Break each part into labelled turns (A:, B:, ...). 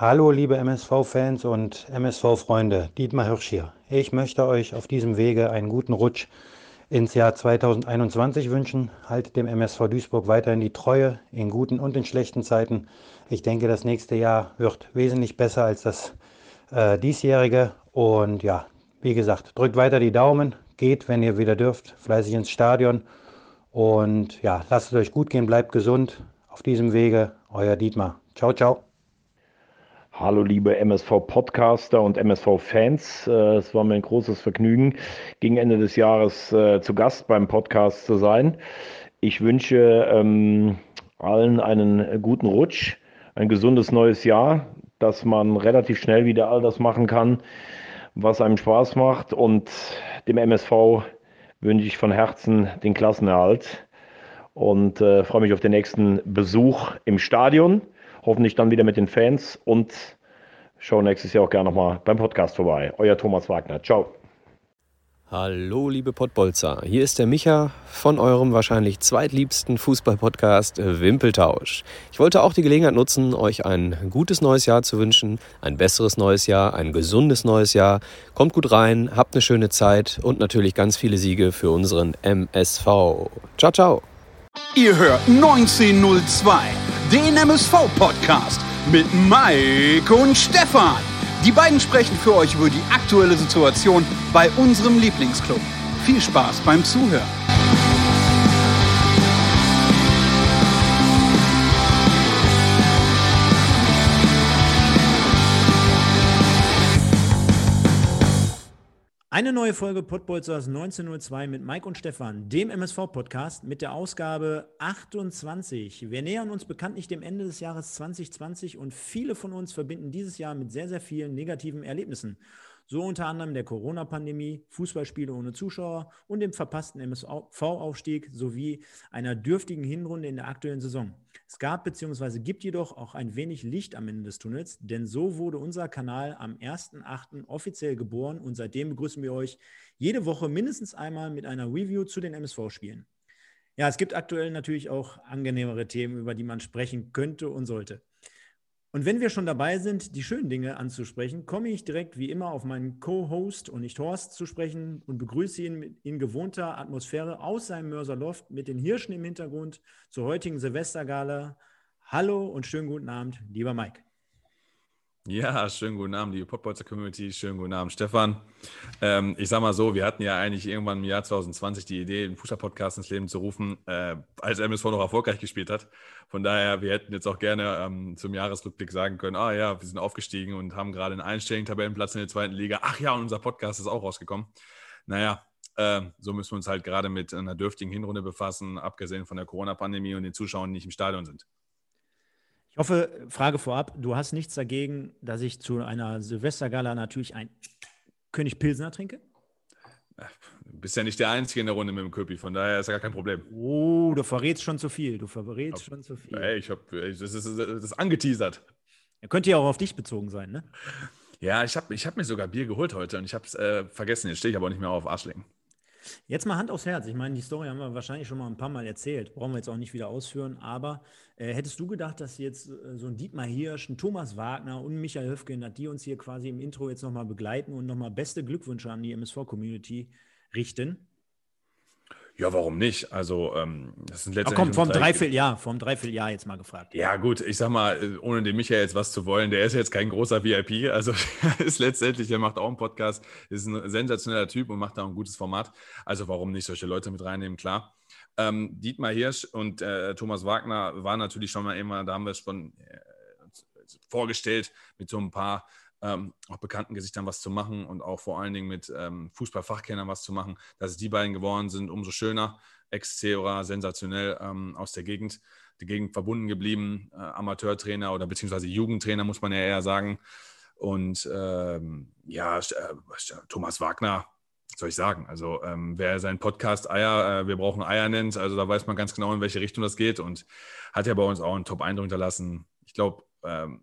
A: Hallo liebe MSV-Fans und MSV-Freunde, Dietmar Hirsch hier. Ich möchte euch auf diesem Wege einen guten Rutsch ins Jahr 2021 wünschen. Haltet dem MSV Duisburg weiterhin die Treue in guten und in schlechten Zeiten. Ich denke, das nächste Jahr wird wesentlich besser als das äh, diesjährige. Und ja, wie gesagt, drückt weiter die Daumen, geht, wenn ihr wieder dürft, fleißig ins Stadion. Und ja, lasst es euch gut gehen, bleibt gesund. Auf diesem Wege, euer Dietmar. Ciao, ciao.
B: Hallo liebe MSV-Podcaster und MSV-Fans. Äh, es war mir ein großes Vergnügen, gegen Ende des Jahres äh, zu Gast beim Podcast zu sein. Ich wünsche ähm, allen einen guten Rutsch, ein gesundes neues Jahr, dass man relativ schnell wieder all das machen kann, was einem Spaß macht. Und dem MSV wünsche ich von Herzen den Klassenerhalt und äh, freue mich auf den nächsten Besuch im Stadion. Hoffentlich dann wieder mit den Fans und schau nächstes Jahr auch gerne nochmal beim Podcast vorbei. Euer Thomas Wagner. Ciao.
C: Hallo, liebe Pottbolzer. Hier ist der Micha von eurem wahrscheinlich zweitliebsten Fußballpodcast Wimpeltausch. Ich wollte auch die Gelegenheit nutzen, euch ein gutes neues Jahr zu wünschen, ein besseres neues Jahr, ein gesundes neues Jahr. Kommt gut rein, habt eine schöne Zeit und natürlich ganz viele Siege für unseren MSV. Ciao, ciao.
D: Ihr hört 1902, den MSV-Podcast mit Mike und Stefan. Die beiden sprechen für euch über die aktuelle Situation bei unserem Lieblingsclub. Viel Spaß beim Zuhören.
E: Eine neue Folge Podbolzers 1902 mit Mike und Stefan, dem MSV-Podcast mit der Ausgabe 28. Wir nähern uns bekanntlich dem Ende des Jahres 2020 und viele von uns verbinden dieses Jahr mit sehr, sehr vielen negativen Erlebnissen. So unter anderem der Corona-Pandemie, Fußballspiele ohne Zuschauer und dem verpassten MSV-Aufstieg sowie einer dürftigen Hinrunde in der aktuellen Saison. Es gab bzw. gibt jedoch auch ein wenig Licht am Ende des Tunnels, denn so wurde unser Kanal am 1.8. offiziell geboren und seitdem begrüßen wir euch jede Woche mindestens einmal mit einer Review zu den MSV-Spielen. Ja, es gibt aktuell natürlich auch angenehmere Themen, über die man sprechen könnte und sollte. Und wenn wir schon dabei sind, die schönen Dinge anzusprechen, komme ich direkt wie immer auf meinen Co-Host und nicht Horst zu sprechen und begrüße ihn in gewohnter Atmosphäre aus seinem Mörserloft mit den Hirschen im Hintergrund zur heutigen Silvestergala. Hallo und schönen guten Abend, lieber Mike.
F: Ja, schönen guten Abend, liebe Popbolzer Community. Schönen guten Abend, Stefan. Ähm, ich sag mal so, wir hatten ja eigentlich irgendwann im Jahr 2020 die Idee, einen Fußballpodcast ins Leben zu rufen, äh, als MSV noch erfolgreich gespielt hat. Von daher, wir hätten jetzt auch gerne ähm, zum Jahresrückblick sagen können, ah ja, wir sind aufgestiegen und haben gerade einen einstelligen Tabellenplatz in der zweiten Liga. Ach ja, und unser Podcast ist auch rausgekommen. Naja, äh, so müssen wir uns halt gerade mit einer dürftigen Hinrunde befassen, abgesehen von der Corona-Pandemie und den Zuschauern, die nicht im Stadion sind.
E: Ich hoffe, Frage vorab, du hast nichts dagegen, dass ich zu einer Silvestergala natürlich ein König Pilsner trinke?
F: Du bist ja nicht der Einzige in der Runde mit dem Köpi, von daher ist ja gar kein Problem.
E: Oh, du verrätst schon zu viel. Du verrätst schon zu viel.
F: Ey, ich hab, das, ist, das ist angeteasert.
E: Er könnte ja auch auf dich bezogen sein, ne?
F: Ja, ich habe ich hab mir sogar Bier geholt heute und ich habe es äh, vergessen. Jetzt stehe ich aber nicht mehr auf Arschlecken.
E: Jetzt mal Hand aufs Herz. Ich meine, die Story haben wir wahrscheinlich schon mal ein paar Mal erzählt. Brauchen wir jetzt auch nicht wieder ausführen. Aber äh, hättest du gedacht, dass jetzt äh, so ein Dietmar Hirsch, ein Thomas Wagner und Michael Höfgen, dass die uns hier quasi im Intro jetzt nochmal begleiten und nochmal beste Glückwünsche an die MSV-Community richten?
F: Ja, warum nicht? Also, ähm, das sind letztendlich.
E: Ach komm, vom Dreivierteljahr, vom Dreivierteljahr jetzt mal gefragt.
F: Ja, gut, ich sag mal, äh, ohne den Michael jetzt was zu wollen, der ist jetzt kein großer VIP. Also, ist letztendlich, der macht auch einen Podcast, ist ein sensationeller Typ und macht da ein gutes Format. Also, warum nicht solche Leute mit reinnehmen? Klar. Ähm, Dietmar Hirsch und äh, Thomas Wagner waren natürlich schon mal immer, da haben wir es schon äh, vorgestellt, mit so ein paar ähm, auch bekannten Gesichtern was zu machen und auch vor allen Dingen mit ähm, Fußballfachkennern was zu machen. Dass es die beiden geworden sind, umso schöner. Ex-Cera, sensationell ähm, aus der Gegend, die Gegend verbunden geblieben, äh, Amateurtrainer oder beziehungsweise Jugendtrainer, muss man ja eher sagen. Und ähm, ja, äh, Thomas Wagner, soll ich sagen? Also, ähm, wer seinen Podcast Eier, äh, wir brauchen Eier nennt, also da weiß man ganz genau, in welche Richtung das geht und hat ja bei uns auch einen Top-Eindruck hinterlassen. Ich glaube, ähm,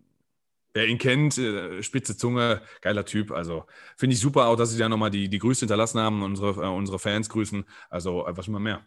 F: wer ihn kennt, äh, spitze Zunge, geiler Typ. Also finde ich super auch, dass sie da nochmal die, die Grüße hinterlassen haben, unsere, äh, unsere Fans grüßen. Also äh, was immer mehr.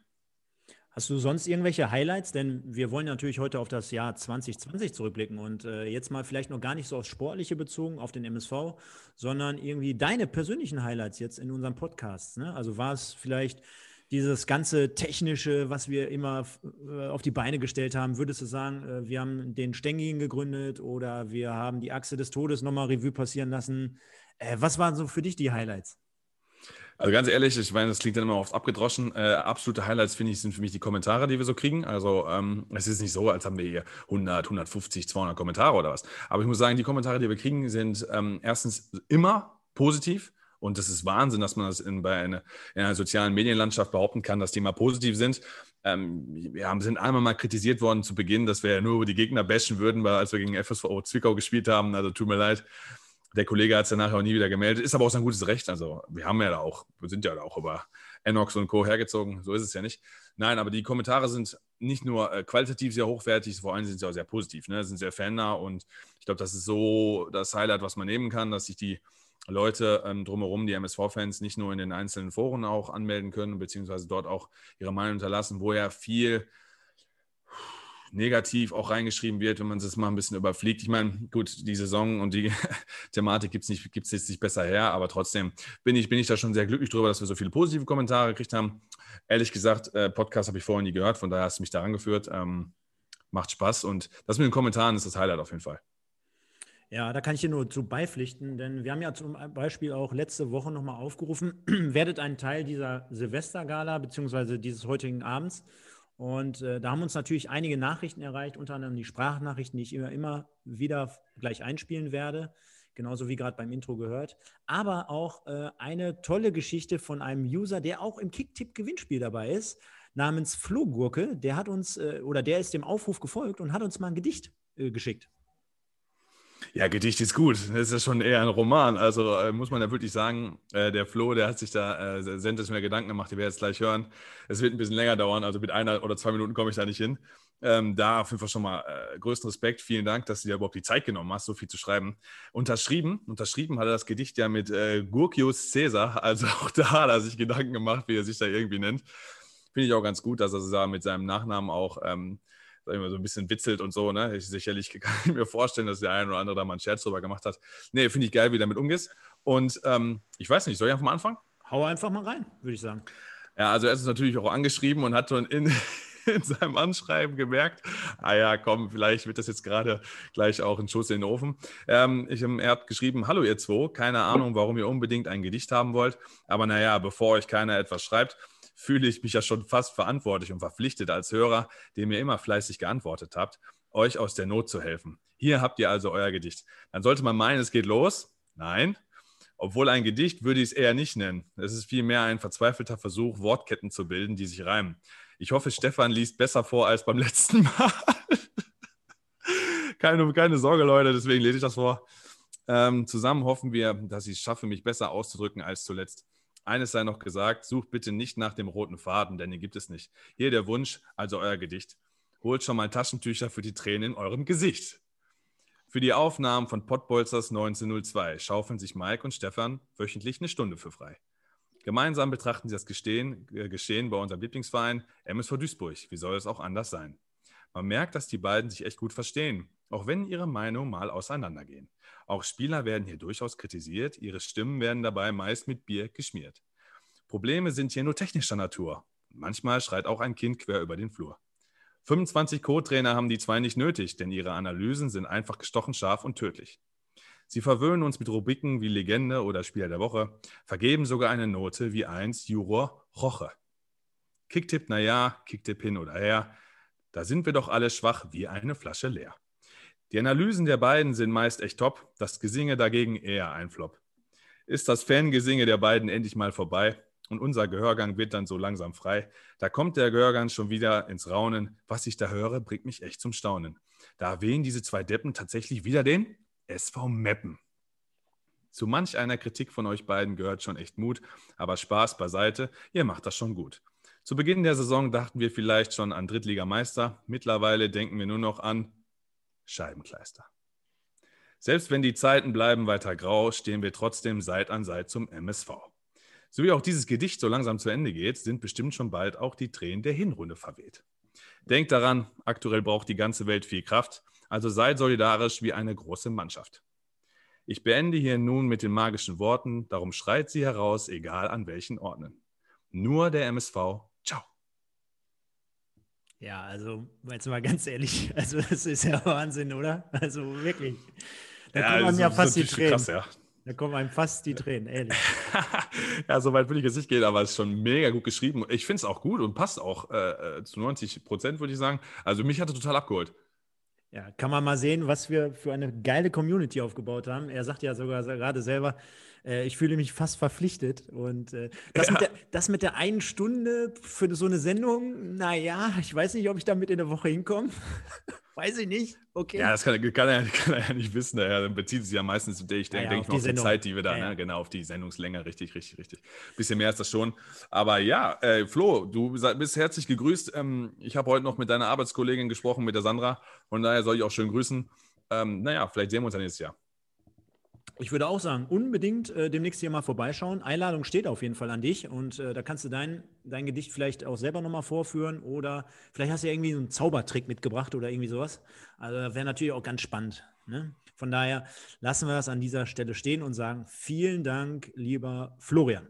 E: Hast du sonst irgendwelche Highlights? Denn wir wollen natürlich heute auf das Jahr 2020 zurückblicken und äh, jetzt mal vielleicht noch gar nicht so aufs Sportliche bezogen, auf den MSV, sondern irgendwie deine persönlichen Highlights jetzt in unserem Podcast. Ne? Also war es vielleicht dieses ganze Technische, was wir immer äh, auf die Beine gestellt haben, würdest du sagen, äh, wir haben den Stengin gegründet oder wir haben die Achse des Todes nochmal Revue passieren lassen? Äh, was waren so für dich die Highlights?
F: Also ganz ehrlich, ich meine, das klingt dann immer oft abgedroschen. Äh, absolute Highlights, finde ich, sind für mich die Kommentare, die wir so kriegen. Also ähm, es ist nicht so, als haben wir hier 100, 150, 200 Kommentare oder was. Aber ich muss sagen, die Kommentare, die wir kriegen, sind ähm, erstens immer positiv. Und das ist Wahnsinn, dass man das in, bei einer, in einer sozialen Medienlandschaft behaupten kann, dass die mal positiv sind. Ähm, wir sind einmal mal kritisiert worden zu Beginn, dass wir ja nur über die Gegner bashen würden, weil als wir gegen FSV Zwickau gespielt haben. Also tut mir leid. Der Kollege hat es danach auch nie wieder gemeldet. Ist aber auch sein gutes Recht. Also wir haben ja da auch, wir sind ja da auch über Enox und Co. hergezogen. So ist es ja nicht. Nein, aber die Kommentare sind nicht nur äh, qualitativ sehr hochwertig, vor allem sind sie auch sehr positiv. Ne? Sind sehr fannah und ich glaube, das ist so das Highlight, was man nehmen kann, dass sich die Leute ähm, drumherum, die MSV-Fans, nicht nur in den einzelnen Foren auch anmelden können, beziehungsweise dort auch ihre Meinung hinterlassen, wo ja viel negativ auch reingeschrieben wird, wenn man es mal ein bisschen überfliegt. Ich meine, gut, die Saison und die Thematik gibt es gibt's jetzt nicht besser her, aber trotzdem bin ich, bin ich da schon sehr glücklich darüber, dass wir so viele positive Kommentare gekriegt haben. Ehrlich gesagt, äh, Podcast habe ich vorher nie gehört, von daher hast du mich da angeführt. Ähm, macht Spaß und das mit den Kommentaren ist das Highlight auf jeden Fall.
E: Ja, da kann ich dir nur zu beipflichten, denn wir haben ja zum Beispiel auch letzte Woche nochmal aufgerufen, werdet ein Teil dieser Silvestergala beziehungsweise dieses heutigen Abends. Und äh, da haben uns natürlich einige Nachrichten erreicht, unter anderem die Sprachnachrichten, die ich immer, immer wieder gleich einspielen werde, genauso wie gerade beim Intro gehört. Aber auch äh, eine tolle Geschichte von einem User, der auch im Kicktipp-Gewinnspiel dabei ist, namens Flohgurke. Der hat uns äh, oder der ist dem Aufruf gefolgt und hat uns mal ein Gedicht äh, geschickt.
F: Ja, Gedicht ist gut. Das ist ja schon eher ein Roman. Also äh, muss man ja wirklich sagen, äh, der Flo, der hat sich da äh, sensationell Gedanken gemacht. Die werden jetzt gleich hören. Es wird ein bisschen länger dauern. Also mit einer oder zwei Minuten komme ich da nicht hin. Ähm, da auf jeden Fall schon mal äh, größten Respekt. Vielen Dank, dass du dir überhaupt die Zeit genommen hast, so viel zu schreiben. Unterschrieben, unterschrieben hat er das Gedicht ja mit äh, Gurkius Caesar. Also auch da hat er sich Gedanken gemacht, wie er sich da irgendwie nennt. Finde ich auch ganz gut, dass er da mit seinem Nachnamen auch ähm, sag ich mal, so ein bisschen witzelt und so. Ne? Ich, sicherlich kann ich mir vorstellen, dass der eine oder andere da mal einen Scherz drüber gemacht hat. Nee, finde ich geil, wie du damit umgehst. Und ähm, ich weiß nicht, soll ich einfach mal anfangen?
E: Hau einfach mal rein, würde ich sagen.
F: Ja, also er ist natürlich auch angeschrieben und hat schon in, in seinem Anschreiben gemerkt, ah ja, komm, vielleicht wird das jetzt gerade gleich auch ein Schuss in den Ofen. Ähm, ich, er hat geschrieben, hallo ihr zwei, keine Ahnung, warum ihr unbedingt ein Gedicht haben wollt, aber naja, bevor euch keiner etwas schreibt, fühle ich mich ja schon fast verantwortlich und verpflichtet als Hörer, dem ihr immer fleißig geantwortet habt, euch aus der Not zu helfen. Hier habt ihr also euer Gedicht. Dann sollte man meinen, es geht los. Nein. Obwohl ein Gedicht würde ich es eher nicht nennen. Es ist vielmehr ein verzweifelter Versuch, Wortketten zu bilden, die sich reimen. Ich hoffe, Stefan liest besser vor als beim letzten Mal. keine, keine Sorge, Leute, deswegen lese ich das vor. Ähm, zusammen hoffen wir, dass ich es schaffe, mich besser auszudrücken als zuletzt. Eines sei noch gesagt, sucht bitte nicht nach dem roten Faden, denn den gibt es nicht. Hier der Wunsch, also euer Gedicht. Holt schon mal Taschentücher für die Tränen in eurem Gesicht. Für die Aufnahmen von Pottbolzers 1902 schaufeln sich Mike und Stefan wöchentlich eine Stunde für frei. Gemeinsam betrachten sie das Gestehen, äh, Geschehen bei unserem Lieblingsverein MSV Duisburg. Wie soll es auch anders sein? Man merkt, dass die beiden sich echt gut verstehen, auch wenn ihre Meinungen mal auseinandergehen. Auch Spieler werden hier durchaus kritisiert, ihre Stimmen werden dabei meist mit Bier geschmiert. Probleme sind hier nur technischer Natur. Manchmal schreit auch ein Kind quer über den Flur. 25 Co-Trainer haben die zwei nicht nötig, denn ihre Analysen sind einfach gestochen scharf und tödlich. Sie verwöhnen uns mit Rubriken wie Legende oder Spieler der Woche, vergeben sogar eine Note wie 1 Juror Roche. Kicktipp, naja, Kicktipp hin oder her, da sind wir doch alle schwach wie eine Flasche leer. Die Analysen der beiden sind meist echt top, das Gesinge dagegen eher ein Flop. Ist das Fangesinge der beiden endlich mal vorbei und unser Gehörgang wird dann so langsam frei, da kommt der Gehörgang schon wieder ins Raunen. Was ich da höre, bringt mich echt zum Staunen. Da erwähnen diese zwei Deppen tatsächlich wieder den SV Meppen. Zu manch einer Kritik von euch beiden gehört schon echt Mut, aber Spaß beiseite, ihr macht das schon gut. Zu Beginn der Saison dachten wir vielleicht schon an Drittligameister, mittlerweile denken wir nur noch an Scheibenkleister. Selbst wenn die Zeiten bleiben weiter grau, stehen wir trotzdem Seit an Seit zum MSV. So wie auch dieses Gedicht so langsam zu Ende geht, sind bestimmt schon bald auch die Tränen der Hinrunde verweht. Denkt daran, aktuell braucht die ganze Welt viel Kraft, also seid solidarisch wie eine große Mannschaft. Ich beende hier nun mit den magischen Worten, darum schreit sie heraus, egal an welchen Orten. Nur der MSV, ciao.
E: Ja, also jetzt mal ganz ehrlich, also das ist ja Wahnsinn, oder? Also wirklich. Da ja, kommen einem ja fast die Tränen. Krass, ja. Da kommen einem fast die Tränen, ehrlich.
F: ja, so weit will ich jetzt nicht gehen, aber es ist schon mega gut geschrieben. Ich finde es auch gut und passt auch äh, äh zu 90 Prozent, würde ich sagen. Also mich hat er total abgeholt.
E: Ja, kann man mal sehen, was wir für eine geile Community aufgebaut haben. Er sagt ja sogar gerade selber, äh, ich fühle mich fast verpflichtet. Und äh, das, ja. mit der, das mit der einen Stunde für so eine Sendung, naja, ich weiß nicht, ob ich damit in der Woche hinkomme. weiß ich nicht. Okay.
F: Ja, das kann, kann, er, kann er ja nicht wissen. Er bezieht sich ja meistens, ich denke, ja, denk auf die, Zeit, die wir da, ja, ne? genau, auf die Sendungslänge, richtig, richtig, richtig. Bisschen mehr ist das schon. Aber ja, äh, Flo, du bist herzlich gegrüßt. Ähm, ich habe heute noch mit deiner Arbeitskollegin gesprochen, mit der Sandra. Von daher soll ich auch schön grüßen. Ähm, naja, vielleicht sehen wir uns dann nächstes Jahr.
E: Ich würde auch sagen, unbedingt äh, demnächst hier mal vorbeischauen. Einladung steht auf jeden Fall an dich und äh, da kannst du dein, dein Gedicht vielleicht auch selber nochmal vorführen oder vielleicht hast du ja irgendwie einen Zaubertrick mitgebracht oder irgendwie sowas. Also wäre natürlich auch ganz spannend. Ne? Von daher lassen wir das an dieser Stelle stehen und sagen vielen Dank, lieber Florian.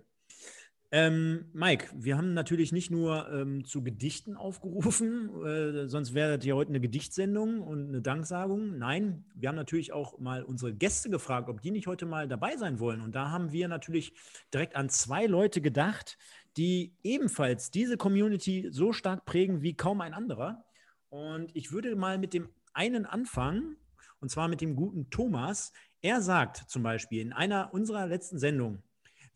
E: Ähm, Mike, wir haben natürlich nicht nur ähm, zu Gedichten aufgerufen, äh, sonst wäre das ja heute eine Gedichtsendung und eine Danksagung. Nein, wir haben natürlich auch mal unsere Gäste gefragt, ob die nicht heute mal dabei sein wollen. Und da haben wir natürlich direkt an zwei Leute gedacht, die ebenfalls diese Community so stark prägen wie kaum ein anderer. Und ich würde mal mit dem einen anfangen, und zwar mit dem guten Thomas. Er sagt zum Beispiel in einer unserer letzten Sendungen,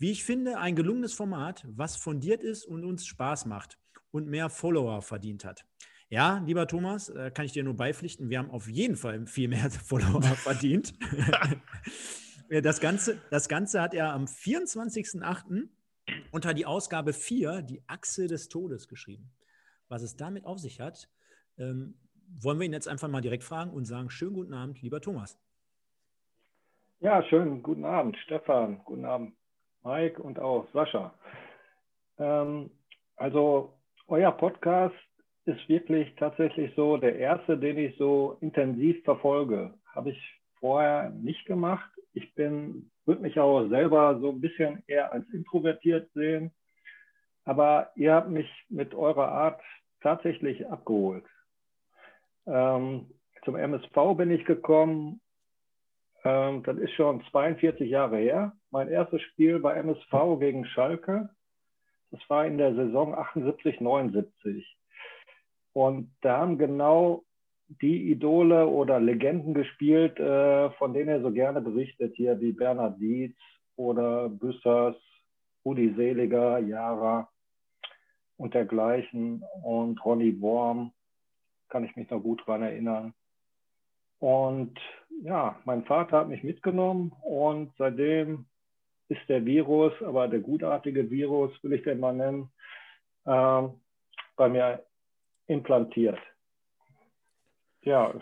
E: wie ich finde, ein gelungenes Format, was fundiert ist und uns Spaß macht und mehr Follower verdient hat. Ja, lieber Thomas, äh, kann ich dir nur beipflichten, wir haben auf jeden Fall viel mehr Follower verdient. das, Ganze, das Ganze hat er am 24.08. unter die Ausgabe 4, die Achse des Todes, geschrieben. Was es damit auf sich hat, ähm, wollen wir ihn jetzt einfach mal direkt fragen und sagen, schönen guten Abend, lieber Thomas.
G: Ja, schönen guten Abend, Stefan. Guten Abend, Mike und auch Sascha. Ähm, also euer Podcast ist wirklich tatsächlich so der erste, den ich so intensiv verfolge. Habe ich vorher nicht gemacht. Ich bin, würde mich auch selber so ein bisschen eher als introvertiert sehen. Aber ihr habt mich mit eurer Art tatsächlich abgeholt. Ähm, zum MSV bin ich gekommen ähm, das ist schon 42 Jahre her. Mein erstes Spiel bei MSV gegen Schalke. Das war in der Saison 78, 79. Und da haben genau die Idole oder Legenden gespielt, äh, von denen er so gerne berichtet, hier wie Bernhard Dietz oder Büssers, Rudi Seliger, Jara und dergleichen und Ronny Worm, kann ich mich noch gut daran erinnern. Und ja, mein Vater hat mich mitgenommen und seitdem ist der Virus, aber der gutartige Virus, will ich den mal nennen, äh, bei mir implantiert.
E: Ja.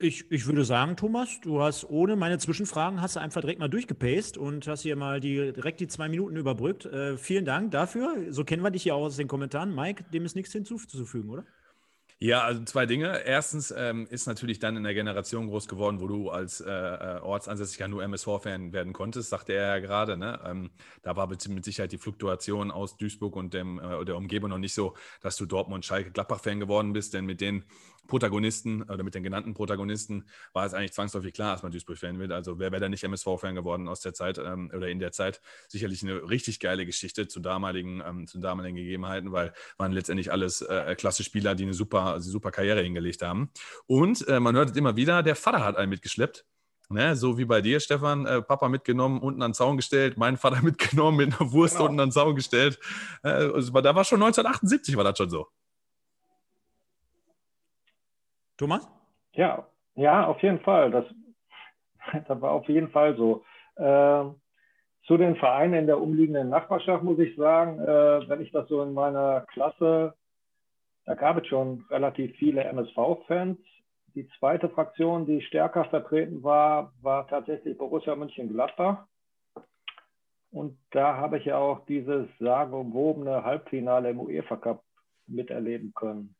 E: Ich, ich würde sagen, Thomas, du hast ohne meine Zwischenfragen hast du einfach direkt mal durchgepaced und hast hier mal die, direkt die zwei Minuten überbrückt. Äh, vielen Dank dafür. So kennen wir dich ja auch aus den Kommentaren. Mike, dem ist nichts hinzuzufügen, oder?
F: Ja, also zwei Dinge. Erstens ähm, ist natürlich dann in der Generation groß geworden, wo du als äh, äh Ortsansässiger nur MSV-Fan werden konntest, sagte er ja gerade. Ne? Ähm, da war mit Sicherheit die Fluktuation aus Duisburg und dem, äh, der Umgebung noch nicht so, dass du Dortmund, Schalke, Gladbach-Fan geworden bist, denn mit den Protagonisten oder mit den genannten Protagonisten war es eigentlich zwangsläufig klar, dass man Duisburg-Fan wird. Also wer wäre da nicht MSV-Fan geworden aus der Zeit ähm, oder in der Zeit? Sicherlich eine richtig geile Geschichte zu damaligen, ähm, zu damaligen Gegebenheiten, weil waren letztendlich alles äh, klasse Spieler, die eine super, super Karriere hingelegt haben. Und äh, man hört es immer wieder, der Vater hat einen mitgeschleppt. Ne, so wie bei dir, Stefan, äh, Papa mitgenommen, unten an den Zaun gestellt, mein Vater mitgenommen, mit einer Wurst genau. unten an den Zaun gestellt. Äh, also, da war schon 1978, war das schon so.
E: Thomas?
G: Ja, ja, auf jeden Fall. Das, das war auf jeden Fall so. Äh, zu den Vereinen in der umliegenden Nachbarschaft muss ich sagen, äh, wenn ich das so in meiner Klasse, da gab es schon relativ viele MSV-Fans. Die zweite Fraktion, die stärker vertreten war, war tatsächlich Borussia Mönchengladbach. Und da habe ich ja auch dieses sagenumwobene Halbfinale im UEFA Cup miterleben können.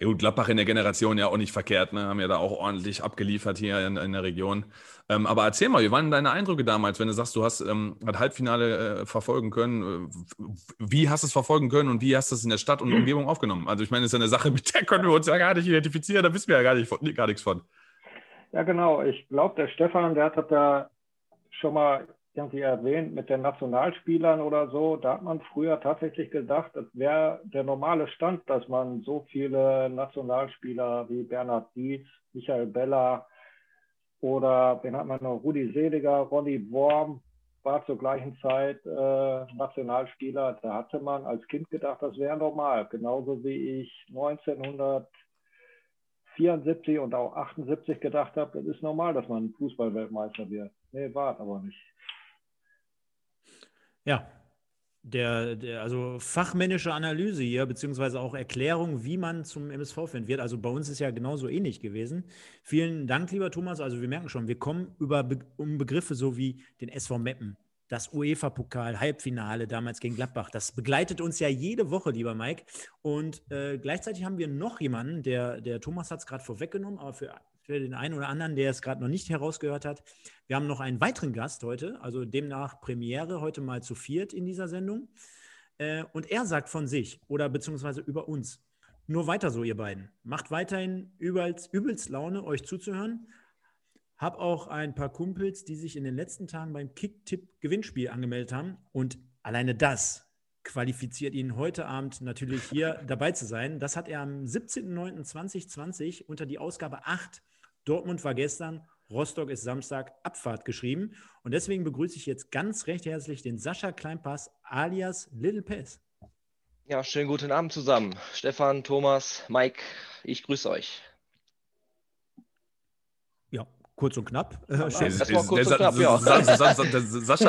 F: Ja gut, Gladbach in der Generation ja auch nicht verkehrt, ne? haben ja da auch ordentlich abgeliefert hier in, in der Region. Ähm, aber erzähl mal, wie waren deine Eindrücke damals, wenn du sagst, du hast ähm, das Halbfinale äh, verfolgen können? Wie hast du es verfolgen können und wie hast du es in der Stadt und Umgebung aufgenommen? Also ich meine, das ist ja eine Sache, mit der können wir uns ja gar nicht identifizieren, da wissen wir ja gar, nicht, gar nichts von.
G: Ja genau, ich glaube, der Stefan, der hat da schon mal irgendwie erwähnt mit den Nationalspielern oder so, da hat man früher tatsächlich gedacht, das wäre der normale Stand, dass man so viele Nationalspieler wie Bernhard Dietz, Michael Beller oder wen hat man noch, Rudi Seliger, Ronny Worm war zur gleichen Zeit äh, Nationalspieler. Da hatte man als Kind gedacht, das wäre normal. Genauso wie ich 1974 und auch 78 gedacht habe, das ist normal, dass man Fußballweltmeister wird. Nee, war aber nicht.
E: Ja, der, der, also fachmännische Analyse hier, beziehungsweise auch Erklärung, wie man zum MSV-Fan wird. Also bei uns ist ja genauso ähnlich gewesen. Vielen Dank, lieber Thomas. Also wir merken schon, wir kommen über um Begriffe so wie den SV Meppen, das UEFA-Pokal, Halbfinale damals gegen Gladbach. Das begleitet uns ja jede Woche, lieber Mike. Und äh, gleichzeitig haben wir noch jemanden, der, der Thomas hat es gerade vorweggenommen, aber für für den einen oder anderen, der es gerade noch nicht herausgehört hat. Wir haben noch einen weiteren Gast heute, also demnach Premiere, heute mal zu viert in dieser Sendung. Äh, und er sagt von sich oder beziehungsweise über uns, nur weiter so, ihr beiden. Macht weiterhin übelst, übelst Laune, euch zuzuhören. Hab auch ein paar Kumpels, die sich in den letzten Tagen beim Kick-Tipp-Gewinnspiel angemeldet haben. Und alleine das qualifiziert ihn heute Abend natürlich hier dabei zu sein. Das hat er am 17.09.2020 unter die Ausgabe 8 Dortmund war gestern, Rostock ist Samstag, Abfahrt geschrieben. Und deswegen begrüße ich jetzt ganz recht herzlich den Sascha Kleinpass alias Little Pass.
H: Ja, schönen guten Abend zusammen. Stefan, Thomas, Mike, ich grüße euch.
E: Ja, kurz und knapp.
F: Sascha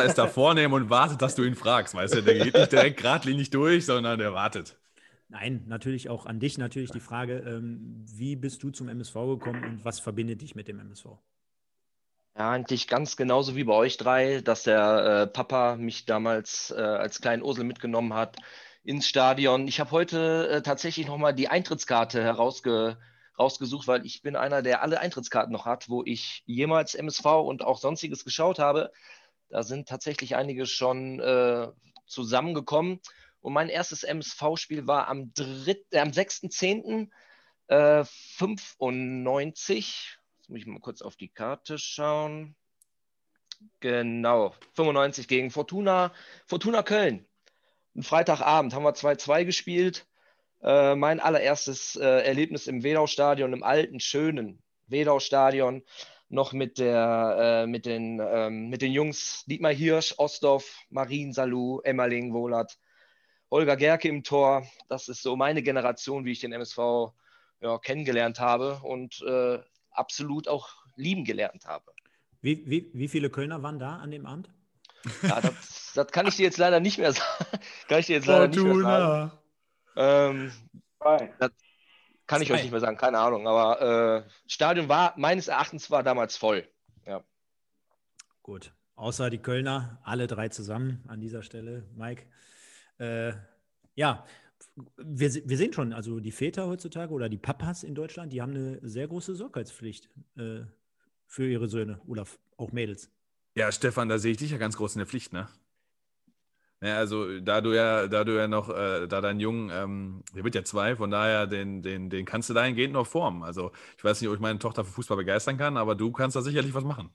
F: ist da vornehm und wartet, dass du ihn fragst. Weißt du, der geht nicht direkt geradlinig durch, sondern der wartet.
E: Nein, natürlich auch an dich natürlich die Frage, ähm, wie bist du zum MSV gekommen und was verbindet dich mit dem MSV?
H: Ja, eigentlich ganz genauso wie bei euch drei, dass der äh, Papa mich damals äh, als kleinen Ursel mitgenommen hat ins Stadion. Ich habe heute äh, tatsächlich nochmal die Eintrittskarte herausge rausgesucht, weil ich bin einer, der alle Eintrittskarten noch hat, wo ich jemals MSV und auch sonstiges geschaut habe. Da sind tatsächlich einige schon äh, zusammengekommen. Und mein erstes MSV-Spiel war am, äh, am 6.10. Äh, 95. Jetzt muss ich mal kurz auf die Karte schauen. Genau, 95 gegen Fortuna, Fortuna Köln. Ein Freitagabend haben wir 2-2 gespielt. Äh, mein allererstes äh, Erlebnis im Wedau-Stadion, im alten, schönen Wedau-Stadion, noch mit, der, äh, mit, den, ähm, mit den Jungs Dietmar Hirsch, Ostdorf, Marien Salou, Emmerling, Wohlert. Holger Gerke im Tor. Das ist so meine Generation, wie ich den MSV ja, kennengelernt habe und äh, absolut auch lieben gelernt habe.
E: Wie, wie, wie viele Kölner waren da an dem Abend?
H: Ja, das, das kann ich dir jetzt leider nicht mehr sagen. kann ich dir jetzt leider nicht mehr sagen. Ähm, das kann ich euch nicht mehr sagen, keine Ahnung. Aber äh, Stadion war meines Erachtens war damals voll. Ja.
E: Gut. Außer die Kölner, alle drei zusammen an dieser Stelle. Mike, äh, ja, wir, wir sehen schon, also die Väter heutzutage oder die Papas in Deutschland, die haben eine sehr große Sorgfaltspflicht äh, für ihre Söhne oder auch Mädels.
F: Ja, Stefan, da sehe ich dich ja ganz groß in der Pflicht, ne? Ja, also da du ja, da du ja noch, äh, da dein Jungen, ähm, der wird ja zwei, von daher, den, den, den kannst du dahingehend noch formen. Also ich weiß nicht, ob ich meine Tochter für Fußball begeistern kann, aber du kannst da sicherlich was machen.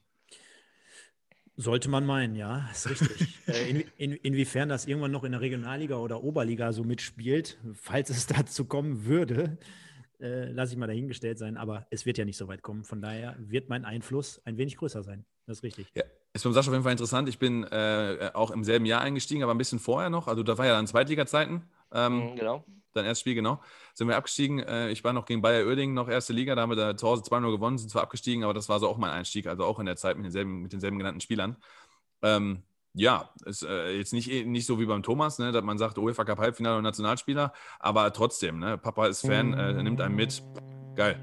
E: Sollte man meinen, ja, ist richtig. äh, in, in, inwiefern das irgendwann noch in der Regionalliga oder Oberliga so mitspielt, falls es dazu kommen würde, äh, lasse ich mal dahingestellt sein. Aber es wird ja nicht so weit kommen. Von daher wird mein Einfluss ein wenig größer sein. Das ist richtig.
F: Ja, ist von Sascha auf jeden Fall interessant. Ich bin äh, auch im selben Jahr eingestiegen, aber ein bisschen vorher noch. Also da war ja dann Zweitliga-Zeiten. Ähm, mhm, genau. Dein erstes Spiel, genau. Sind wir abgestiegen. Äh, ich war noch gegen Bayer Oerding, noch erste Liga. Da haben wir da zu Hause 2-0 gewonnen, sind zwar abgestiegen, aber das war so auch mein Einstieg. Also auch in der Zeit mit denselben, mit denselben genannten Spielern. Ähm, ja, ist äh, jetzt nicht, nicht so wie beim Thomas, ne, dass man sagt, UEFA Cup Halbfinale und Nationalspieler, aber trotzdem, ne, Papa ist Fan, äh, nimmt einen mit. Geil.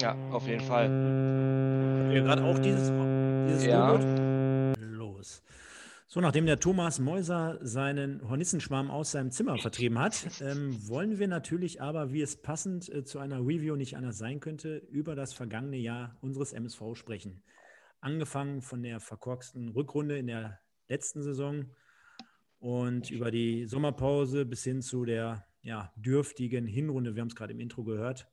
H: Ja, auf jeden Fall.
E: Habt ihr gerade auch dieses, dieses
H: ja.
E: Los. So, nachdem der Thomas Mäuser seinen Hornissenschwarm aus seinem Zimmer vertrieben hat, ähm, wollen wir natürlich aber, wie es passend äh, zu einer Review nicht anders sein könnte, über das vergangene Jahr unseres MSV sprechen. Angefangen von der verkorksten Rückrunde in der letzten Saison und über die Sommerpause bis hin zu der ja, dürftigen Hinrunde. Wir haben es gerade im Intro gehört.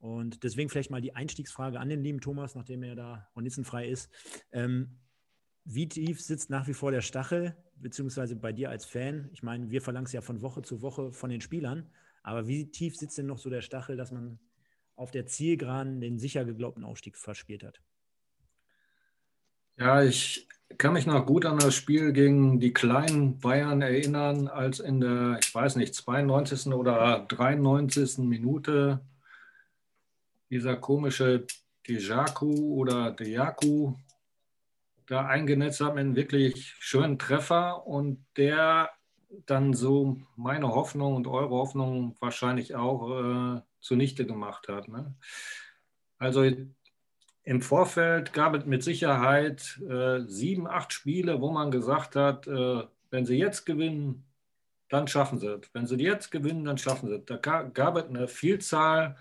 E: Und deswegen vielleicht mal die Einstiegsfrage an den lieben Thomas, nachdem er da hornissenfrei ist. Ähm, wie tief sitzt nach wie vor der Stachel, beziehungsweise bei dir als Fan? Ich meine, wir verlangen es ja von Woche zu Woche von den Spielern, aber wie tief sitzt denn noch so der Stachel, dass man auf der Zielgeraden den sicher geglaubten Aufstieg verspielt hat?
I: Ja, ich kann mich noch gut an das Spiel gegen die kleinen Bayern erinnern, als in der, ich weiß nicht, 92. oder 93. Minute dieser komische Dejaku oder Dejaku da eingenetzt hat mit einem wirklich schönen Treffer und der dann so meine Hoffnung und eure Hoffnung wahrscheinlich auch äh, zunichte gemacht hat. Ne? Also im Vorfeld gab es mit Sicherheit äh, sieben, acht Spiele, wo man gesagt hat, äh, wenn sie jetzt gewinnen, dann schaffen sie es. Wenn sie jetzt gewinnen, dann schaffen sie es. Da gab es eine Vielzahl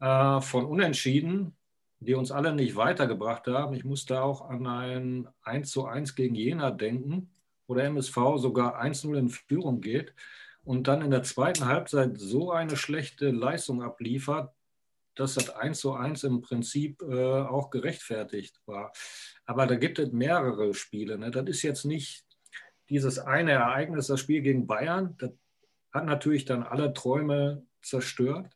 I: äh, von Unentschieden, die uns alle nicht weitergebracht haben. Ich musste auch an ein 1 zu 1 gegen Jena denken, wo der MSV sogar 1-0 in Führung geht und dann in der zweiten Halbzeit so eine schlechte Leistung abliefert, dass das 1 zu 1 im Prinzip äh, auch gerechtfertigt war. Aber da gibt es mehrere Spiele. Ne? Das ist jetzt nicht dieses eine Ereignis, das Spiel gegen Bayern. Das hat natürlich dann alle Träume zerstört.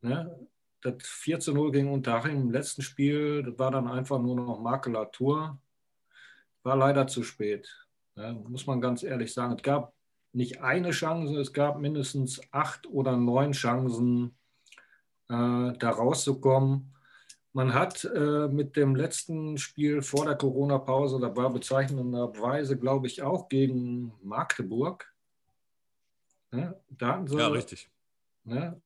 I: Ne? Das 4 zu 0 gegen Unterhaching im letzten Spiel, das war dann einfach nur noch Makulatur. War leider zu spät. Ne? Muss man ganz ehrlich sagen. Es gab nicht eine Chance, es gab mindestens acht oder neun Chancen, äh, da rauszukommen. Man hat äh, mit dem letzten Spiel vor der Corona-Pause, da war bezeichnenderweise, glaube ich, auch gegen Magdeburg. Ne? Da sie,
F: ja, richtig.
I: Ne?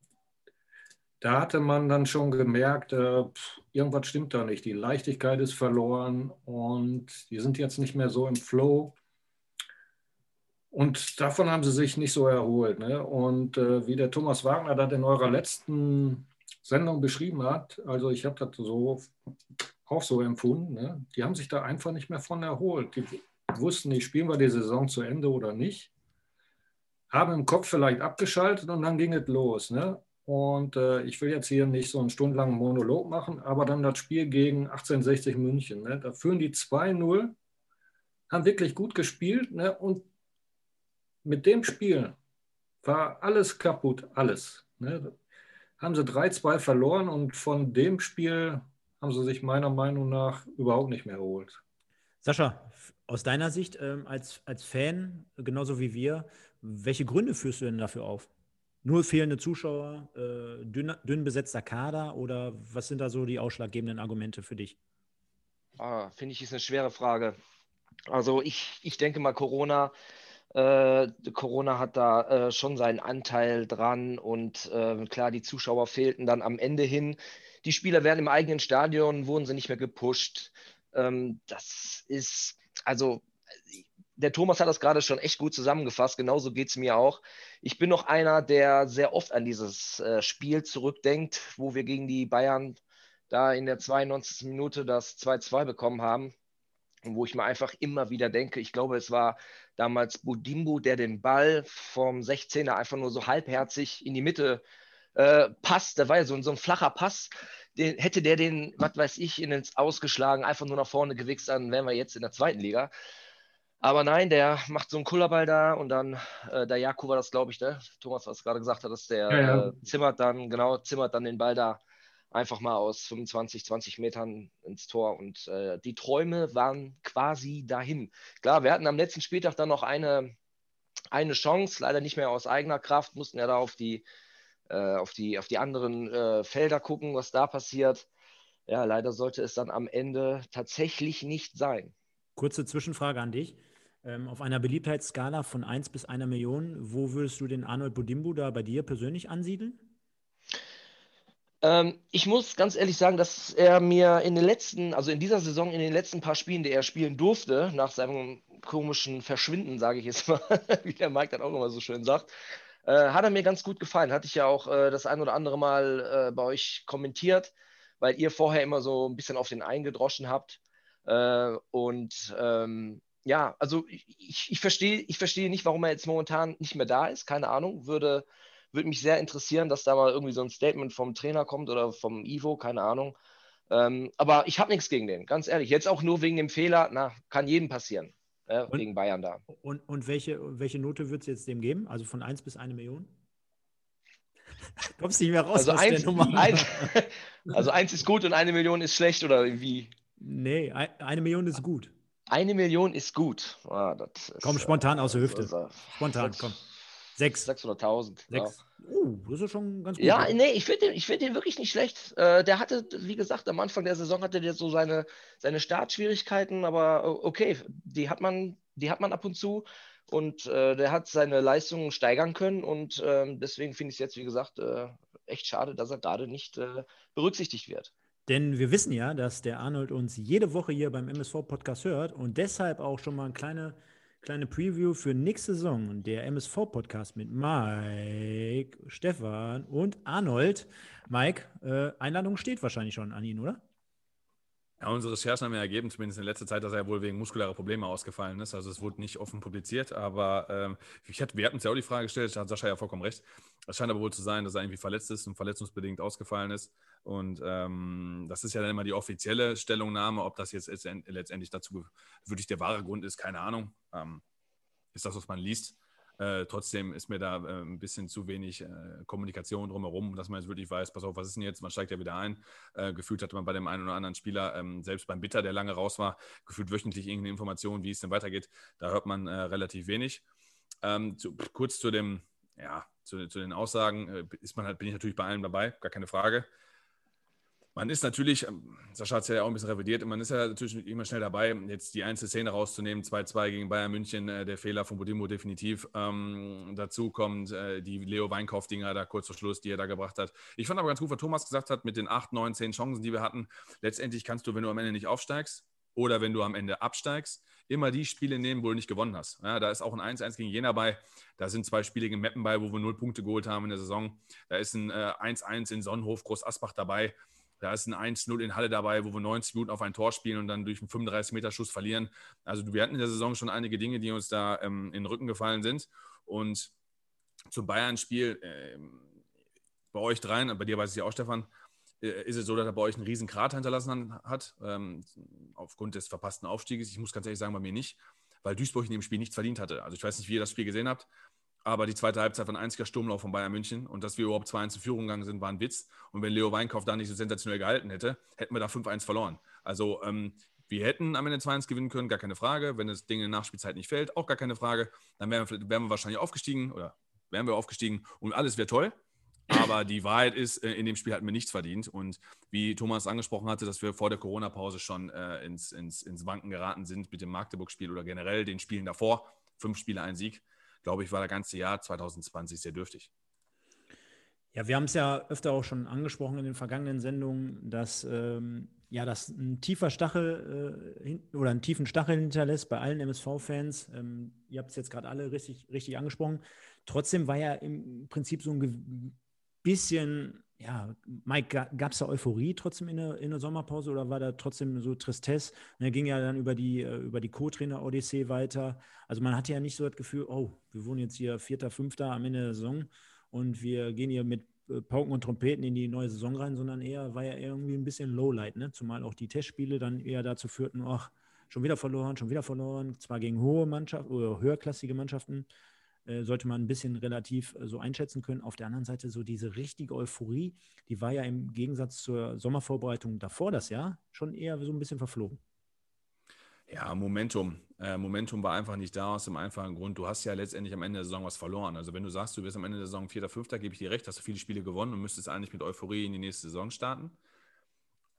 I: Da hatte man dann schon gemerkt, äh, pff, irgendwas stimmt da nicht. Die Leichtigkeit ist verloren und die sind jetzt nicht mehr so im Flow. Und davon haben sie sich nicht so erholt. Ne? Und äh, wie der Thomas Wagner das in eurer letzten Sendung beschrieben hat, also ich habe das so auch so empfunden, ne? die haben sich da einfach nicht mehr von erholt. Die wussten nicht, spielen wir die Saison zu Ende oder nicht. Haben im Kopf vielleicht abgeschaltet und dann ging es los. Ne? Und äh, ich will jetzt hier nicht so einen stundenlangen Monolog machen, aber dann das Spiel gegen 1860 München. Ne? Da führen die 2-0, haben wirklich gut gespielt ne? und mit dem Spiel war alles kaputt, alles. Ne? Haben sie 3-2 verloren und von dem Spiel haben sie sich meiner Meinung nach überhaupt nicht mehr erholt.
E: Sascha, aus deiner Sicht ähm, als, als Fan, genauso wie wir, welche Gründe führst du denn dafür auf? Nur fehlende Zuschauer, äh, dünn, dünn, besetzter Kader oder was sind da so die ausschlaggebenden Argumente für dich?
H: Ah, Finde ich, ist eine schwere Frage. Also ich, ich denke mal, Corona äh, Corona hat da äh, schon seinen Anteil dran und äh, klar, die Zuschauer fehlten dann am Ende hin. Die Spieler werden im eigenen Stadion, wurden sie nicht mehr gepusht. Ähm, das ist, also der Thomas hat das gerade schon echt gut zusammengefasst. Genauso geht es mir auch. Ich bin noch einer, der sehr oft an dieses äh, Spiel zurückdenkt, wo wir gegen die Bayern da in der 92. Minute das 2-2 bekommen haben wo ich mir einfach immer wieder denke, ich glaube, es war damals Budimbu, der den Ball vom 16er einfach nur so halbherzig in die Mitte äh, passt. Da war ja so, so ein flacher Pass. Den, hätte der den, was weiß ich, in ins Ausgeschlagen, einfach nur nach vorne gewichst, dann wären wir jetzt in der zweiten Liga. Aber nein, der macht so einen Kullerball da und dann, äh, der Jaku war das, glaube ich, ne? Thomas, was gerade gesagt hat, dass der ja, ja. Äh, zimmert dann, genau, zimmert dann den Ball da einfach mal aus 25, 20 Metern ins Tor. Und äh, die Träume waren quasi dahin. Klar, wir hatten am letzten Spieltag dann noch eine, eine Chance, leider nicht mehr aus eigener Kraft, mussten ja da auf die, äh, auf die, auf die anderen äh, Felder gucken, was da passiert. Ja, leider sollte es dann am Ende tatsächlich nicht sein.
E: Kurze Zwischenfrage an dich. Ähm, auf einer Beliebtheitsskala von 1 bis 1 Million, wo würdest du den Arnold Budimbu da bei dir persönlich ansiedeln?
H: Ähm, ich muss ganz ehrlich sagen, dass er mir in den letzten, also in dieser Saison, in den letzten paar Spielen, die er spielen durfte, nach seinem komischen Verschwinden, sage ich jetzt mal, wie der Mike dann auch immer so schön sagt, äh, hat er mir ganz gut gefallen. Hatte ich ja auch äh, das ein oder andere Mal äh, bei euch kommentiert, weil ihr vorher immer so ein bisschen auf den eingedroschen habt. Äh, und ähm, ja, also ich, ich verstehe ich versteh nicht, warum er jetzt momentan nicht mehr da ist. Keine Ahnung. Würde, würde mich sehr interessieren, dass da mal irgendwie so ein Statement vom Trainer kommt oder vom Ivo, keine Ahnung. Ähm, aber ich habe nichts gegen den, ganz ehrlich. Jetzt auch nur wegen dem Fehler, na, kann jedem passieren. Ja, und, gegen Bayern da.
E: Und, und welche, welche Note wird es jetzt dem geben? Also von 1 bis 1 Million? Kommst nicht mehr raus
H: also aus eins, der Nummer. Eins, also eins ist gut und eine Million ist schlecht oder wie?
E: Nee, eine Million ist gut.
H: Eine Million ist gut.
E: Ah, ist, komm, spontan aus der Hüfte. Spontan, komm.
H: Sechs. 600.000.
E: Ja. Oh, das ist schon ganz gut.
H: Ja, nee, ich finde den, find den wirklich nicht schlecht. Äh, der hatte, wie gesagt, am Anfang der Saison hatte der so seine, seine Startschwierigkeiten, aber äh, okay, die hat man, die hat man ab und zu und äh, der hat seine Leistungen steigern können und ähm, deswegen finde ich es jetzt, wie gesagt, äh, echt schade, dass er gerade nicht äh, berücksichtigt wird.
E: Denn wir wissen ja, dass der Arnold uns jede Woche hier beim MSV-Podcast hört und deshalb auch schon mal eine kleine kleine Preview für nächste Saison. Der MSV-Podcast mit Mike, Stefan und Arnold. Mike, äh, Einladung steht wahrscheinlich schon an ihn, oder?
F: Ja, unsere Recherchen haben ja ergeben, zumindest in letzter Zeit, dass er wohl wegen muskulärer Probleme ausgefallen ist. Also es wurde nicht offen publiziert, aber ähm, ich hatte, wir hatten uns ja auch die Frage gestellt, da hat Sascha ja vollkommen recht. Es scheint aber wohl zu sein, dass er irgendwie verletzt ist und verletzungsbedingt ausgefallen ist. Und ähm, das ist ja dann immer die offizielle Stellungnahme. Ob das jetzt letztendlich dazu wirklich der wahre Grund ist, keine Ahnung. Ähm, ist das, was man liest. Äh, trotzdem ist mir da äh, ein bisschen zu wenig äh, Kommunikation drumherum, dass man jetzt wirklich weiß, pass auf, was ist denn jetzt? Man steigt ja wieder ein. Äh, gefühlt hatte man bei dem einen oder anderen Spieler, ähm, selbst beim Bitter, der lange raus war, gefühlt wöchentlich irgendeine Information, wie es denn weitergeht. Da hört man äh, relativ wenig. Ähm, zu, kurz zu dem, ja, zu, zu den Aussagen ist man halt, bin ich natürlich bei allen dabei, gar keine Frage man ist natürlich, ähm, Sascha hat es ja auch ein bisschen revidiert, man ist ja natürlich immer schnell dabei, jetzt die einzelne Szene rauszunehmen, 2-2 gegen Bayern München, äh, der Fehler von Bodimo definitiv. Ähm, dazu kommt äh, die Leo Weinkauf-Dinger da kurz vor Schluss, die er da gebracht hat. Ich fand aber ganz gut, was Thomas gesagt hat, mit den 8, 9, 10 Chancen, die wir hatten. Letztendlich kannst du, wenn du am Ende nicht aufsteigst oder wenn du am Ende absteigst, immer die Spiele nehmen, wo du nicht gewonnen hast. Ja, da ist auch ein 1-1 gegen Jena bei. Da sind zwei Spiele gegen Meppen bei, wo wir null Punkte geholt haben in der Saison. Da ist ein 1-1 äh, in Sonnenhof, Groß Asbach dabei. Da ist ein 1-0 in Halle dabei, wo wir 90 Minuten auf ein Tor spielen und dann durch einen 35-Meter-Schuss verlieren. Also wir hatten in der Saison schon einige Dinge, die uns da ähm, in den Rücken gefallen sind. Und zum Bayern-Spiel, äh, bei euch dreien, bei dir weiß ich ja auch, Stefan, äh, ist es so, dass er bei euch einen riesen Krater hinterlassen hat, ähm, aufgrund des verpassten Aufstieges. Ich muss ganz ehrlich sagen, bei mir nicht, weil Duisburg in dem Spiel nichts verdient hatte. Also ich weiß nicht, wie ihr das Spiel gesehen habt, aber die zweite Halbzeit war ein einziger Sturmlauf von Bayern München und dass wir überhaupt 2-1 in Führung gegangen sind, war ein Witz. Und wenn Leo Weinkauf da nicht so sensationell gehalten hätte, hätten wir da 5-1 verloren. Also ähm, wir hätten am Ende 2-1 gewinnen können, gar keine Frage. Wenn das Ding in der Nachspielzeit nicht fällt, auch gar keine Frage. Dann wären wir, wären wir wahrscheinlich aufgestiegen oder wären wir aufgestiegen und alles wäre toll. Aber die Wahrheit ist, äh, in dem Spiel hatten wir nichts verdient. Und wie Thomas angesprochen hatte, dass wir vor der Corona-Pause schon äh, ins, ins, ins Wanken geraten sind mit dem Magdeburg-Spiel oder generell den Spielen davor. Fünf Spiele, ein Sieg glaube ich, war das ganze Jahr 2020 sehr dürftig.
E: Ja, wir haben es ja öfter auch schon angesprochen in den vergangenen Sendungen, dass ähm, ja, das ein tiefer Stachel äh, hin, oder einen tiefen Stachel hinterlässt bei allen MSV-Fans. Ähm, ihr habt es jetzt gerade alle richtig, richtig angesprochen. Trotzdem war ja im Prinzip so ein bisschen ja, Mike, gab es da Euphorie trotzdem in der, in der Sommerpause oder war da trotzdem so Tristesse? Und er ging ja dann über die, äh, über die Co-Trainer-Odyssee weiter. Also man hatte ja nicht so das Gefühl, oh, wir wohnen jetzt hier Vierter, Fünfter am Ende der Saison und wir gehen hier mit äh, Pauken und Trompeten in die neue Saison rein, sondern eher war ja irgendwie ein bisschen Lowlight, ne? Zumal auch die Testspiele dann eher dazu führten, ach, schon wieder verloren, schon wieder verloren, zwar gegen hohe Mannschaften oder höherklassige Mannschaften, sollte man ein bisschen relativ äh, so einschätzen können. Auf der anderen Seite so diese richtige Euphorie, die war ja im Gegensatz zur Sommervorbereitung davor das Jahr schon eher so ein bisschen verflogen.
F: Ja, Momentum. Äh, Momentum war einfach nicht da aus dem einfachen Grund. Du hast ja letztendlich am Ende der Saison was verloren. Also wenn du sagst, du wirst am Ende der Saison Vierter, Fünfter, gebe ich dir recht, hast du viele Spiele gewonnen und müsstest eigentlich mit Euphorie in die nächste Saison starten.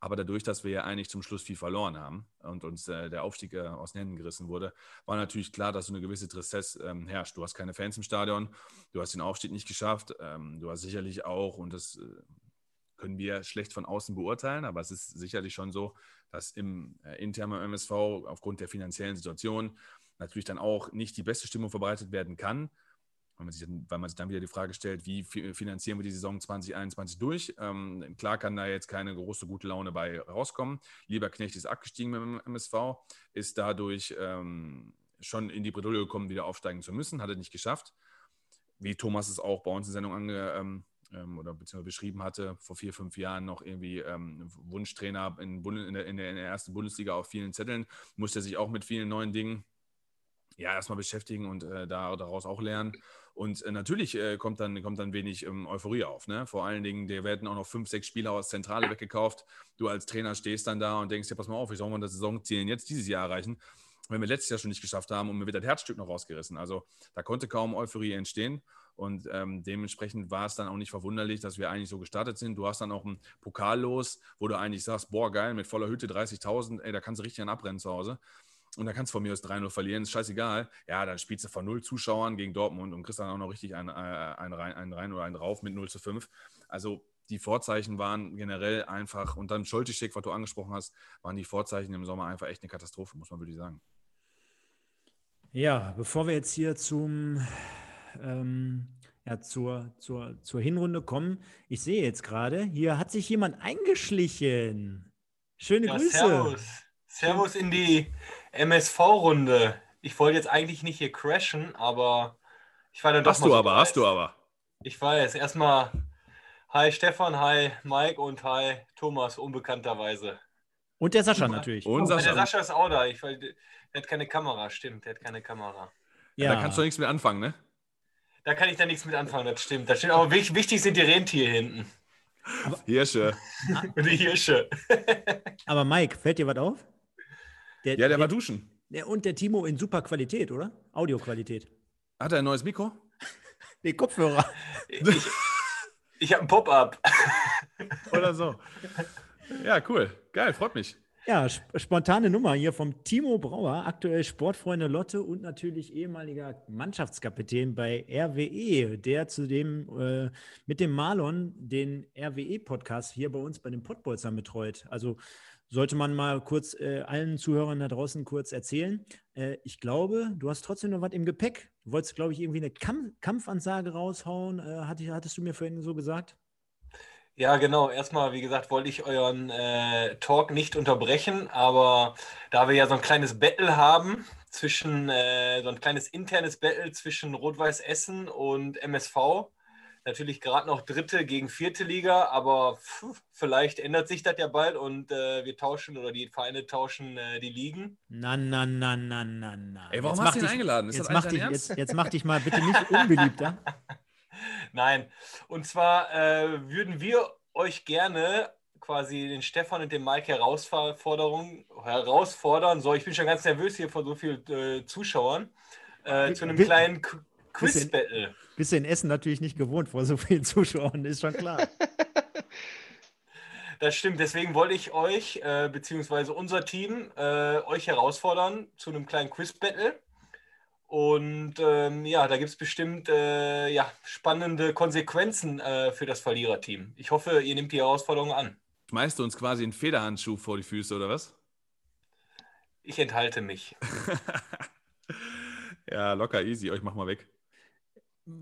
F: Aber dadurch, dass wir ja eigentlich zum Schluss viel verloren haben und uns äh, der Aufstieg äh, aus den Händen gerissen wurde, war natürlich klar, dass so eine gewisse Tristesse ähm, herrscht. Du hast keine Fans im Stadion, du hast den Aufstieg nicht geschafft, ähm, du hast sicherlich auch, und das äh, können wir schlecht von außen beurteilen, aber es ist sicherlich schon so, dass im äh, internen MSV aufgrund der finanziellen Situation natürlich dann auch nicht die beste Stimmung verbreitet werden kann, weil man sich dann, weil man sich dann wieder die Frage stellt, wie finanzieren wir die Saison 2021 durch? Ähm, klar kann da jetzt keine große gute Laune bei rauskommen. Lieberknecht ist abgestiegen mit dem MSV, ist dadurch ähm, schon in die Bredouille gekommen, wieder aufsteigen zu müssen, hat er nicht geschafft. Wie Thomas es auch bei uns in der Sendung ange, ähm, ähm oder beziehungsweise beschrieben hatte, vor vier, fünf Jahren noch irgendwie ähm, Wunschtrainer in, in, der, in, der, ersten Bundesliga auf vielen Zetteln, musste sich auch mit vielen neuen Dingen ja, erstmal beschäftigen und äh, da, daraus auch lernen. Und äh, natürlich äh, kommt, dann, kommt dann wenig ähm, Euphorie auf. Ne? Vor allen Dingen, der werden auch noch fünf, sechs Spieler aus Zentrale weggekauft. Du als Trainer stehst dann da und denkst ja, pass mal auf, wie soll man das Saisonziel jetzt dieses Jahr erreichen, wenn wir letztes Jahr schon nicht geschafft haben und mir wird das Herzstück noch rausgerissen. Also da konnte kaum Euphorie entstehen. Und ähm, dementsprechend war es dann auch nicht verwunderlich, dass wir eigentlich so gestartet sind. Du hast dann auch ein Pokal los, wo du eigentlich sagst, boah, geil, mit voller Hütte 30.000, ey, da kannst du richtig an abbrennen zu Hause und da kannst du von mir aus 3-0 verlieren, ist scheißegal. Ja, dann spielst du von 0 Zuschauern gegen Dortmund und kriegst dann auch noch richtig einen, äh, einen, rein, einen rein oder einen drauf mit 0 zu 5. Also die Vorzeichen waren generell einfach, und dann Scholtischek, was du angesprochen hast, waren die Vorzeichen im Sommer einfach echt eine Katastrophe, muss man wirklich sagen.
E: Ja, bevor wir jetzt hier zum, ähm, ja, zur, zur, zur Hinrunde kommen, ich sehe jetzt gerade, hier hat sich jemand eingeschlichen. Schöne ja, Grüße.
J: Servus. Servus in die MSV-Runde. Ich wollte jetzt eigentlich nicht hier crashen, aber ich war dann
F: doch Hast du aber, hast du aber.
J: Ich weiß. Erstmal Hi Stefan, hi Mike und hi Thomas, unbekannterweise.
E: Und der Sascha natürlich.
J: Und Sascha. Der Sascha ist auch da. Ich, der hat keine Kamera, stimmt, der hat keine Kamera.
F: Ja. Da kannst du nichts mit anfangen, ne?
J: Da kann ich da nichts mit anfangen, das stimmt. Das stimmt. Aber wichtig sind die Rentiere hinten.
F: Aber, Hirsche.
J: die Hirsche.
E: Aber Mike, fällt dir was auf?
F: Der, ja, der, der war duschen.
E: Der, und der Timo in super Qualität, oder? Audioqualität.
F: Hat er ein neues Mikro?
E: Nee, Kopfhörer.
J: Ich, ich habe ein Pop-up.
F: Oder so. Ja, cool. Geil, freut mich.
E: Ja, spontane Nummer hier vom Timo Brauer, aktuell Sportfreunde Lotte und natürlich ehemaliger Mannschaftskapitän bei RWE, der zudem äh, mit dem Marlon den RWE-Podcast hier bei uns bei den Pottbolzern betreut. Also sollte man mal kurz äh, allen Zuhörern da draußen kurz erzählen. Äh, ich glaube, du hast trotzdem noch was im Gepäck. Du wolltest, glaube ich, irgendwie eine Kamp Kampfansage raushauen. Äh, hattest, hattest du mir vorhin so gesagt?
J: Ja, genau. Erstmal, wie gesagt, wollte ich euren äh, Talk nicht unterbrechen, aber da wir ja so ein kleines Battle haben zwischen, äh, so ein kleines internes Battle zwischen Rot-Weiß Essen und MSV, Natürlich gerade noch dritte gegen vierte Liga, aber pf, vielleicht ändert sich das ja bald und äh, wir tauschen oder die Vereine tauschen äh, die Ligen.
E: Na, na, na, na, na, na.
F: Ey, warum jetzt hast du ihn eingeladen?
E: Ist jetzt, mach dich, jetzt, jetzt mach dich mal bitte nicht unbeliebter.
J: Nein, und zwar äh, würden wir euch gerne quasi den Stefan und den Mike Herausforderung, herausfordern. So, ich bin schon ganz nervös hier vor so vielen äh, Zuschauern. Äh, zu einem kleinen Quiz-Battle.
E: Bist du in Essen natürlich nicht gewohnt vor so vielen Zuschauern, ist schon klar.
J: Das stimmt, deswegen wollte ich euch, äh, beziehungsweise unser Team, äh, euch herausfordern zu einem kleinen Quiz-Battle. Und ähm, ja, da gibt es bestimmt äh, ja, spannende Konsequenzen äh, für das Verliererteam. Ich hoffe, ihr nehmt die Herausforderung an.
F: Schmeißt du uns quasi einen Federhandschuh vor die Füße, oder was?
J: Ich enthalte mich.
F: ja, locker, easy. Euch mach mal weg.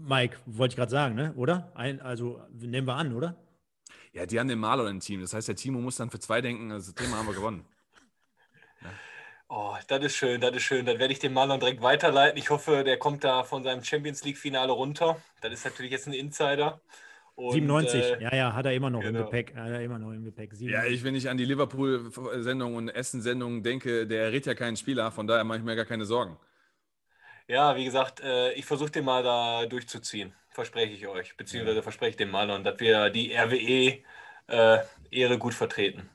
E: Mike, wollte ich gerade sagen, ne? oder? Ein, also nehmen wir an, oder?
F: Ja, die haben den Marlon im Team. Das heißt, der Timo muss dann für zwei denken. Also, das Thema haben wir gewonnen.
J: Ja. Oh, das ist schön, das ist schön. Dann werde ich den Marlon direkt weiterleiten. Ich hoffe, der kommt da von seinem Champions League-Finale runter. Das ist natürlich jetzt ein Insider.
E: Und, 97, äh, ja, ja, hat er immer noch genau. im Gepäck. Hat er immer noch im Gepäck.
F: 97. Ja, ich, wenn ich an die Liverpool-Sendung und Essen-Sendung denke, der rät ja keinen Spieler, von daher mache ich mir gar keine Sorgen.
J: Ja, wie gesagt, äh, ich versuche den mal da durchzuziehen, verspreche ich euch, beziehungsweise verspreche ich dem Malern, dass wir die RWE-Ehre äh, gut vertreten.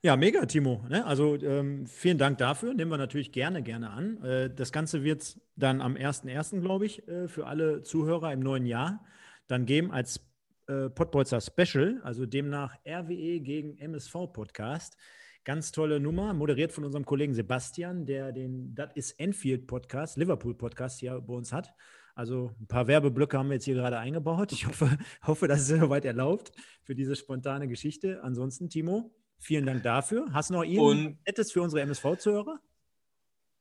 E: Ja, mega, Timo. Ne? Also ähm, vielen Dank dafür. Nehmen wir natürlich gerne, gerne an. Äh, das Ganze wird es dann am 1.1., glaube ich, äh, für alle Zuhörer im neuen Jahr dann geben als äh, Pottbolzer Special, also demnach RWE gegen MSV Podcast. Ganz tolle Nummer, moderiert von unserem Kollegen Sebastian, der den Das ist Enfield Podcast, Liverpool Podcast hier bei uns hat. Also ein paar Werbeblöcke haben wir jetzt hier gerade eingebaut. Ich hoffe, hoffe dass es soweit erlaubt für diese spontane Geschichte. Ansonsten, Timo, vielen Dank dafür. Hast du noch irgendetwas für unsere MSV-Zuhörer?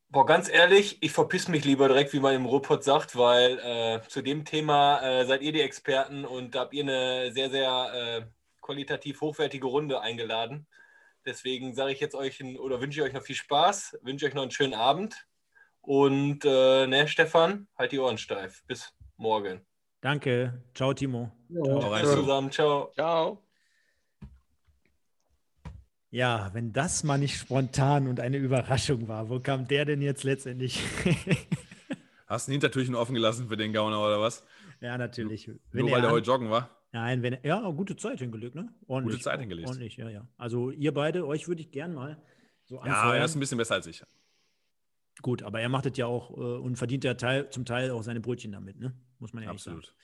J: Boah, ganz ehrlich, ich verpiss mich lieber direkt, wie man im Ruhrpott sagt, weil äh, zu dem Thema äh, seid ihr die Experten und da habt ihr eine sehr, sehr äh, qualitativ hochwertige Runde eingeladen. Deswegen sage ich jetzt euch ein, oder wünsche ich euch noch viel Spaß, wünsche euch noch einen schönen Abend und äh, ne, Stefan, halt die Ohren steif. Bis morgen.
E: Danke. Ciao, Timo.
J: Ja, Ciao zusammen. Ciao.
H: Ciao.
E: Ja, wenn das mal nicht spontan und eine Überraschung war, wo kam der denn jetzt letztendlich?
F: Hast du ein Hintertürchen offen gelassen für den Gauner oder was?
E: Ja, natürlich.
F: Wenn Nur weil der heute joggen war?
E: Nein, wenn ja, gute Zeit hingelegt, ne?
F: Ordentlich. Gute Zeit hingelegt.
E: Ordentlich, ja, ja. Also ihr beide, euch würde ich gern mal so
F: anfeuern. Ja, er ist ein bisschen besser als ich.
E: Gut, aber er macht es ja auch äh, und verdient ja Teil, zum Teil auch seine Brötchen damit, ne? Muss man ja Absolut. sagen.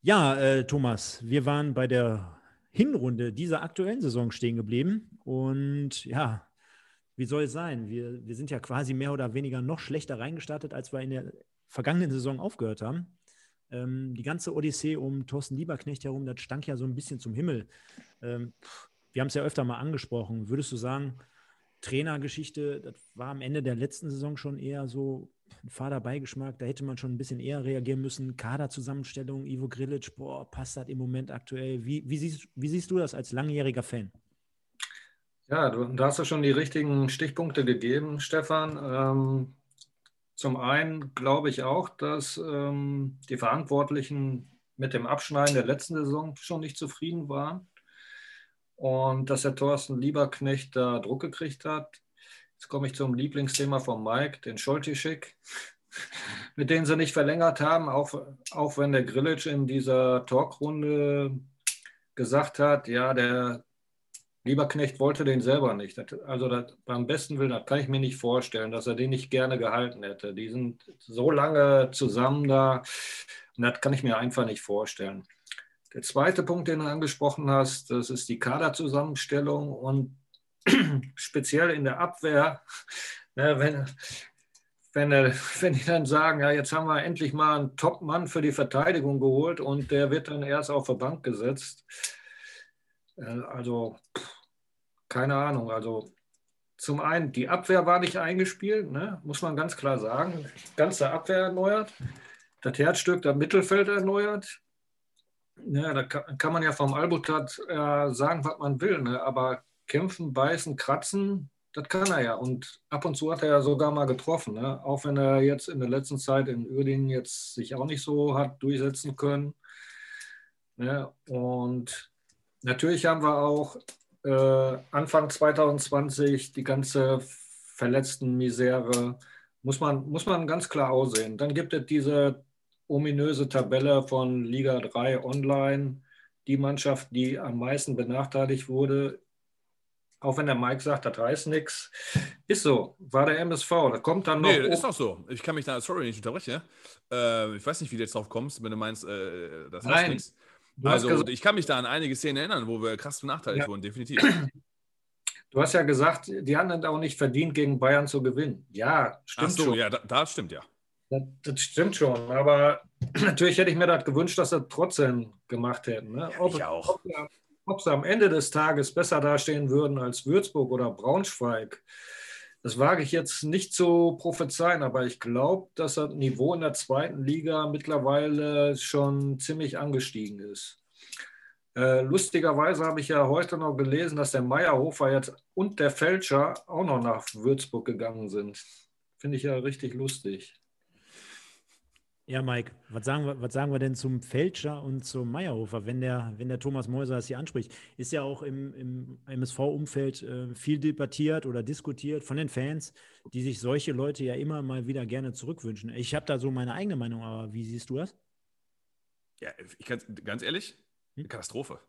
E: Ja, äh, Thomas, wir waren bei der Hinrunde dieser aktuellen Saison stehen geblieben. Und ja, wie soll es sein? Wir, wir sind ja quasi mehr oder weniger noch schlechter reingestartet, als wir in der vergangenen Saison aufgehört haben. Ähm, die ganze Odyssee um Thorsten Lieberknecht herum, das stank ja so ein bisschen zum Himmel. Ähm, wir haben es ja öfter mal angesprochen. Würdest du sagen, Trainergeschichte, das war am Ende der letzten Saison schon eher so ein fader Beigeschmack. Da hätte man schon ein bisschen eher reagieren müssen. Kaderzusammenstellung, Ivo Grilic, boah, passt das im Moment aktuell? Wie, wie, siehst, wie siehst du das als langjähriger Fan?
I: Ja, du, da hast du schon die richtigen Stichpunkte gegeben, Stefan. Ähm, zum einen glaube ich auch, dass ähm, die Verantwortlichen mit dem Abschneiden der letzten Saison schon nicht zufrieden waren und dass der Thorsten Lieberknecht da Druck gekriegt hat. Jetzt komme ich zum Lieblingsthema von Mike, den Scholtischik, mit dem sie nicht verlängert haben, auch, auch wenn der Grillitsch in dieser Talkrunde gesagt hat, ja, der Lieberknecht wollte den selber nicht. Also das, beim besten Willen, das kann ich mir nicht vorstellen, dass er den nicht gerne gehalten hätte. Die sind so lange zusammen da und das kann ich mir einfach nicht vorstellen. Der zweite Punkt, den du angesprochen hast, das ist die Kaderzusammenstellung und speziell in der Abwehr, ne, wenn, wenn, wenn die dann sagen, ja, jetzt haben wir endlich mal einen Top-Mann für die Verteidigung geholt und der wird dann erst auf der Bank gesetzt. Äh, also, keine Ahnung. Also, zum einen, die Abwehr war nicht eingespielt, ne? muss man ganz klar sagen. Ganze Abwehr erneuert. Das Herzstück, das Mittelfeld erneuert. Ja, da kann, man ja vom Albutat äh, sagen, was man will, ne? aber kämpfen, beißen, kratzen, das kann er ja. Und ab und zu hat er ja sogar mal getroffen. Ne? Auch wenn er jetzt in der letzten Zeit in Uerdingen jetzt sich auch nicht so hat durchsetzen können. Ne? Und natürlich haben wir auch äh, Anfang 2020 die ganze verletzten Misere. Muss man, muss man ganz klar aussehen. Dann gibt es diese ominöse Tabelle von Liga 3 online. Die Mannschaft, die am meisten benachteiligt wurde, auch wenn der Mike sagt, das heißt nichts. Ist so, war der MSV. Da kommt dann noch.
F: Nee, ist doch so. Ich kann mich da, sorry, nicht unterbrechen. Äh, ich weiß nicht, wie du jetzt drauf kommst, wenn du meinst, äh, das heißt nichts. Also, ich kann mich da an einige Szenen erinnern, wo wir krass benachteiligt ja. wurden, definitiv.
I: Du hast ja gesagt, die haben auch nicht verdient, gegen Bayern zu gewinnen. Ja,
F: stimmt Ach so, schon. ja, da, das stimmt ja.
I: Das, das, stimmt schon, aber natürlich hätte ich mir das gewünscht, dass sie trotzdem gemacht hätten. Ne?
F: Ob, ich auch. Ob,
I: ob sie am Ende des Tages besser dastehen würden als Würzburg oder Braunschweig, das wage ich jetzt nicht zu prophezeien, aber ich glaube, dass das Niveau in der zweiten Liga mittlerweile schon ziemlich angestiegen ist. Äh, lustigerweise habe ich ja heute noch gelesen, dass der Meierhofer jetzt und der Fälscher auch noch nach Würzburg gegangen sind. Finde ich ja richtig lustig.
E: Ja, Mike, was sagen, wir, was sagen wir denn zum Fälscher und zum Meierhofer, wenn der, wenn der Thomas Mäuser das hier anspricht? Ist ja auch im, im MSV-Umfeld äh, viel debattiert oder diskutiert von den Fans, die sich solche Leute ja immer mal wieder gerne zurückwünschen. Ich habe da so meine eigene Meinung, aber wie siehst du das?
F: Ja, ich kann ganz ehrlich, hm? Katastrophe.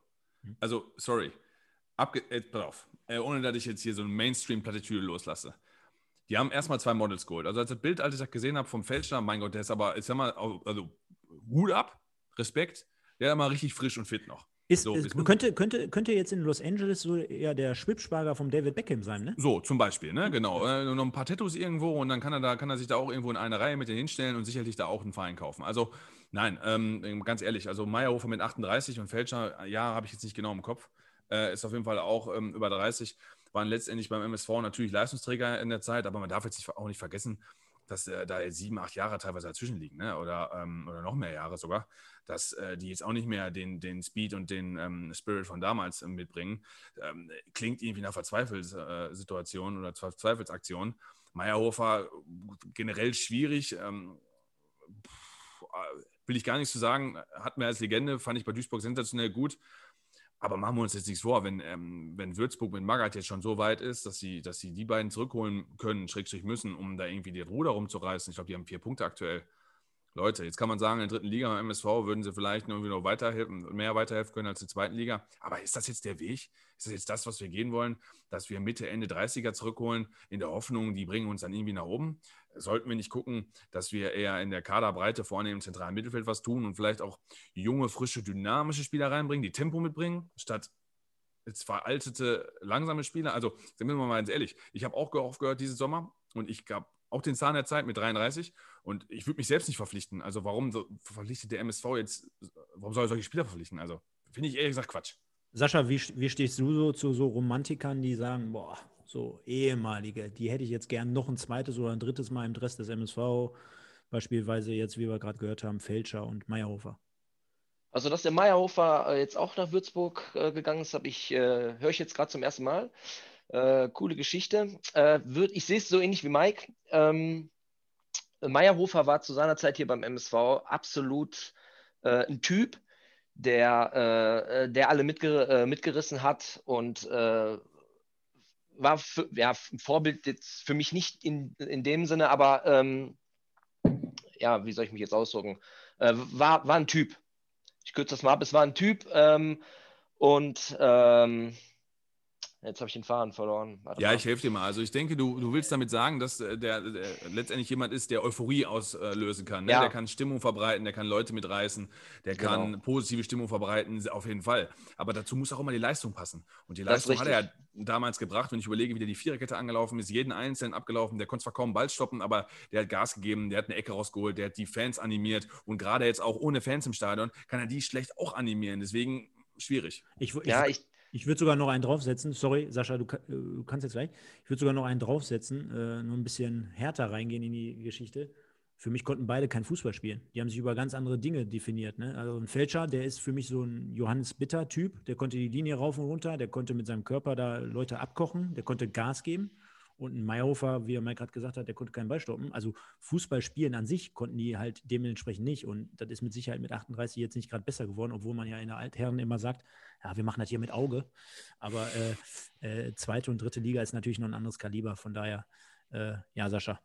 F: Hm? Also, sorry. Abge äh, pass auf, äh, ohne dass ich jetzt hier so eine Mainstream-Plattitüde loslasse. Die haben erstmal zwei Models geholt. Also als das Bild, als ich das gesehen habe vom Fälscher, mein Gott, der ist aber, ich sag mal, also Hut ab, Respekt, der ist mal richtig frisch und fit noch.
E: Ist, so, ist, könnte, könnte, könnte jetzt in Los Angeles so eher der Schwibschwager vom David Beckham sein, ne?
F: So, zum Beispiel, ne? Genau. Äh, noch ein paar Tattoos irgendwo und dann kann er, da, kann er sich da auch irgendwo in eine Reihe mit denen hinstellen und sicherlich da auch einen Verein kaufen. Also, nein, ähm, ganz ehrlich, also Meyerhofer mit 38 und Fälscher, ja, habe ich jetzt nicht genau im Kopf, äh, ist auf jeden Fall auch ähm, über 30. waren letztendlich beim MSV natürlich Leistungsträger in der Zeit, aber man darf jetzt auch nicht vergessen, dass äh, da sieben, acht Jahre teilweise dazwischen liegen, ne? oder, ähm, oder noch mehr Jahre sogar, dass äh, die jetzt auch nicht mehr den, den Speed und den ähm, Spirit von damals äh, mitbringen. Ähm, klingt irgendwie nach Verzweifelssituation oder Verzweifelsaktion. Meyerhofer generell schwierig. Ähm, will ich gar nichts zu sagen. Hat mir als Legende, fand ich bei Duisburg sensationell gut. Aber machen wir uns jetzt nichts vor, wenn, ähm, wenn Würzburg mit Magath jetzt schon so weit ist, dass sie, dass sie die beiden zurückholen können, Schrägstrich müssen, um da irgendwie die Ruder rumzureißen. Ich glaube, die haben vier Punkte aktuell. Leute, jetzt kann man sagen, in der dritten Liga beim MSV würden sie vielleicht irgendwie noch weiterhelfen, mehr weiterhelfen können als in der zweiten Liga. Aber ist das jetzt der Weg? Ist das jetzt das, was wir gehen wollen, dass wir Mitte, Ende 30er zurückholen, in der Hoffnung, die bringen uns dann irgendwie nach oben? Sollten wir nicht gucken, dass wir eher in der Kaderbreite vorne im zentralen Mittelfeld was tun und vielleicht auch junge, frische, dynamische Spieler reinbringen, die Tempo mitbringen, statt jetzt veraltete, langsame Spieler? Also, sind wir mal ganz ehrlich, ich habe auch oft gehört diesen Sommer und ich gab auch den Zahn der Zeit mit 33 und ich würde mich selbst nicht verpflichten. Also warum so, verpflichtet der MSV jetzt, warum soll er solche Spieler verpflichten? Also finde ich ehrlich gesagt Quatsch.
E: Sascha, wie, wie stehst du so zu so Romantikern, die sagen, boah, so ehemalige, die hätte ich jetzt gern noch ein zweites oder ein drittes Mal im Dress des MSV, beispielsweise jetzt, wie wir gerade gehört haben, Felscher und Meyerhofer?
H: Also, dass der Meyerhofer äh, jetzt auch nach Würzburg äh, gegangen ist, ich, äh, höre ich jetzt gerade zum ersten Mal. Äh, coole Geschichte. Äh, würd, ich sehe es so ähnlich wie Mike. Ähm, Meyerhofer war zu seiner Zeit hier beim MSV absolut äh, ein Typ, der, der alle mitger mitgerissen hat und war für, ja, ein Vorbild jetzt für mich nicht in, in dem Sinne, aber ähm, ja, wie soll ich mich jetzt ausdrücken? war, war ein Typ. Ich kürze das mal ab, es war ein Typ ähm, und ähm, Jetzt habe ich den Faden verloren.
F: Warte ja, mal. ich helfe dir mal. Also ich denke, du, du willst damit sagen, dass äh, der, der letztendlich jemand ist, der Euphorie auslösen kann. Ne? Ja. Der kann Stimmung verbreiten, der kann Leute mitreißen, der genau. kann positive Stimmung verbreiten, auf jeden Fall. Aber dazu muss auch immer die Leistung passen. Und die Leistung hat er ja damals gebracht. Wenn ich überlege, wie der die Viererkette angelaufen ist, jeden Einzelnen abgelaufen, der konnte zwar kaum Ball stoppen, aber der hat Gas gegeben, der hat eine Ecke rausgeholt, der hat die Fans animiert. Und gerade jetzt auch ohne Fans im Stadion kann er die schlecht auch animieren. Deswegen schwierig.
E: Ich, ich, ja, ich, ich würde sogar noch einen draufsetzen. Sorry, Sascha, du, äh, du kannst jetzt gleich. Ich würde sogar noch einen draufsetzen, äh, nur ein bisschen härter reingehen in die Geschichte. Für mich konnten beide kein Fußball spielen. Die haben sich über ganz andere Dinge definiert. Ne? Also ein Fälscher, der ist für mich so ein Johannes Bitter-Typ. Der konnte die Linie rauf und runter, der konnte mit seinem Körper da Leute abkochen, der konnte Gas geben. Und ein Meyerhofer, wie er mal gerade gesagt hat, der konnte keinen Ball stoppen. Also Fußball spielen an sich konnten die halt dementsprechend nicht. Und das ist mit Sicherheit mit 38 jetzt nicht gerade besser geworden, obwohl man ja in der Altherren immer sagt, ja, wir machen das hier mit Auge. Aber äh, äh, zweite und dritte Liga ist natürlich noch ein anderes Kaliber. Von daher, äh, ja, Sascha.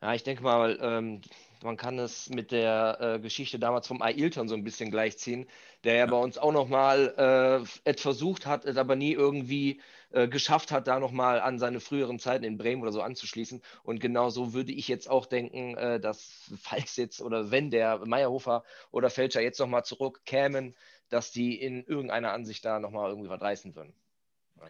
H: Ja, ich denke mal, ähm, man kann es mit der äh, Geschichte damals vom Ailton so ein bisschen gleichziehen, der ja, ja. bei uns auch nochmal äh, es versucht hat, es aber nie irgendwie äh, geschafft hat, da nochmal an seine früheren Zeiten in Bremen oder so anzuschließen. Und genau so würde ich jetzt auch denken, äh, dass falls jetzt oder wenn der Meyerhofer oder Fälscher jetzt nochmal zurückkämen, dass die in irgendeiner Ansicht da nochmal irgendwie was reißen würden. Ja.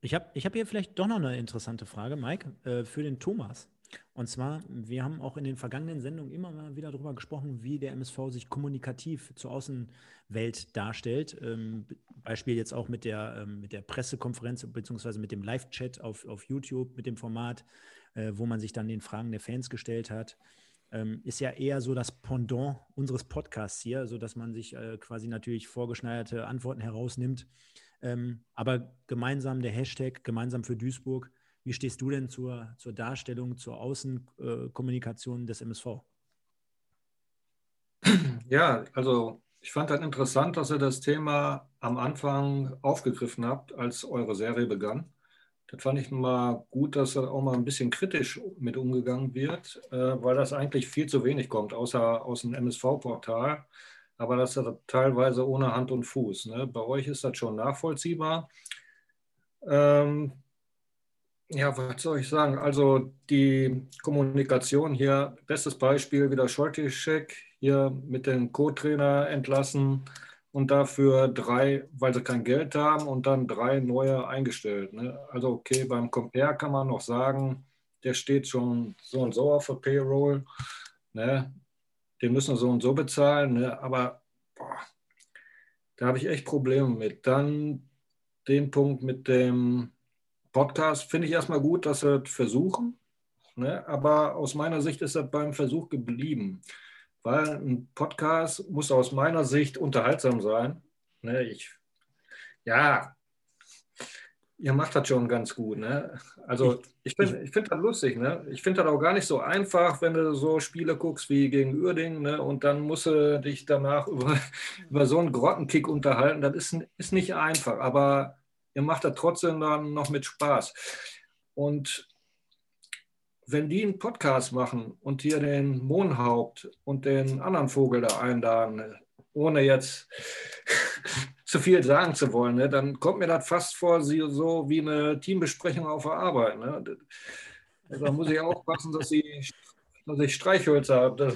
E: Ich habe ich hab hier vielleicht doch noch eine interessante Frage, Mike, äh, für den Thomas. Und zwar, wir haben auch in den vergangenen Sendungen immer mal wieder darüber gesprochen, wie der MSV sich kommunikativ zur Außenwelt darstellt. Ähm, Beispiel jetzt auch mit der, ähm, mit der Pressekonferenz beziehungsweise mit dem Live-Chat auf, auf YouTube, mit dem Format, äh, wo man sich dann den Fragen der Fans gestellt hat ähm, ist ja eher so das Pendant unseres Podcasts hier, sodass man sich äh, quasi natürlich vorgeschneiderte Antworten herausnimmt. Aber gemeinsam der Hashtag, gemeinsam für Duisburg. Wie stehst du denn zur, zur Darstellung, zur Außenkommunikation des MSV?
I: Ja, also ich fand das interessant, dass ihr das Thema am Anfang aufgegriffen habt, als eure Serie begann. Das fand ich mal gut, dass da auch mal ein bisschen kritisch mit umgegangen wird, äh, weil das eigentlich viel zu wenig kommt, außer aus dem MSV-Portal. Aber das ist teilweise ohne Hand und Fuß. Ne? Bei euch ist das schon nachvollziehbar. Ähm, ja, was soll ich sagen? Also die Kommunikation hier, bestes Beispiel wieder Scholtischek, hier mit dem Co-Trainer entlassen und dafür drei, weil sie kein Geld haben und dann drei neue eingestellt. Ne? Also okay, beim Compare kann man noch sagen, der steht schon so und so auf der Payroll. Ne? Den müssen wir so und so bezahlen. Ne? Aber boah, da habe ich echt Probleme mit. Dann den Punkt mit dem Podcast finde ich erstmal gut, dass sie es versuchen. Ne? Aber aus meiner Sicht ist das beim Versuch geblieben. Weil ein Podcast muss aus meiner Sicht unterhaltsam sein. Ne? Ich, ja, ihr macht das schon ganz gut. Ne? Also ich finde ich find das lustig. Ne? Ich finde das auch gar nicht so einfach, wenn du so Spiele guckst wie gegen Uerdingen ne? und dann musst du dich danach über, über so einen Grottenkick unterhalten. Das ist, ist nicht einfach, aber ihr macht das trotzdem dann noch mit Spaß. Und wenn die einen Podcast machen und hier den Mohnhaupt und den anderen Vogel da einladen, ohne jetzt zu viel sagen zu wollen, ne, dann kommt mir das fast vor so wie eine Teambesprechung auf der Arbeit. Ne. Also da muss ich aufpassen, dass, ich, dass ich Streichhölzer habe, dass,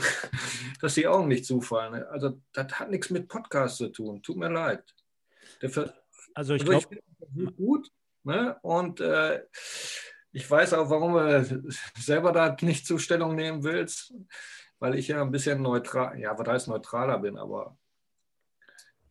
I: dass die Augen nicht zufallen. Ne. Also das hat nichts mit Podcast zu tun. Tut mir leid.
E: Der, also ich glaube,
I: also gut. Ne? Und äh, ich weiß auch, warum du selber da nicht Zustellung nehmen willst, weil ich ja ein bisschen neutral, ja, was heißt neutraler bin, aber,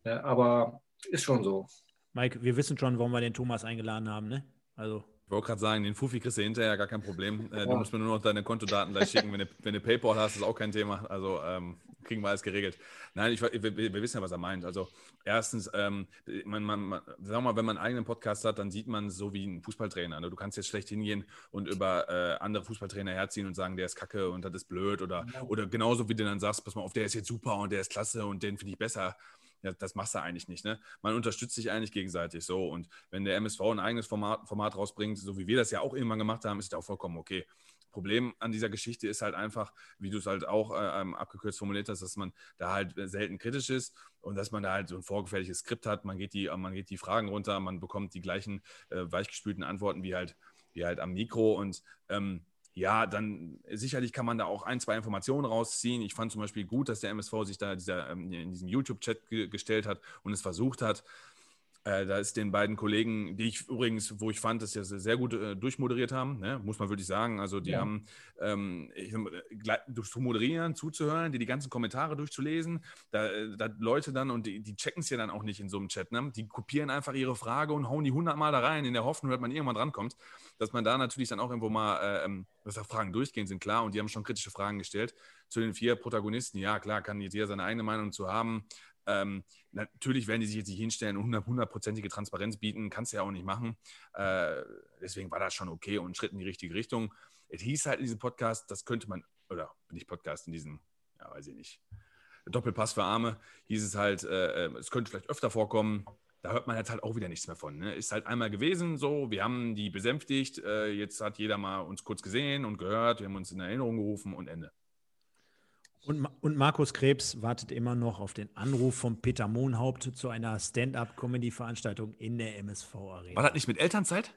I: ja, aber ist schon so.
E: Mike, wir wissen schon, warum wir den Thomas eingeladen haben, ne? Also.
F: Ich wollte gerade sagen, den Fufi kriegst du hinterher, gar kein Problem. Äh, ja. Du musst mir nur noch deine Kontodaten gleich schicken. Wenn du, wenn du PayPal hast, ist auch kein Thema. Also ähm, kriegen wir alles geregelt. Nein, ich, wir, wir, wissen ja, was er meint. Also erstens, ähm, man, man, man, sag mal, wenn man einen eigenen Podcast hat, dann sieht man so wie ein Fußballtrainer. Ne? Du kannst jetzt schlecht hingehen und über äh, andere Fußballtrainer herziehen und sagen, der ist kacke und das ist blöd. Oder, genau. oder genauso wie du dann sagst, pass mal auf, der ist jetzt super und der ist klasse und den finde ich besser ja, das machst du eigentlich nicht. Ne? Man unterstützt sich eigentlich gegenseitig so. Und wenn der MSV ein eigenes Format, Format rausbringt, so wie wir das ja auch irgendwann gemacht haben, ist das auch vollkommen okay. Problem an dieser Geschichte ist halt einfach, wie du es halt auch äh, ähm, abgekürzt formuliert hast, dass man da halt selten kritisch ist und dass man da halt so ein vorgefertigtes Skript hat. Man geht die, man geht die Fragen runter, man bekommt die gleichen äh, weichgespülten Antworten wie halt, wie halt am Mikro und ähm, ja, dann sicherlich kann man da auch ein, zwei Informationen rausziehen. Ich fand zum Beispiel gut, dass der MSV sich da dieser, ähm, in diesem YouTube-Chat ge gestellt hat und es versucht hat, äh, da ist den beiden Kollegen, die ich übrigens, wo ich fand, dass sie sehr gut äh, durchmoderiert haben, ne? muss man wirklich sagen. Also die ja. haben ähm, ich, zu moderieren, zuzuhören, die die ganzen Kommentare durchzulesen, da, äh, da Leute dann und die, die checken es ja dann auch nicht in so einem Chat. Ne? Die kopieren einfach ihre Frage und hauen die hundertmal da rein, in der Hoffnung, dass man irgendwann drankommt. Dass man da natürlich dann auch irgendwo mal, äh, ähm, dass da Fragen durchgehen sind, klar. Und die haben schon kritische Fragen gestellt zu den vier Protagonisten. Ja, klar, kann jeder seine eigene Meinung zu haben. Ähm, natürlich werden die sich jetzt nicht hinstellen und hundertprozentige Transparenz bieten, kannst du ja auch nicht machen. Äh, deswegen war das schon okay und ein Schritt in die richtige Richtung. Es hieß halt in diesem Podcast, das könnte man, oder nicht Podcast, in diesem, ja, weiß ich nicht, Doppelpass für Arme, hieß es halt, äh, äh, es könnte vielleicht öfter vorkommen. Da hört man jetzt halt auch wieder nichts mehr von. Ne? Ist halt einmal gewesen, so, wir haben die besänftigt, äh, jetzt hat jeder mal uns kurz gesehen und gehört, wir haben uns in Erinnerung gerufen und Ende.
E: Und, und, Markus Krebs wartet immer noch auf den Anruf von Peter Mohnhaupt zu einer Stand-up-Comedy-Veranstaltung in der MSV-Arena.
F: War das nicht mit Elternzeit?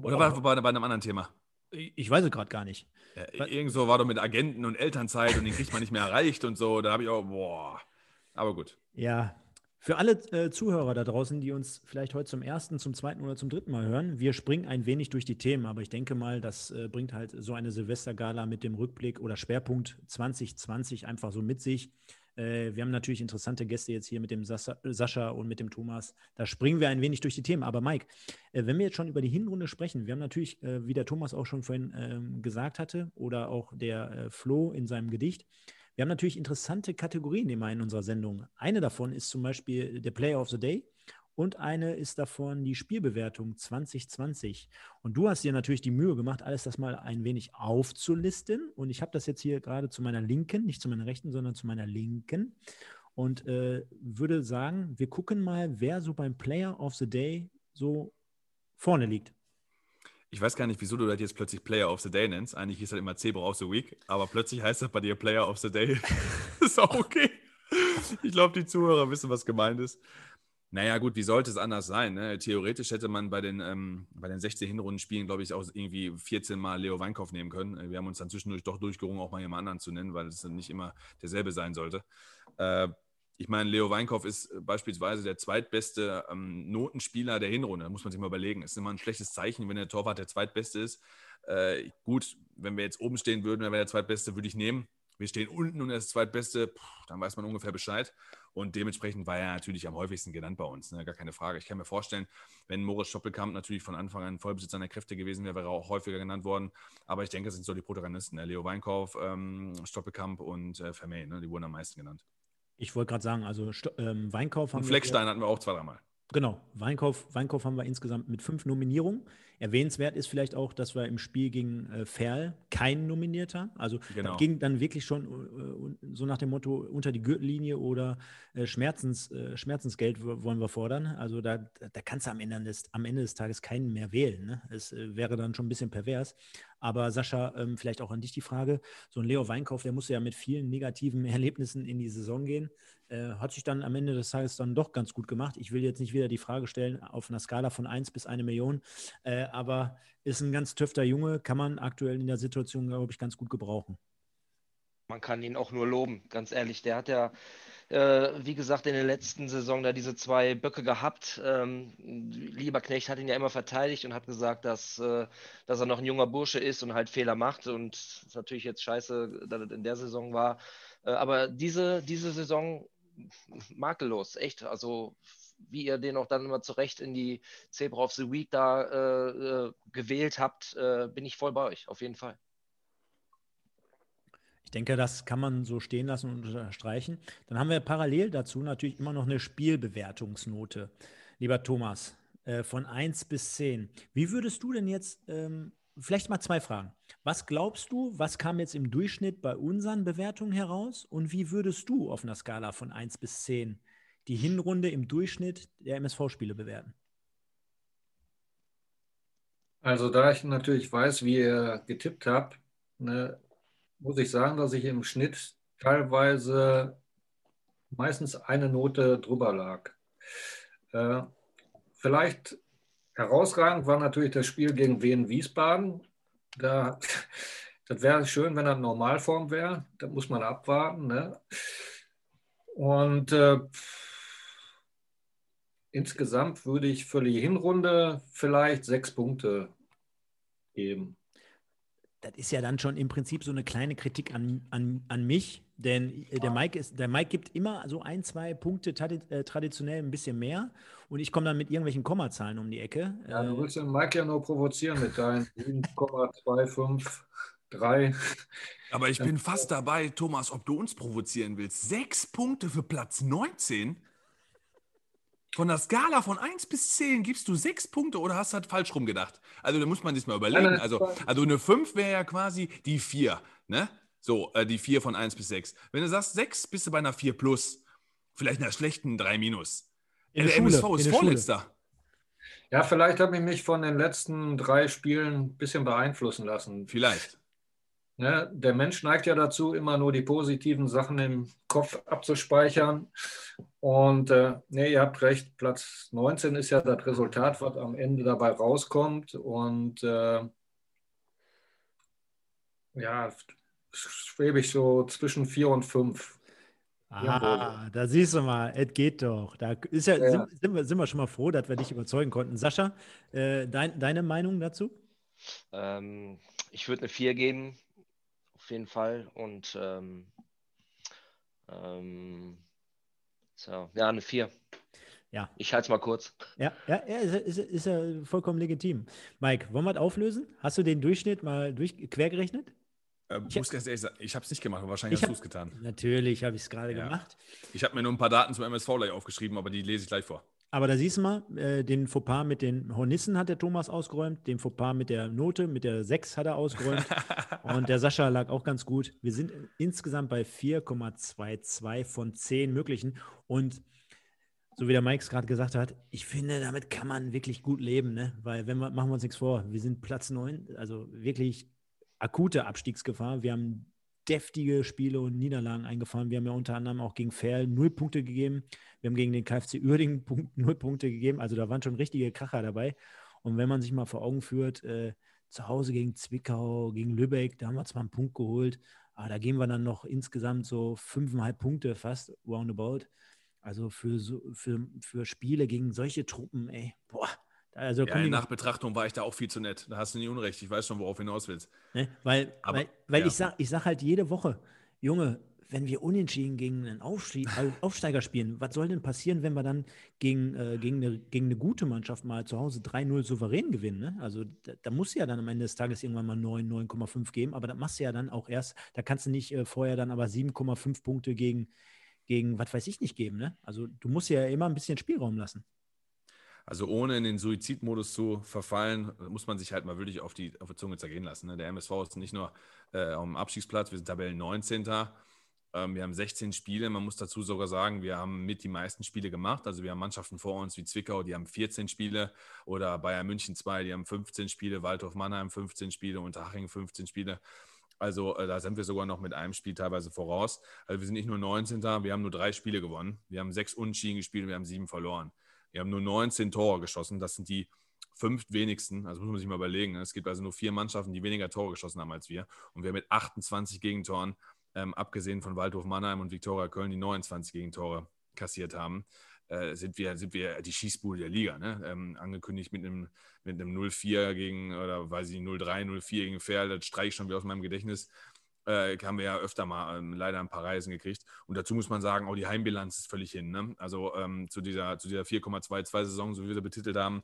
F: Oder war das bei, bei einem anderen Thema?
E: Ich weiß es gerade gar nicht.
F: Ja, irgendwo war doch mit Agenten und Elternzeit und den kriegt man nicht mehr erreicht und so. Da habe ich auch, boah. Aber gut.
E: Ja, für alle äh, Zuhörer da draußen, die uns vielleicht heute zum ersten, zum zweiten oder zum dritten Mal hören, wir springen ein wenig durch die Themen, aber ich denke mal, das äh, bringt halt so eine Silvestergala mit dem Rückblick oder Schwerpunkt 2020 einfach so mit sich. Äh, wir haben natürlich interessante Gäste jetzt hier mit dem Sascha, Sascha, und mit dem Thomas. Da springen wir ein wenig durch die Themen. Aber Mike, äh, wenn wir jetzt schon über die Hinrunde sprechen, wir haben natürlich, äh, wie der Thomas auch schon vorhin ähm, gesagt hatte, oder auch der äh, Flo in seinem Gedicht, wir haben natürlich interessante Kategorien immer in unserer Sendung. Eine davon ist zum Beispiel der Player of the Day und eine ist davon die Spielbewertung 2020. Und du hast dir natürlich die Mühe gemacht, alles das mal ein wenig aufzulisten. Und ich habe das jetzt hier gerade zu meiner Linken, nicht zu meiner Rechten, sondern zu meiner Linken. Und äh, würde sagen, wir gucken mal, wer so beim Player of the Day so vorne liegt.
F: Ich weiß gar nicht, wieso du das jetzt plötzlich Player of the Day nennst. Eigentlich hieß das immer Zebra of the Week, aber plötzlich heißt das bei dir Player of the Day. ist auch okay. Ich glaube, die Zuhörer wissen, was gemeint ist. Naja, gut, wie sollte es anders sein? Ne? Theoretisch hätte man bei den, ähm, bei den 16 Hinrundenspielen, glaube ich, auch irgendwie 14 Mal Leo Weinkauf nehmen können. Wir haben uns dann zwischendurch doch durchgerungen, auch mal jemand anderen zu nennen, weil es nicht immer derselbe sein sollte. Äh, ich meine, Leo Weinkauf ist äh, beispielsweise der zweitbeste ähm, Notenspieler der Hinrunde. Da muss man sich mal überlegen. Es ist immer ein schlechtes Zeichen, wenn der Torwart der zweitbeste ist. Äh, gut, wenn wir jetzt oben stehen würden, wer wäre der zweitbeste, würde ich nehmen. wir stehen unten und er ist zweitbeste, puh, dann weiß man ungefähr Bescheid. Und dementsprechend war er natürlich am häufigsten genannt bei uns, ne? gar keine Frage. Ich kann mir vorstellen, wenn Moritz Stoppelkamp natürlich von Anfang an Vollbesitzer seiner Kräfte gewesen wäre, wäre er auch häufiger genannt worden. Aber ich denke, es sind so die Protagonisten, ne? Leo Weinkauf, ähm, Stoppelkamp und äh, Vermey, ne? die wurden am meisten genannt.
E: Ich wollte gerade sagen, also ähm, Weinkauf haben
F: und Fleckstein wir, hatten wir auch zwei, dreimal.
E: Genau, Weinkauf, Weinkauf haben wir insgesamt mit fünf Nominierungen. Erwähnenswert ist vielleicht auch, dass wir im Spiel gegen äh, Ferl keinen nominiert haben. Also genau. ging dann wirklich schon äh, so nach dem Motto unter die Gürtellinie oder äh, Schmerzens, äh, Schmerzensgeld wollen wir fordern. Also da, da kannst du am Ende des, am Ende des Tages keinen mehr wählen. Ne? Es äh, wäre dann schon ein bisschen pervers. Aber Sascha, ähm, vielleicht auch an dich die Frage. So ein Leo Weinkauf, der musste ja mit vielen negativen Erlebnissen in die Saison gehen. Äh, hat sich dann am Ende des Tages dann doch ganz gut gemacht. Ich will jetzt nicht wieder die Frage stellen auf einer Skala von 1 bis eine Million, äh, aber ist ein ganz tüfter Junge, kann man aktuell in der Situation, glaube ich, ganz gut gebrauchen.
H: Man kann ihn auch nur loben, ganz ehrlich. Der hat ja äh, wie gesagt, in der letzten Saison da diese zwei Böcke gehabt. Ähm, Lieberknecht hat ihn ja immer verteidigt und hat gesagt, dass, äh, dass er noch ein junger Bursche ist und halt Fehler macht. Und es ist natürlich jetzt scheiße, dass es in der Saison war. Äh, aber diese, diese Saison makellos, echt. Also wie ihr den auch dann immer zurecht in die Zebra of the Week da äh, äh, gewählt habt, äh, bin ich voll bei euch, auf jeden Fall.
E: Ich denke, das kann man so stehen lassen und unterstreichen. Dann haben wir parallel dazu natürlich immer noch eine Spielbewertungsnote. Lieber Thomas, äh, von 1 bis 10. Wie würdest du denn jetzt, ähm, vielleicht mal zwei Fragen. Was glaubst du, was kam jetzt im Durchschnitt bei unseren Bewertungen heraus? Und wie würdest du auf einer Skala von 1 bis 10 die Hinrunde im Durchschnitt der MSV-Spiele bewerten?
I: Also da ich natürlich weiß, wie ihr getippt habt, ne, muss ich sagen, dass ich im Schnitt teilweise meistens eine Note drüber lag. Äh, vielleicht herausragend war natürlich das Spiel gegen Wien Wiesbaden. Da, das wäre schön, wenn das Normalform wäre. Da muss man abwarten. Ne? Und äh, insgesamt würde ich für die Hinrunde vielleicht sechs Punkte geben
E: das ist ja dann schon im Prinzip so eine kleine Kritik an, an, an mich, denn äh, der Mike, ist, der Mike gibt immer so ein, zwei Punkte äh, traditionell ein bisschen mehr und ich komme dann mit irgendwelchen Kommazahlen um die Ecke.
I: Ja, du willst den Mike ja nur provozieren mit deinen 7,253.
F: Aber ich bin fast dabei, Thomas, ob du uns provozieren willst. Sechs Punkte für Platz 19? Von der Skala von 1 bis 10 gibst du 6 Punkte oder hast du halt falsch rumgedacht? Also da muss man sich mal überlegen. Also, also eine 5 wäre ja quasi die 4, ne? So, äh, die 4 von 1 bis 6. Wenn du sagst 6, bist du bei einer 4 plus. Vielleicht einer schlechten 3 minus.
E: In der, der MSV
F: ist Vorletzter.
I: Ja, vielleicht habe ich mich von den letzten drei Spielen ein bisschen beeinflussen lassen.
F: Vielleicht.
I: Ne, der Mensch neigt ja dazu, immer nur die positiven Sachen im Kopf abzuspeichern. Und äh, nee, ihr habt recht, Platz 19 ist ja das Resultat, was am Ende dabei rauskommt. Und äh, ja, schwebe ich so zwischen 4 und 5.
E: Ah, da siehst du mal, es geht doch. Da ist ja, ja. Sind, sind, wir, sind wir schon mal froh, dass wir dich überzeugen konnten. Sascha, äh, dein, deine Meinung dazu?
H: Ähm, ich würde eine 4 geben jeden Fall. Und ähm, ähm, so, ja, eine 4.
E: Ja.
H: Ich halte es mal kurz.
E: Ja, ja, ja ist, ist, ist ja vollkommen legitim. Mike, wollen wir das auflösen? Hast du den Durchschnitt mal durch, quer gerechnet?
F: Äh, ich muss ganz ehrlich sagen, ich habe es nicht gemacht, wahrscheinlich hast du es getan.
E: Natürlich habe ich es gerade ja. gemacht.
F: Ich habe mir nur ein paar Daten zum MSV gleich aufgeschrieben, aber die lese ich gleich vor.
E: Aber da siehst du mal, äh, den Fauxpas mit den Hornissen hat der Thomas ausgeräumt, den Fauxpas mit der Note, mit der 6 hat er ausgeräumt. und der Sascha lag auch ganz gut. Wir sind insgesamt bei 4,22 von 10 möglichen. Und so wie der Mike es gerade gesagt hat, ich finde, damit kann man wirklich gut leben, ne? Weil, wenn wir, machen wir uns nichts vor, wir sind Platz 9, also wirklich akute Abstiegsgefahr. Wir haben deftige Spiele und Niederlagen eingefahren. Wir haben ja unter anderem auch gegen Ferl null Punkte gegeben. Wir haben gegen den KfC Uerdingen null Punkte gegeben. Also da waren schon richtige Kracher dabei. Und wenn man sich mal vor Augen führt, äh, zu Hause gegen Zwickau, gegen Lübeck, da haben wir zwar einen Punkt geholt, aber da gehen wir dann noch insgesamt so fünfeinhalb Punkte fast roundabout. Also für, für, für Spiele gegen solche Truppen, ey, boah,
F: also ja, in Nachbetrachtung war ich da auch viel zu nett. Da hast du nie Unrecht. Ich weiß schon, worauf du hinaus willst.
E: Ne? Weil, Aber, weil, weil ja. ich sage ich sag halt jede Woche, Junge, wenn wir unentschieden gegen einen Aufstieg, Aufsteiger spielen, was soll denn passieren, wenn wir dann gegen, äh, gegen, eine, gegen eine gute Mannschaft mal zu Hause 3-0 souverän gewinnen? Ne? Also da, da muss ja dann am Ende des Tages irgendwann mal 9, 9,5 geben, aber das machst du ja dann auch erst, da kannst du nicht äh, vorher dann aber 7,5 Punkte gegen, gegen, was weiß ich nicht geben. Ne? Also du musst ja immer ein bisschen Spielraum lassen.
F: Also ohne in den Suizidmodus zu verfallen, muss man sich halt mal wirklich auf die, auf die Zunge zergehen lassen. Ne? Der MSV ist nicht nur äh, am Abstiegsplatz, wir sind Tabellen 19. Ähm, wir haben 16 Spiele. Man muss dazu sogar sagen, wir haben mit die meisten Spiele gemacht. Also wir haben Mannschaften vor uns wie Zwickau, die haben 14 Spiele oder Bayern München 2, die haben 15 Spiele, Waldorf Mannheim 15 Spiele, Unterhaching 15 Spiele. Also äh, da sind wir sogar noch mit einem Spiel teilweise voraus. Also wir sind nicht nur 19. Wir haben nur drei Spiele gewonnen. Wir haben sechs Unschieden gespielt wir haben sieben verloren. Wir haben nur 19 Tore geschossen. Das sind die fünf wenigsten. Also muss man sich mal überlegen. Es gibt also nur vier Mannschaften, die weniger Tore geschossen haben als wir. Und wir mit 28 Gegentoren ähm, abgesehen von Waldhof Mannheim und Viktoria Köln, die 29 Gegentore kassiert haben, äh, sind, wir, sind wir die Schießbude der Liga. Ne? Ähm, angekündigt mit einem, mit einem 0-4 gegen, oder weiß ich, 0-3, 0-4 gegen Ferl, das streiche ich schon wieder aus meinem Gedächtnis. Äh, haben wir ja öfter mal ähm, leider ein paar Reisen gekriegt. Und dazu muss man sagen, auch die Heimbilanz ist völlig hin. Ne? Also ähm, zu dieser, zu dieser 4,22-Saison, so wie wir sie betitelt haben,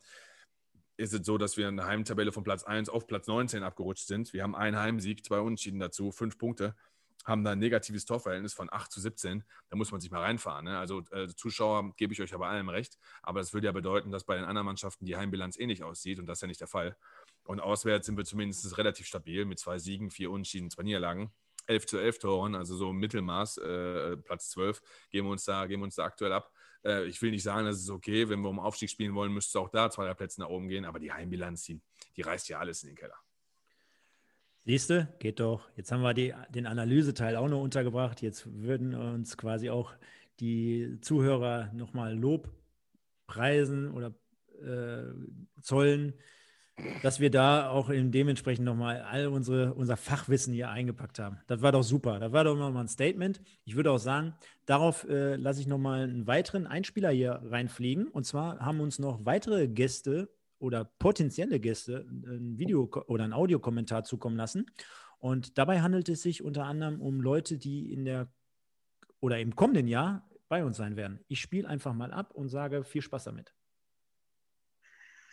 F: ist es so, dass wir in der Heimtabelle von Platz 1 auf Platz 19 abgerutscht sind. Wir haben einen Heimsieg, zwei Unentschieden dazu, fünf Punkte haben da ein negatives Torverhältnis von 8 zu 17. Da muss man sich mal reinfahren. Ne? Also äh, Zuschauer gebe ich euch aber allem recht. Aber das würde ja bedeuten, dass bei den anderen Mannschaften die Heimbilanz ähnlich aussieht und das ist ja nicht der Fall. Und auswärts sind wir zumindest relativ stabil mit zwei Siegen, vier Unschieden, zwei Niederlagen. 11 zu 11 Toren, also so Mittelmaß, äh, Platz 12, geben wir uns da, geben wir uns da aktuell ab. Äh, ich will nicht sagen, das ist okay, wenn wir um Aufstieg spielen wollen, müsste es auch da zwei, drei Plätze nach oben gehen, aber die Heimbilanz, die, die reißt ja alles in den Keller.
E: Siehst du, geht doch. Jetzt haben wir die, den Analyseteil auch noch untergebracht. Jetzt würden uns quasi auch die Zuhörer nochmal Lob preisen oder äh, zollen, dass wir da auch in dementsprechend nochmal all unsere, unser Fachwissen hier eingepackt haben. Das war doch super. Das war doch nochmal ein Statement. Ich würde auch sagen, darauf äh, lasse ich nochmal einen weiteren Einspieler hier reinfliegen. Und zwar haben uns noch weitere Gäste oder potenzielle Gäste ein Video oder ein Audiokommentar zukommen lassen. Und dabei handelt es sich unter anderem um Leute, die in der oder im kommenden Jahr bei uns sein werden. Ich spiele einfach mal ab und sage viel Spaß damit.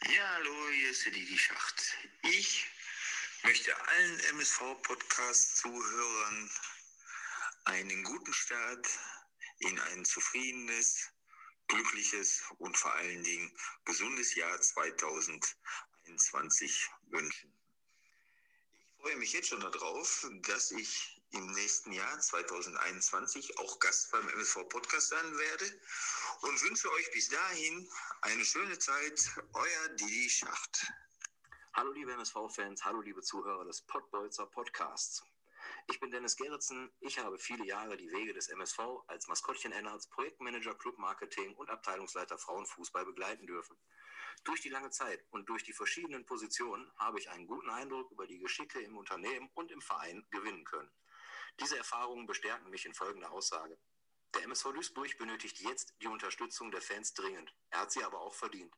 K: Ja, hallo, hier ist der Didi Schacht. Ich möchte allen MSV-Podcast-Zuhörern einen guten Start in ein zufriedenes, glückliches und vor allen Dingen gesundes Jahr 2021 wünschen. Ich freue mich jetzt schon darauf, dass ich im nächsten Jahr 2021 auch Gast beim MSV Podcast sein werde und wünsche euch bis dahin eine schöne Zeit. Euer Didi Schacht.
L: Hallo liebe MSV-Fans, hallo liebe Zuhörer des Pottbolzer Podcasts. Ich bin Dennis Gerritsen. Ich habe viele Jahre die Wege des MSV als Maskottchen Ennards, Projektmanager Clubmarketing und Abteilungsleiter Frauenfußball begleiten dürfen. Durch die lange Zeit und durch die verschiedenen Positionen habe ich einen guten Eindruck über die Geschicke im Unternehmen und im Verein gewinnen können. Diese Erfahrungen bestärken mich in folgender Aussage. Der MSV Duisburg benötigt jetzt die Unterstützung der Fans dringend. Er hat sie aber auch verdient.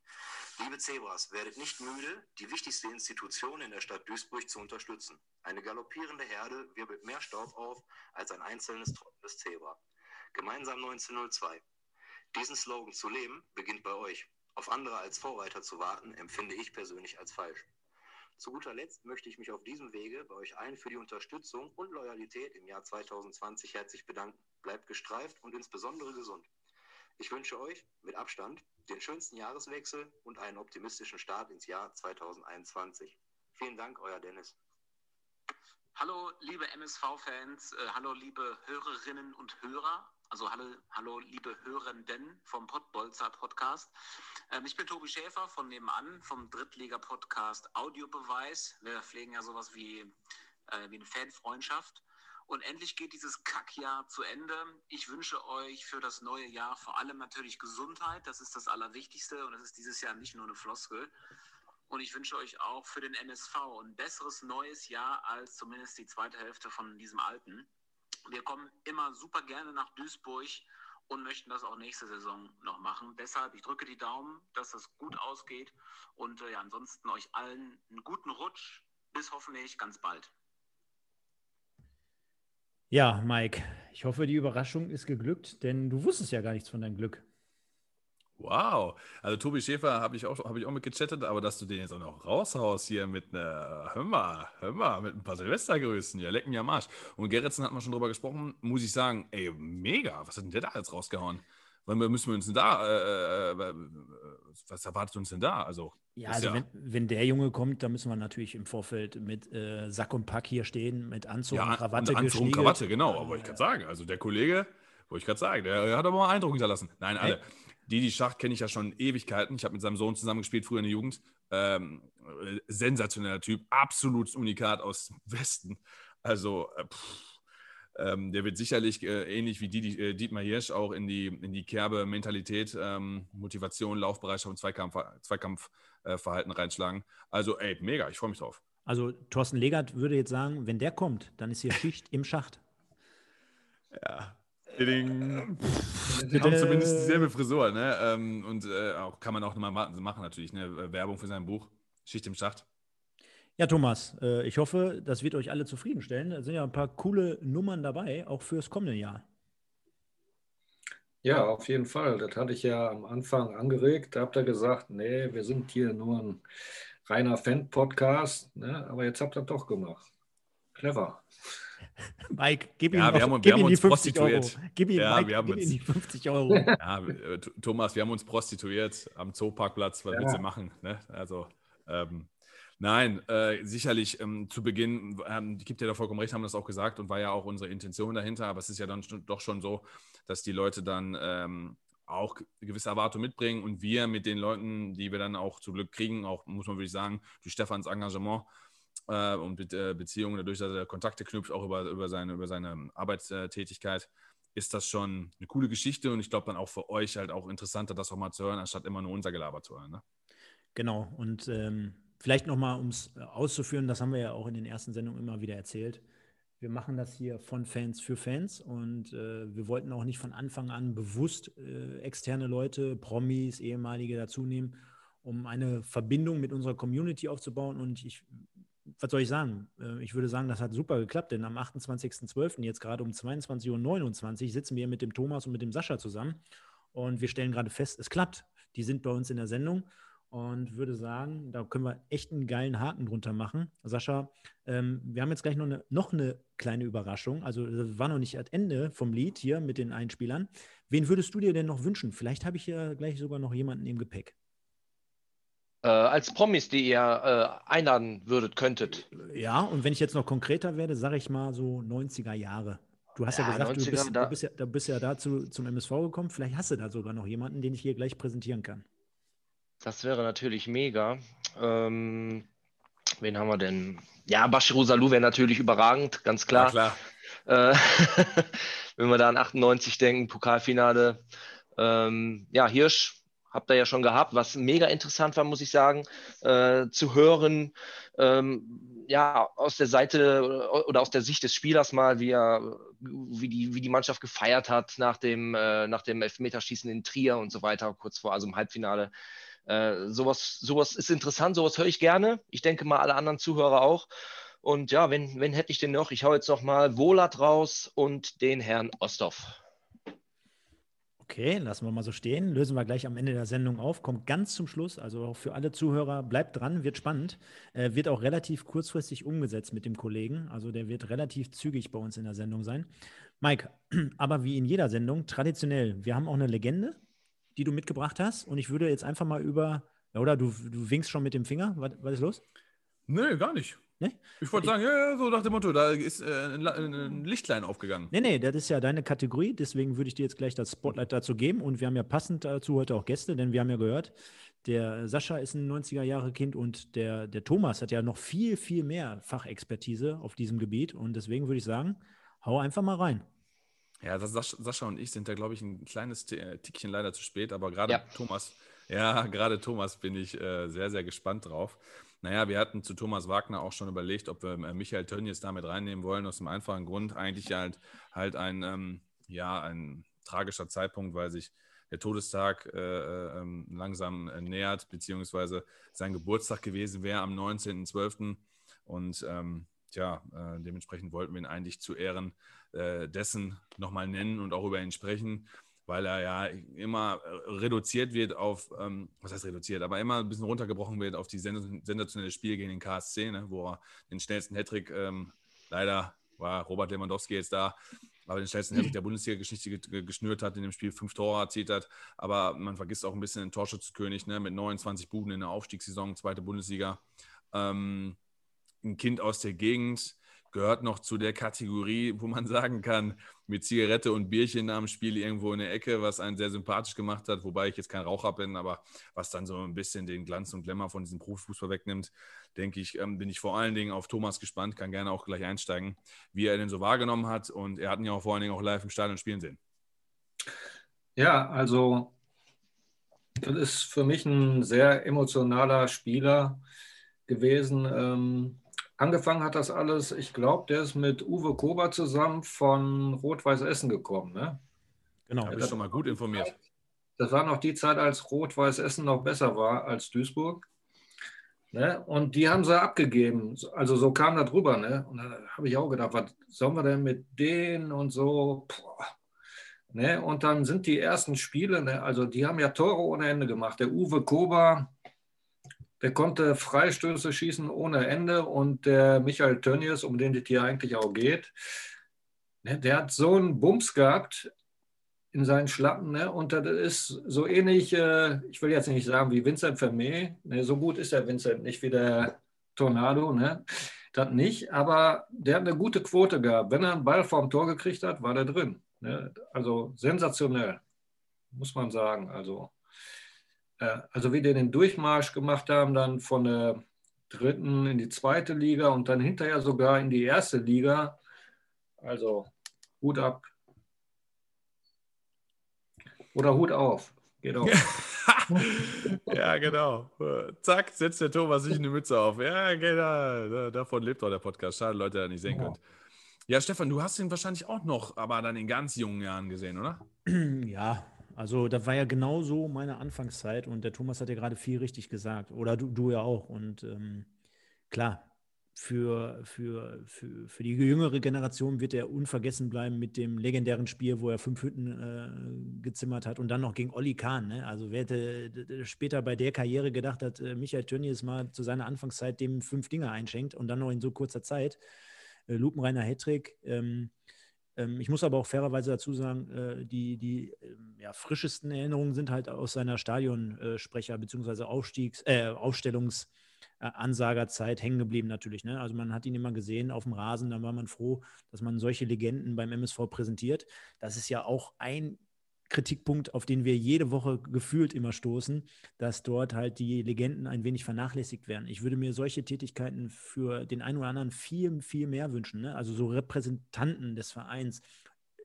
L: Liebe Zebras, werdet nicht müde, die wichtigste Institution in der Stadt Duisburg zu unterstützen. Eine galoppierende Herde wirbelt mehr Staub auf als ein einzelnes trockenes Zebra. Gemeinsam 1902. Diesen Slogan zu leben beginnt bei euch. Auf andere als Vorreiter zu warten, empfinde ich persönlich als falsch. Zu guter Letzt möchte ich mich auf diesem Wege bei euch allen für die Unterstützung und Loyalität im Jahr 2020 herzlich bedanken. Bleibt gestreift und insbesondere gesund. Ich wünsche euch mit Abstand den schönsten Jahreswechsel und einen optimistischen Start ins Jahr 2021. Vielen Dank, euer Dennis.
M: Hallo, liebe MSV-Fans, äh, hallo, liebe Hörerinnen und Hörer. Also hallo, hallo liebe Hörenden vom Pottbolzer Podcast. Ähm, ich bin Tobi Schäfer von nebenan vom Drittliga-Podcast Audiobeweis. Wir pflegen ja sowas wie, äh, wie eine Fanfreundschaft. Und endlich geht dieses Kackjahr zu Ende. Ich wünsche euch für das neue Jahr vor allem natürlich Gesundheit. Das ist das Allerwichtigste und das ist dieses Jahr nicht nur eine Floskel. Und ich wünsche euch auch für den MSV ein besseres neues Jahr als zumindest die zweite Hälfte von diesem alten. Wir kommen immer super gerne nach Duisburg und möchten das auch nächste Saison noch machen. Deshalb, ich drücke die Daumen, dass das gut ausgeht und äh, ja, ansonsten euch allen einen guten Rutsch. Bis hoffentlich ganz bald.
E: Ja, Mike, ich hoffe, die Überraschung ist geglückt, denn du wusstest ja gar nichts von deinem Glück.
F: Wow. Also Tobi Schäfer habe ich, auch, hab ich auch mit gechattet, aber dass du den jetzt auch noch raushaust hier mit einer, hör mal, hör mal, mit ein paar Silvestergrüßen, ja, lecken mir am Arsch. Und Gerritsen hat man schon drüber gesprochen, muss ich sagen, ey, mega, was hat denn der da jetzt rausgehauen? Wann müssen wir uns denn da, äh, äh, äh, was erwartet uns denn da? Also,
E: ja, also ja wenn, wenn, der Junge kommt, dann müssen wir natürlich im Vorfeld mit äh, Sack und Pack hier stehen, mit Anzug ja, und Krawatte.
F: Und Anzug und Krawatte, genau, aber ich kann sagen, also der Kollege, wollte ich gerade sagen, der hat aber mal Eindruck hinterlassen. Nein, alle. Hey. Didi Schacht kenne ich ja schon Ewigkeiten. Ich habe mit seinem Sohn zusammengespielt, früher in der Jugend. Ähm, sensationeller Typ, absolutes Unikat aus dem Westen. Also, äh, pff, ähm, der wird sicherlich äh, ähnlich wie Didi, äh, Dietmar Hirsch auch in die, in die Kerbe Mentalität, ähm, Motivation, Laufbereitschaft und Zweikampf, Zweikampfverhalten äh, reinschlagen. Also, ey, mega, ich freue mich drauf.
E: Also, Thorsten Legert würde jetzt sagen, wenn der kommt, dann ist hier Schicht im Schacht.
F: Ja, Ding. Die haben zumindest dieselbe Frisur, ne? Ähm, und äh, auch, kann man auch nochmal machen, natürlich, ne? Werbung für sein Buch. Schicht im Schacht.
E: Ja, Thomas, äh, ich hoffe, das wird euch alle zufriedenstellen. Da sind ja ein paar coole Nummern dabei, auch fürs kommende Jahr.
I: Ja, auf jeden Fall. Das hatte ich ja am Anfang angeregt. Da habt ihr gesagt, nee, wir sind hier nur ein reiner Fan-Podcast. Ne? Aber jetzt habt ihr das doch gemacht. Clever.
E: Mike, gib ihm, ja, wir haben, gib wir ihm die 50 Euro.
F: Gib ihm, ja, Mike, wir haben gib uns, ihm die 50 Euro. Ja, äh, Thomas, wir haben uns prostituiert am Zooparkplatz. Was ja. willst du machen? Ne? Also, ähm, Nein, äh, sicherlich ähm, zu Beginn, ähm, gibt ja da vollkommen recht, haben das auch gesagt und war ja auch unsere Intention dahinter, aber es ist ja dann doch schon so, dass die Leute dann ähm, auch gewisse Erwartungen mitbringen und wir mit den Leuten, die wir dann auch zu Glück kriegen, auch muss man wirklich sagen, durch Stefans Engagement äh, und Be äh, Beziehungen, dadurch, dass er Kontakte knüpft, auch über, über, seine, über seine Arbeitstätigkeit, ist das schon eine coole Geschichte und ich glaube dann auch für euch halt auch interessanter, das auch mal zu hören, anstatt immer nur unser Gelaber zu hören. Ne?
E: Genau, und ähm, Vielleicht nochmal, um es äh, auszuführen, das haben wir ja auch in den ersten Sendungen immer wieder erzählt. Wir machen das hier von Fans für Fans und äh, wir wollten auch nicht von Anfang an bewusst äh, externe Leute, Promis, ehemalige dazunehmen, um eine Verbindung mit unserer Community aufzubauen. Und ich, was soll ich sagen? Äh, ich würde sagen, das hat super geklappt, denn am 28.12., jetzt gerade um 22.29 Uhr, sitzen wir mit dem Thomas und mit dem Sascha zusammen und wir stellen gerade fest, es klappt. Die sind bei uns in der Sendung und würde sagen, da können wir echt einen geilen Haken drunter machen. Sascha, ähm, wir haben jetzt gleich noch eine, noch eine kleine Überraschung. Also das war noch nicht das Ende vom Lied hier mit den Einspielern. Wen würdest du dir denn noch wünschen? Vielleicht habe ich ja gleich sogar noch jemanden im Gepäck.
H: Äh, als Promis, die ihr äh, einladen würdet, könntet.
E: Ja, und wenn ich jetzt noch konkreter werde, sage ich mal so 90er Jahre. Du hast ja, ja gesagt, du bist, du bist, ja, du bist ja dazu zum MSV gekommen. Vielleicht hast du da sogar noch jemanden, den ich hier gleich präsentieren kann.
H: Das wäre natürlich mega. Ähm, wen haben wir denn? Ja, Bashiru Salou wäre natürlich überragend, ganz klar. Ja, klar. Äh, wenn wir da an 98 denken, Pokalfinale. Ähm, ja, Hirsch habt ihr ja schon gehabt, was mega interessant war, muss ich sagen, äh, zu hören, ähm, ja, aus der Seite oder aus der Sicht des Spielers mal, wie er, wie die, wie die Mannschaft gefeiert hat nach dem, äh, nach dem Elfmeterschießen in Trier und so weiter, kurz vor, also im Halbfinale. Äh, sowas, sowas ist interessant, sowas höre ich gerne. Ich denke mal, alle anderen Zuhörer auch. Und ja, wenn, wenn hätte ich den noch? Ich hau jetzt noch mal Wohlat raus und den Herrn Osthoff.
E: Okay, lassen wir mal so stehen. Lösen wir gleich am Ende der Sendung auf. Kommt ganz zum Schluss. Also auch für alle Zuhörer, bleibt dran, wird spannend. Äh, wird auch relativ kurzfristig umgesetzt mit dem Kollegen. Also der wird relativ zügig bei uns in der Sendung sein. Mike, aber wie in jeder Sendung, traditionell, wir haben auch eine Legende die du mitgebracht hast. Und ich würde jetzt einfach mal über, oder du, du winkst schon mit dem Finger. Was, was ist los?
F: Nö, gar nicht. Nee? Ich wollte sagen, ja, ja, so nach dem Motto, da ist äh, ein, ein, Lichtlein aufgegangen.
E: Nee, nee, das ist ja deine Kategorie, deswegen würde ich dir jetzt gleich das Spotlight dazu geben. Und wir haben ja passend dazu heute auch Gäste, denn wir haben ja gehört, der Sascha ist ein 90er-Jahre-Kind und der, der Thomas hat ja noch viel, viel mehr Fachexpertise auf diesem Gebiet. Und deswegen würde ich sagen, hau einfach mal rein.
F: Ja, Sascha und ich sind da, glaube ich, ein kleines äh, Tickchen leider zu spät, aber gerade ja. Thomas, ja, gerade Thomas bin ich äh, sehr, sehr gespannt drauf. Naja, wir hatten zu Thomas Wagner auch schon überlegt, ob wir äh, Michael Tönnies damit reinnehmen wollen, aus dem einfachen Grund, eigentlich halt, halt ein, ähm, ja, ein tragischer Zeitpunkt, weil sich der Todestag äh, äh ähm, langsam äh, nähert, beziehungsweise sein Geburtstag gewesen wäre am 19.12. Und ähm, ja, äh, dementsprechend wollten wir ihn eigentlich zu Ehren dessen nochmal nennen und auch über ihn sprechen, weil er ja immer reduziert wird auf, ähm, was heißt reduziert, aber immer ein bisschen runtergebrochen wird auf die sensationelle Spiel gegen den KSC, ne, wo er den schnellsten Hattrick, ähm, leider war Robert Lewandowski jetzt da, aber den schnellsten Hattrick der Bundesliga-Geschichte geschnürt hat, in dem Spiel fünf Tore erzielt hat. Aber man vergisst auch ein bisschen den Torschützenkönig ne, mit 29 Buden in der Aufstiegssaison, zweite Bundesliga. Ähm, ein Kind aus der Gegend, gehört noch zu der Kategorie, wo man sagen kann, mit Zigarette und Bierchen am Spiel irgendwo in der Ecke, was einen sehr sympathisch gemacht hat, wobei ich jetzt kein Raucher bin, aber was dann so ein bisschen den Glanz und Glamour von diesem Profifußball wegnimmt, denke ich, ähm, bin ich vor allen Dingen auf Thomas gespannt, kann gerne auch gleich einsteigen, wie er den so wahrgenommen hat und er hat ihn ja auch vor allen Dingen auch live im Stadion spielen sehen.
I: Ja, also das ist für mich ein sehr emotionaler Spieler gewesen. Ähm, angefangen hat das alles, ich glaube, der ist mit Uwe Kober zusammen von Rot-Weiß Essen gekommen. Ne?
F: Genau, da bist schon mal gut informiert.
I: Das war noch die Zeit, als Rot-Weiß Essen noch besser war als Duisburg. Ne? Und die haben sie abgegeben. Also so kam das drüber. Ne? Und da habe ich auch gedacht, was sollen wir denn mit denen und so? Ne? Und dann sind die ersten Spiele, ne? also die haben ja Tore ohne Ende gemacht. Der Uwe Kober, der konnte Freistöße schießen ohne Ende und der Michael Tönnies, um den es hier eigentlich auch geht, ne, der hat so einen Bums gehabt in seinen Schlappen ne, und das ist so ähnlich, äh, ich will jetzt nicht sagen wie Vincent Vermee, ne, so gut ist der Vincent nicht wie der Tornado, ne, das nicht, aber der hat eine gute Quote gehabt. Wenn er einen Ball vorm Tor gekriegt hat, war der drin. Ne, also sensationell, muss man sagen. Also also wie die den Durchmarsch gemacht haben, dann von der dritten in die zweite Liga und dann hinterher sogar in die erste Liga. Also Hut ab. Oder Hut auf. Geht auch.
F: ja, genau. Zack, setzt der Thomas sich eine Mütze auf. Ja, genau. Davon lebt auch der Podcast. Schade, Leute, dass ihr nicht sehen könnt. Ja, Stefan, du hast ihn wahrscheinlich auch noch, aber dann in ganz jungen Jahren gesehen, oder?
E: Ja, also das war ja genau so meine Anfangszeit und der Thomas hat ja gerade viel richtig gesagt. Oder du, du ja auch. Und ähm, klar, für, für, für, für die jüngere Generation wird er unvergessen bleiben mit dem legendären Spiel, wo er fünf Hütten äh, gezimmert hat und dann noch gegen Olli Kahn. Ne? Also wer hätte später bei der Karriere gedacht hat, äh, Michael Tönnies mal zu seiner Anfangszeit dem fünf Dinge einschenkt und dann noch in so kurzer Zeit. Äh, lupenreiner Hattrick. Ähm, ich muss aber auch fairerweise dazu sagen, äh, die, die ähm, ja, frischesten Erinnerungen sind halt aus seiner Stadionsprecher- bzw. Aufstiegs-, äh, Aufstellungsansagerzeit hängen geblieben natürlich. Ne? Also man hat ihn immer gesehen auf dem Rasen, da war man froh, dass man solche Legenden beim MSV präsentiert. Das ist ja auch ein Kritikpunkt, auf den wir jede Woche gefühlt immer stoßen, dass dort halt die Legenden ein wenig vernachlässigt werden. Ich würde mir solche Tätigkeiten für den einen oder anderen viel, viel mehr wünschen. Ne? Also so Repräsentanten des Vereins.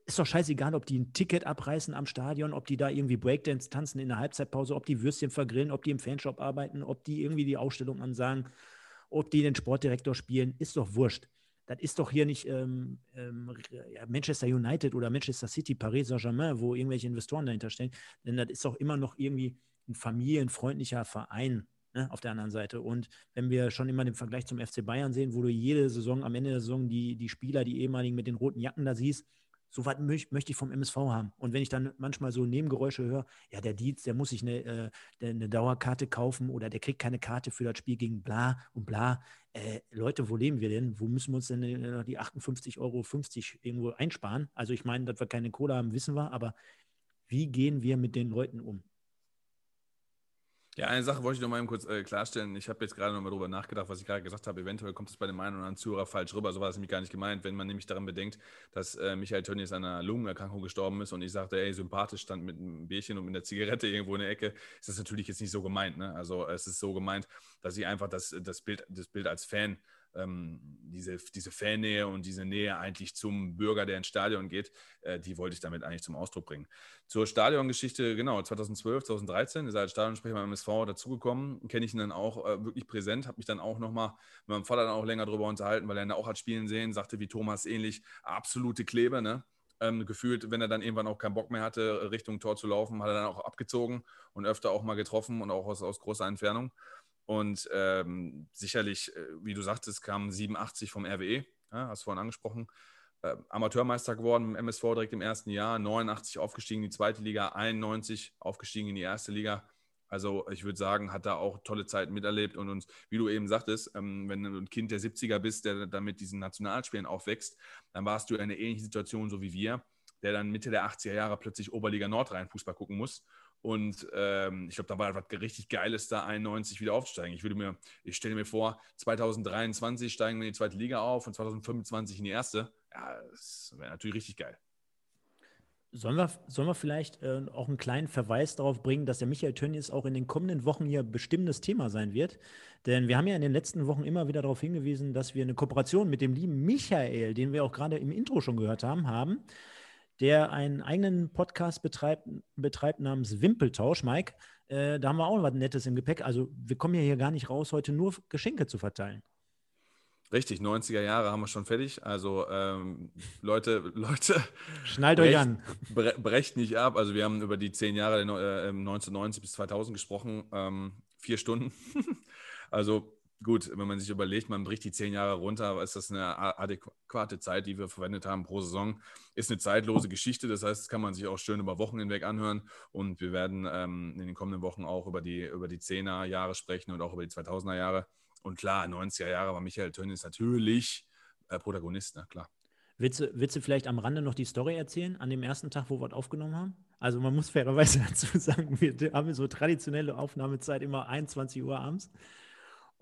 E: Ist doch scheißegal, ob die ein Ticket abreißen am Stadion, ob die da irgendwie Breakdance tanzen in der Halbzeitpause, ob die Würstchen vergrillen, ob die im Fanshop arbeiten, ob die irgendwie die Ausstellung ansagen, ob die den Sportdirektor spielen, ist doch wurscht das ist doch hier nicht ähm, ähm, Manchester United oder Manchester City, Paris Saint-Germain, wo irgendwelche Investoren dahinter stehen, denn das ist doch immer noch irgendwie ein familienfreundlicher Verein ne, auf der anderen Seite. Und wenn wir schon immer den Vergleich zum FC Bayern sehen, wo du jede Saison, am Ende der Saison die, die Spieler, die ehemaligen mit den roten Jacken da siehst, so was möchte ich vom MSV haben. Und wenn ich dann manchmal so Nebengeräusche höre, ja, der Dietz, der muss sich eine, äh, eine Dauerkarte kaufen oder der kriegt keine Karte für das Spiel gegen bla und bla. Äh, Leute, wo leben wir denn? Wo müssen wir uns denn äh, die 58,50 Euro irgendwo einsparen? Also ich meine, dass wir keine Kohle haben, wissen wir, aber wie gehen wir mit den Leuten um?
F: Ja, eine Sache wollte ich noch mal eben kurz äh, klarstellen. Ich habe jetzt gerade noch mal darüber nachgedacht, was ich gerade gesagt habe. Eventuell kommt es bei dem einen oder anderen Zuhörer falsch rüber. So war es nämlich gar nicht gemeint. Wenn man nämlich daran bedenkt, dass äh, Michael Tönnies an einer Lungenerkrankung gestorben ist und ich sagte, ey, sympathisch stand mit einem Bierchen und mit einer Zigarette irgendwo in der Ecke, ist das natürlich jetzt nicht so gemeint. Ne? Also es ist so gemeint, dass ich einfach das, das, Bild, das Bild als Fan ähm, diese, diese Fannähe und diese Nähe eigentlich zum Bürger, der ins Stadion geht, äh, die wollte ich damit eigentlich zum Ausdruck bringen. Zur Stadiongeschichte, genau, 2012, 2013 ist er als Stadionsprecher beim MSV dazugekommen, kenne ich ihn dann auch äh, wirklich präsent, habe mich dann auch nochmal mit meinem Vater dann auch länger darüber unterhalten, weil er ihn auch hat spielen sehen, sagte wie Thomas ähnlich, absolute Klebe, ne? Ähm, gefühlt, wenn er dann irgendwann auch keinen Bock mehr hatte, Richtung Tor zu laufen, hat er dann auch abgezogen und öfter auch mal getroffen und auch aus, aus großer Entfernung. Und ähm, sicherlich, äh, wie du sagtest, kam 87 vom RWE, ja, hast du vorhin angesprochen. Äh, Amateurmeister geworden im MSV direkt im ersten Jahr, 89 aufgestiegen in die zweite Liga, 91 aufgestiegen in die erste Liga. Also ich würde sagen, hat da auch tolle Zeiten miterlebt und uns, wie du eben sagtest, ähm, wenn du ein Kind der 70er bist, der dann mit diesen Nationalspielen aufwächst, dann warst du in einer ähnlichen Situation so wie wir, der dann Mitte der 80er Jahre plötzlich Oberliga Nordrhein Fußball gucken muss. Und ähm, ich glaube, da war was richtig Geiles, da 91 wieder aufzusteigen. Ich würde mir, ich stelle mir vor, 2023 steigen wir in die zweite Liga auf und 2025 in die erste. Ja, das wäre natürlich richtig geil.
E: Sollen wir, sollen wir vielleicht äh, auch einen kleinen Verweis darauf bringen, dass der Michael Tönnies auch in den kommenden Wochen hier bestimmendes Thema sein wird? Denn wir haben ja in den letzten Wochen immer wieder darauf hingewiesen, dass wir eine Kooperation mit dem lieben Michael, den wir auch gerade im Intro schon gehört haben, haben, der einen eigenen Podcast betreibt, betreibt namens Wimpeltausch. Mike, äh, da haben wir auch was Nettes im Gepäck. Also wir kommen ja hier gar nicht raus, heute nur Geschenke zu verteilen.
F: Richtig, 90er Jahre haben wir schon fertig. Also ähm, Leute, Leute.
E: Schnallt euch an.
F: brecht nicht ab. Also wir haben über die zehn Jahre äh, 1990 bis 2000 gesprochen. Ähm, vier Stunden. also gut, wenn man sich überlegt, man bricht die zehn Jahre runter, ist das eine adäquate Zeit, die wir verwendet haben pro Saison. Ist eine zeitlose Geschichte, das heißt, das kann man sich auch schön über Wochen hinweg anhören. Und wir werden ähm, in den kommenden Wochen auch über die, über die 10er Jahre sprechen und auch über die 2000er Jahre. Und klar, 90er Jahre war Michael Tönnies natürlich äh, Protagonist, na klar.
E: Willst du, willst du vielleicht am Rande noch die Story erzählen, an dem ersten Tag, wo wir es aufgenommen haben? Also man muss fairerweise dazu sagen, wir haben so traditionelle Aufnahmezeit immer 21 Uhr abends.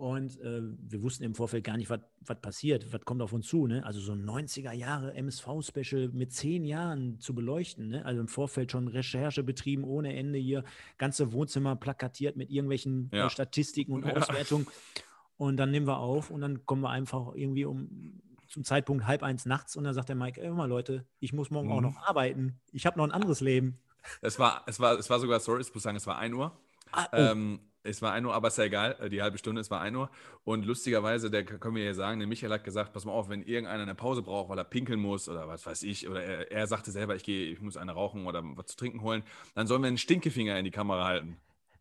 E: Und äh, wir wussten im Vorfeld gar nicht, was passiert, was kommt auf uns zu. Ne? Also so ein 90er Jahre MSV-Special mit zehn Jahren zu beleuchten. Ne? Also im Vorfeld schon Recherche betrieben ohne Ende hier, ganze Wohnzimmer plakatiert mit irgendwelchen äh, ja. Statistiken und Auswertungen. Ja. Und dann nehmen wir auf und dann kommen wir einfach irgendwie um zum Zeitpunkt halb eins nachts und dann sagt der Mike, mal Leute, ich muss morgen mhm. auch noch arbeiten. Ich habe noch ein anderes Leben.
F: Es war, es war, es war sogar, sorry, ich muss sagen, es war 1 Uhr. Ah, oh. ähm, es war 1 Uhr, aber ist ja egal, äh, die halbe Stunde, es war 1 Uhr. Und lustigerweise, der können wir ja sagen, der Michael hat gesagt, pass mal auf, wenn irgendeiner eine Pause braucht, weil er pinkeln muss oder was weiß ich, oder er, er sagte selber, ich gehe, ich muss eine rauchen oder was zu trinken holen, dann sollen wir einen Stinkefinger in die Kamera halten.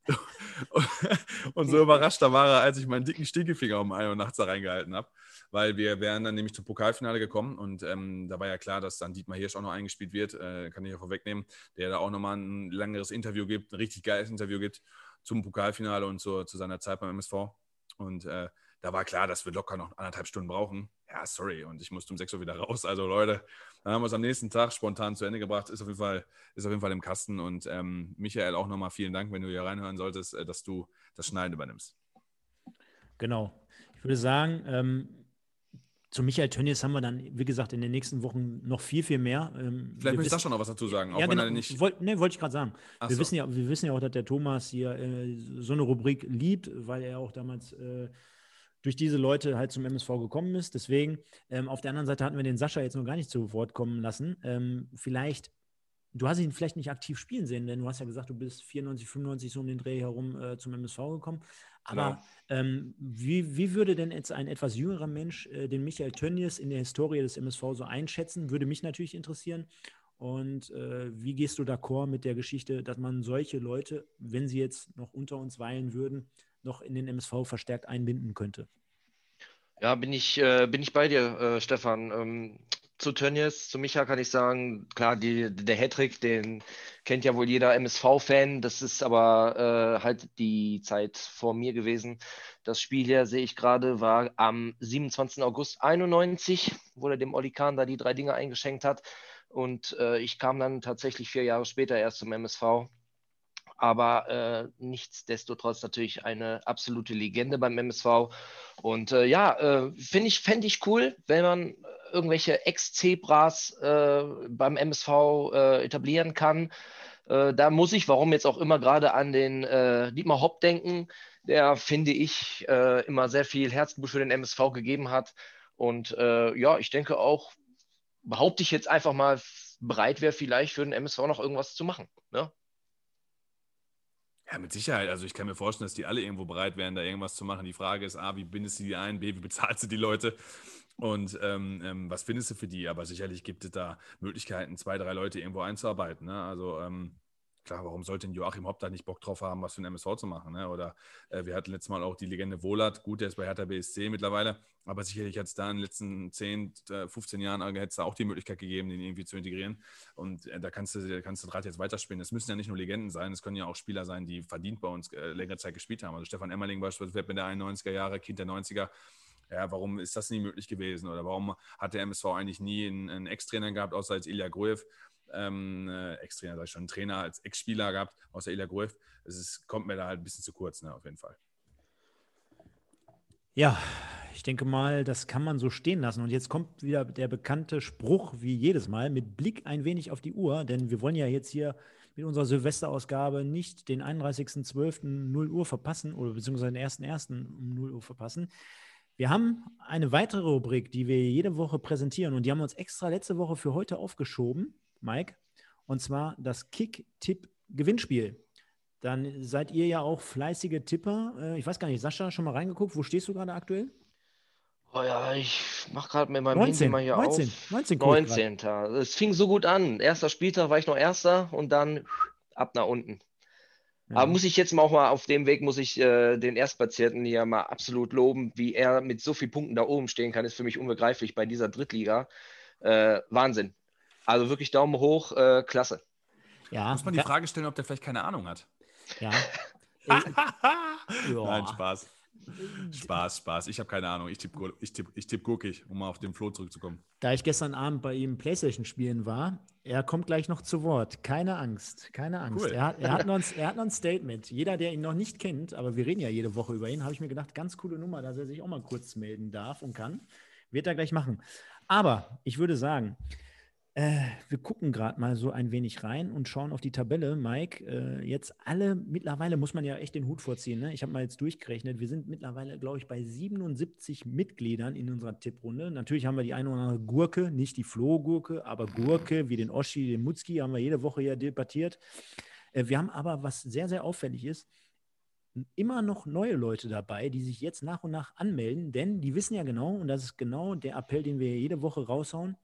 F: und so überrascht da war er, als ich meinen dicken Stinkefinger um 1 Uhr nachts da reingehalten habe. Weil wir wären dann nämlich zum Pokalfinale gekommen und ähm, da war ja klar, dass dann Dietmar Hirsch auch noch eingespielt wird, äh, kann ich ja vorwegnehmen, der da auch nochmal ein längeres Interview gibt, ein richtig geiles Interview gibt zum Pokalfinale und zu, zu seiner Zeit beim MSV. Und äh, da war klar, dass wir locker noch anderthalb Stunden brauchen. Ja, sorry. Und ich musste um 6 Uhr wieder raus. Also Leute, dann haben wir es am nächsten Tag spontan zu Ende gebracht. Ist auf jeden Fall, ist auf jeden Fall im Kasten. Und ähm, Michael, auch nochmal vielen Dank, wenn du hier reinhören solltest, äh, dass du das Schneiden übernimmst.
E: Genau. Ich würde sagen, ähm, zu Michael Tönnies haben wir dann, wie gesagt, in den nächsten Wochen noch viel, viel mehr.
F: Ähm, Vielleicht möchte ich da schon noch was dazu sagen,
E: auch ja, genau, nicht. Wollt, ne, wollte ich gerade sagen. wir, so. wissen ja, wir wissen ja auch, dass der Thomas hier äh, so eine Rubrik liebt, weil er auch damals äh, durch diese Leute halt zum MSV gekommen ist. Deswegen, ähm, auf der anderen Seite hatten wir den Sascha jetzt noch gar nicht zu Wort kommen lassen. Ähm, vielleicht Du hast ihn vielleicht nicht aktiv spielen sehen, denn du hast ja gesagt, du bist 94, 95 so um den Dreh herum äh, zum MSV gekommen. Aber genau. ähm, wie, wie würde denn jetzt ein etwas jüngerer Mensch äh, den Michael Tönnies in der Historie des MSV so einschätzen? Würde mich natürlich interessieren. Und äh, wie gehst du d'accord mit der Geschichte, dass man solche Leute, wenn sie jetzt noch unter uns weilen würden, noch in den MSV verstärkt einbinden könnte?
H: Ja, bin ich, äh, bin ich bei dir, äh, Stefan. Ähm, zu Tönnies, zu Micha kann ich sagen, klar, die, der Hattrick, den kennt ja wohl jeder MSV-Fan. Das ist aber äh, halt die Zeit vor mir gewesen. Das Spiel hier, sehe ich gerade, war am 27. August 91, wo er dem Oli Kahn da die drei Dinge eingeschenkt hat. Und äh, ich kam dann tatsächlich vier Jahre später erst zum MSV aber äh, nichtsdestotrotz natürlich eine absolute Legende beim MSV. Und äh, ja, äh, finde ich, fände ich cool, wenn man irgendwelche Ex-Zebras äh, beim MSV äh, etablieren kann. Äh, da muss ich, warum jetzt auch immer, gerade an den Dietmar Hopp denken, der, finde ich, immer sehr viel Herzblut für den MSV gegeben hat. Und ja, ich denke auch, behaupte ich jetzt einfach mal, bereit wäre, vielleicht für den MSV noch irgendwas zu machen. Ne?
F: Ja, mit Sicherheit. Also ich kann mir vorstellen, dass die alle irgendwo bereit wären, da irgendwas zu machen. Die Frage ist, A, wie bindest du die ein? B, wie bezahlst du die Leute? Und ähm, ähm, was findest du für die? Aber sicherlich gibt es da Möglichkeiten, zwei, drei Leute irgendwo einzuarbeiten. Ne? Also ähm, klar, warum sollte ein Joachim Hopp da nicht Bock drauf haben, was für ein MSV zu machen? Ne? Oder äh, wir hatten letztes Mal auch die Legende Wohlert, gut, der ist bei Hertha BSC mittlerweile, aber sicherlich hat es da in den letzten 10, 15 äh, Jahren da auch die Möglichkeit gegeben, den irgendwie zu integrieren. Und äh, da kannst du, kannst du Draht jetzt weiterspielen. Es müssen ja nicht nur Legenden sein, es können ja auch Spieler sein, die verdient bei uns äh, längere Zeit gespielt haben. Also Stefan Emmerling beispielsweise, mit der 91er Jahre, Kind der 90er, ja, warum ist das nie möglich gewesen? Oder warum hat der MSV eigentlich nie einen, einen Ex-Trainer gehabt, außer als Ilya Gruev? ähm, äh, Ex-Trainer, sag ich schon, Trainer als Ex-Spieler gehabt, außer Ilya Gruev. Es kommt mir da halt ein bisschen zu kurz, ne, auf jeden Fall.
E: Ja, ich denke mal, das kann man so stehen lassen. Und jetzt kommt wieder der bekannte Spruch, wie jedes Mal, mit Blick ein wenig auf die Uhr, denn wir wollen ja jetzt hier mit unserer Silvesterausgabe nicht den 31.12. 0 Uhr verpassen oder beziehungsweise den 1.1. um 0 Uhr verpassen. Wir haben eine weitere Rubrik, die wir jede Woche präsentieren und die haben wir uns extra letzte Woche für heute aufgeschoben. Mike, und zwar das Kick-Tipp-Gewinnspiel. Dann seid ihr ja auch fleißige Tipper. Äh, ich weiß gar nicht, Sascha, schon mal reingeguckt? Wo stehst du gerade aktuell?
H: Oh ja, ich mache gerade mit meinem
E: 19,
H: Handy mal hier
E: 19,
H: auf.
E: 19
H: 19. Es fing so gut an. Erster Spieltag war ich noch Erster und dann ab nach unten. Aber muss ich jetzt mal auch mal auf dem Weg, muss ich äh, den Erstplatzierten hier mal absolut loben, wie er mit so vielen Punkten da oben stehen kann, ist für mich unbegreiflich bei dieser Drittliga. Äh, Wahnsinn. Also wirklich Daumen hoch, äh, klasse.
E: Ja.
F: Muss man die Frage stellen, ob der vielleicht keine Ahnung hat.
E: Ja.
F: Nein, Spaß. Spaß, Spaß. Ich habe keine Ahnung. Ich tippe ich tipp, ich tipp guckig, um mal auf den Flo zurückzukommen.
E: Da ich gestern Abend bei ihm Playstation spielen war, er kommt gleich noch zu Wort. Keine Angst, keine Angst.
F: Cool.
E: Er, hat, er, hat noch ein, er hat noch ein Statement. Jeder, der ihn noch nicht kennt, aber wir reden ja jede Woche über ihn, habe ich mir gedacht, ganz coole Nummer, dass er sich auch mal kurz melden darf und kann. Wird er gleich machen. Aber ich würde sagen, äh, wir gucken gerade mal so ein wenig rein und schauen auf die Tabelle. Mike, äh, jetzt alle, mittlerweile muss man ja echt den Hut vorziehen. Ne? Ich habe mal jetzt durchgerechnet, wir sind mittlerweile, glaube ich, bei 77 Mitgliedern in unserer Tipprunde. Natürlich haben wir die eine oder andere Gurke, nicht die Flohgurke, aber Gurke, wie den Oschi, den Mutzki, haben wir jede Woche ja debattiert. Äh, wir haben aber, was sehr, sehr auffällig ist, immer noch neue Leute dabei, die sich jetzt nach und nach anmelden, denn die wissen ja genau, und das ist genau der Appell, den wir jede Woche raushauen,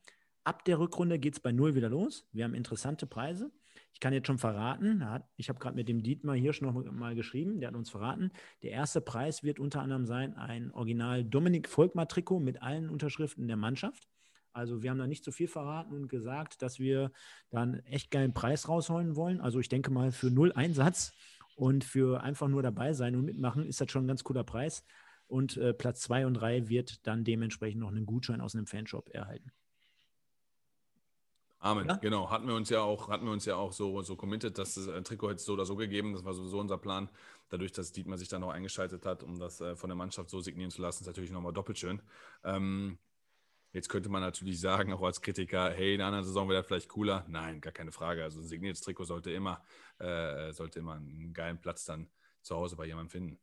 E: Ab der Rückrunde geht es bei Null wieder los. Wir haben interessante Preise. Ich kann jetzt schon verraten, ich habe gerade mit dem Dietmar Hirsch noch mal geschrieben, der hat uns verraten, der erste Preis wird unter anderem sein ein Original Dominik Volkmar Trikot mit allen Unterschriften der Mannschaft. Also wir haben da nicht so viel verraten und gesagt, dass wir dann echt geilen Preis rausholen wollen. Also ich denke mal für null Einsatz und für einfach nur dabei sein und mitmachen ist das schon ein ganz cooler Preis. Und äh, Platz zwei und drei wird dann dementsprechend noch einen Gutschein aus einem Fanshop erhalten.
F: Amen,
E: Ja?
F: genau. Hatten wir uns ja auch, hatten wir uns ja auch so, so committed, dass das äh, Trikot hätte es so oder so gegeben. Das war sowieso unser Plan. Dadurch, dass Dietmar sich dann noch eingeschaltet hat, um das äh, von der Mannschaft so signieren zu lassen, ist natürlich nochmal doppelt schön. Ähm, jetzt könnte man natürlich sagen, auch als Kritiker, hey, in der anderen Saison wäre das vielleicht cooler. Nein, gar keine Frage. Also ein signiertes Trikot sollte immer, äh, sollte immer einen geilen Platz dann zu Hause bei jemandem finden.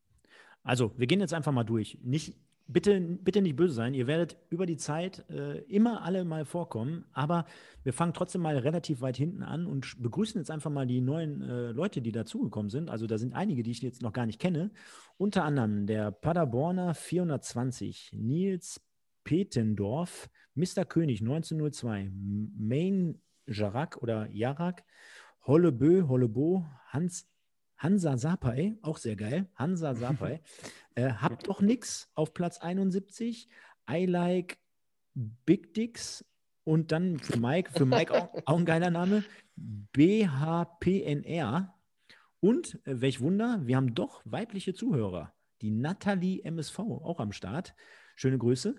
E: Also, wir gehen jetzt einfach mal durch. Nicht, bitte, bitte nicht böse sein. Ihr werdet über die Zeit äh, immer alle mal vorkommen, aber wir fangen trotzdem mal relativ weit hinten an und begrüßen jetzt einfach mal die neuen äh, Leute, die dazugekommen sind. Also, da sind einige, die ich jetzt noch gar nicht kenne. Unter anderem der Paderborner 420, Nils Petendorf, Mr. König 1902, M- Main Jarak oder Jarak, Hollebö, Hollebo, Hans Hansa Sapai, auch sehr geil. Hansa Sapai. äh, habt doch nix auf Platz 71. I like Big Dicks. Und dann für Mike, für Mike auch, auch ein geiler Name. BHPNR. Und äh, welch Wunder, wir haben doch weibliche Zuhörer. Die Nathalie MSV auch am Start. Schöne Grüße.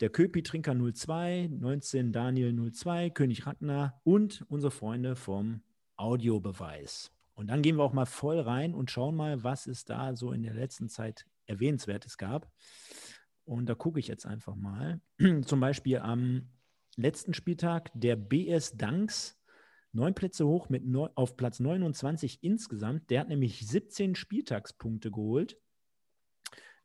E: Der Köpi Trinker 02, 19 Daniel 02, König Ragnar und unsere Freunde vom Audiobeweis. Und dann gehen wir auch mal voll rein und schauen mal, was es da so in der letzten Zeit Erwähnenswertes gab. Und da gucke ich jetzt einfach mal. Zum Beispiel am letzten Spieltag der BS Danks. Neun Plätze hoch mit neu, auf Platz 29 insgesamt. Der hat nämlich 17 Spieltagspunkte geholt.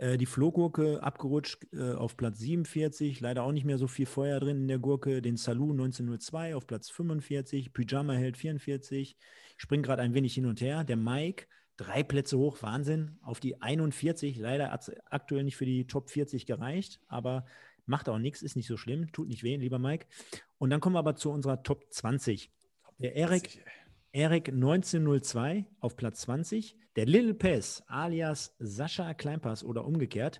E: Äh, die Flohgurke abgerutscht äh, auf Platz 47, leider auch nicht mehr so viel Feuer drin in der Gurke. Den Salou 1902 auf Platz 45, Pyjama Held 44. Ich springe gerade ein wenig hin und her. Der Mike, drei Plätze hoch, Wahnsinn, auf die 41. Leider hat es aktuell nicht für die Top 40 gereicht, aber macht auch nichts, ist nicht so schlimm, tut nicht weh, lieber Mike. Und dann kommen wir aber zu unserer Top 20. Der Erik, Erik 1902 auf Platz 20. Der Little Pass alias Sascha Kleinpass oder umgekehrt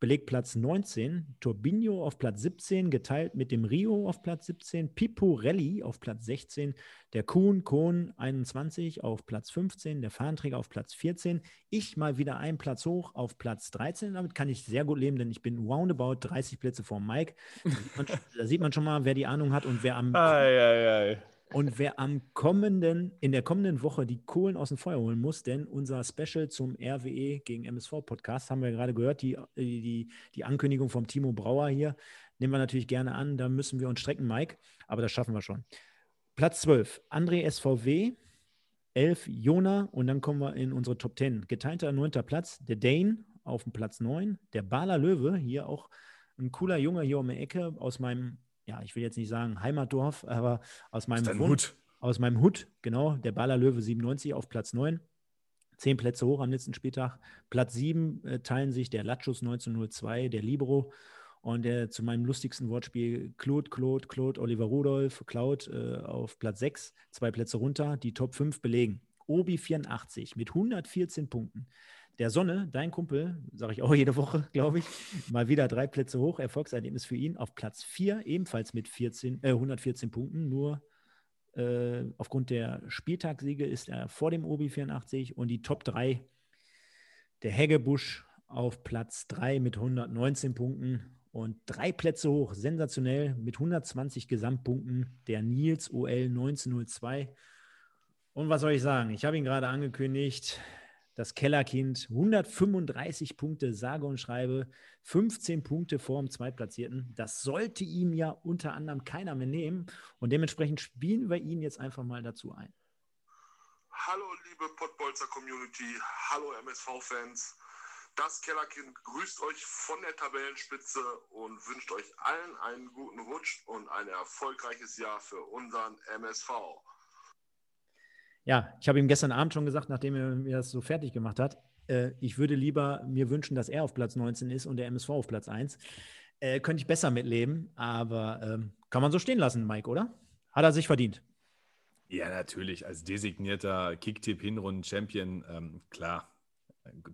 E: belegt Platz 19. Turbinho auf Platz 17, geteilt mit dem Rio auf Platz 17. Piporelli auf Platz 16. Der Kuhn Kohn 21 auf Platz 15. Der Fahnenträger auf Platz 14. Ich mal wieder einen Platz hoch auf Platz 13. Damit kann ich sehr gut leben, denn ich bin roundabout 30 Plätze vor Mike. Da sieht man schon mal, wer die Ahnung hat und wer am.
F: Ei, ei, ei.
E: Und wer am kommenden, in der kommenden Woche die Kohlen aus dem Feuer holen muss, denn unser Special zum RWE gegen MSV-Podcast haben wir gerade gehört, die, die, die Ankündigung vom Timo Brauer hier, nehmen wir natürlich gerne an. Da müssen wir uns strecken, Mike, aber das schaffen wir schon. Platz 12, André SVW, 11 Jona und dann kommen wir in unsere Top 10. Geteilter neunter Platz, der Dane auf dem Platz 9, der Baler Löwe, hier auch ein cooler Junge hier um die Ecke aus meinem ja, ich will jetzt nicht sagen Heimatdorf, aber aus meinem Wohn-
F: Hut.
E: Aus meinem Hut, genau. Der Baller Löwe 97 auf Platz 9. Zehn Plätze hoch am letzten Spieltag. Platz 7 äh, teilen sich der Latschus 1902, der Libero und der zu meinem lustigsten Wortspiel Claude, Claude, Claude, Oliver Rudolph, Claude äh, auf Platz 6, zwei Plätze runter, die Top 5 belegen. Obi 84 mit 114 Punkten. Der Sonne, dein Kumpel, sage ich auch jede Woche, glaube ich, mal wieder drei Plätze hoch. Erfolgserlebnis für ihn auf Platz 4, ebenfalls mit 14, äh, 114 Punkten. Nur äh, aufgrund der Spieltagssiege ist er vor dem Obi 84 und die Top 3, der Heggebusch auf Platz 3 mit 119 Punkten und drei Plätze hoch, sensationell mit 120 Gesamtpunkten, der Nils OL 1902. Und was soll ich sagen? Ich habe ihn gerade angekündigt. Das Kellerkind, 135 Punkte, sage und schreibe, 15 Punkte vor dem Zweitplatzierten. Das sollte ihm ja unter anderem keiner mehr nehmen. Und dementsprechend spielen wir ihn jetzt einfach mal dazu ein.
N: Hallo liebe Pottbolzer Community, hallo MSV-Fans. Das Kellerkind grüßt euch von der Tabellenspitze und wünscht euch allen einen guten Rutsch und ein erfolgreiches Jahr für unseren MSV.
E: Ja, ich habe ihm gestern Abend schon gesagt, nachdem er mir das so fertig gemacht hat, äh, ich würde lieber mir wünschen, dass er auf Platz 19 ist und der MSV auf Platz 1. Äh, könnte ich besser mitleben, aber ähm, kann man so stehen lassen, Mike, oder? Hat er sich verdient.
F: Ja, natürlich. Als designierter Kicktipp-Hinrunden-Champion, ähm, klar.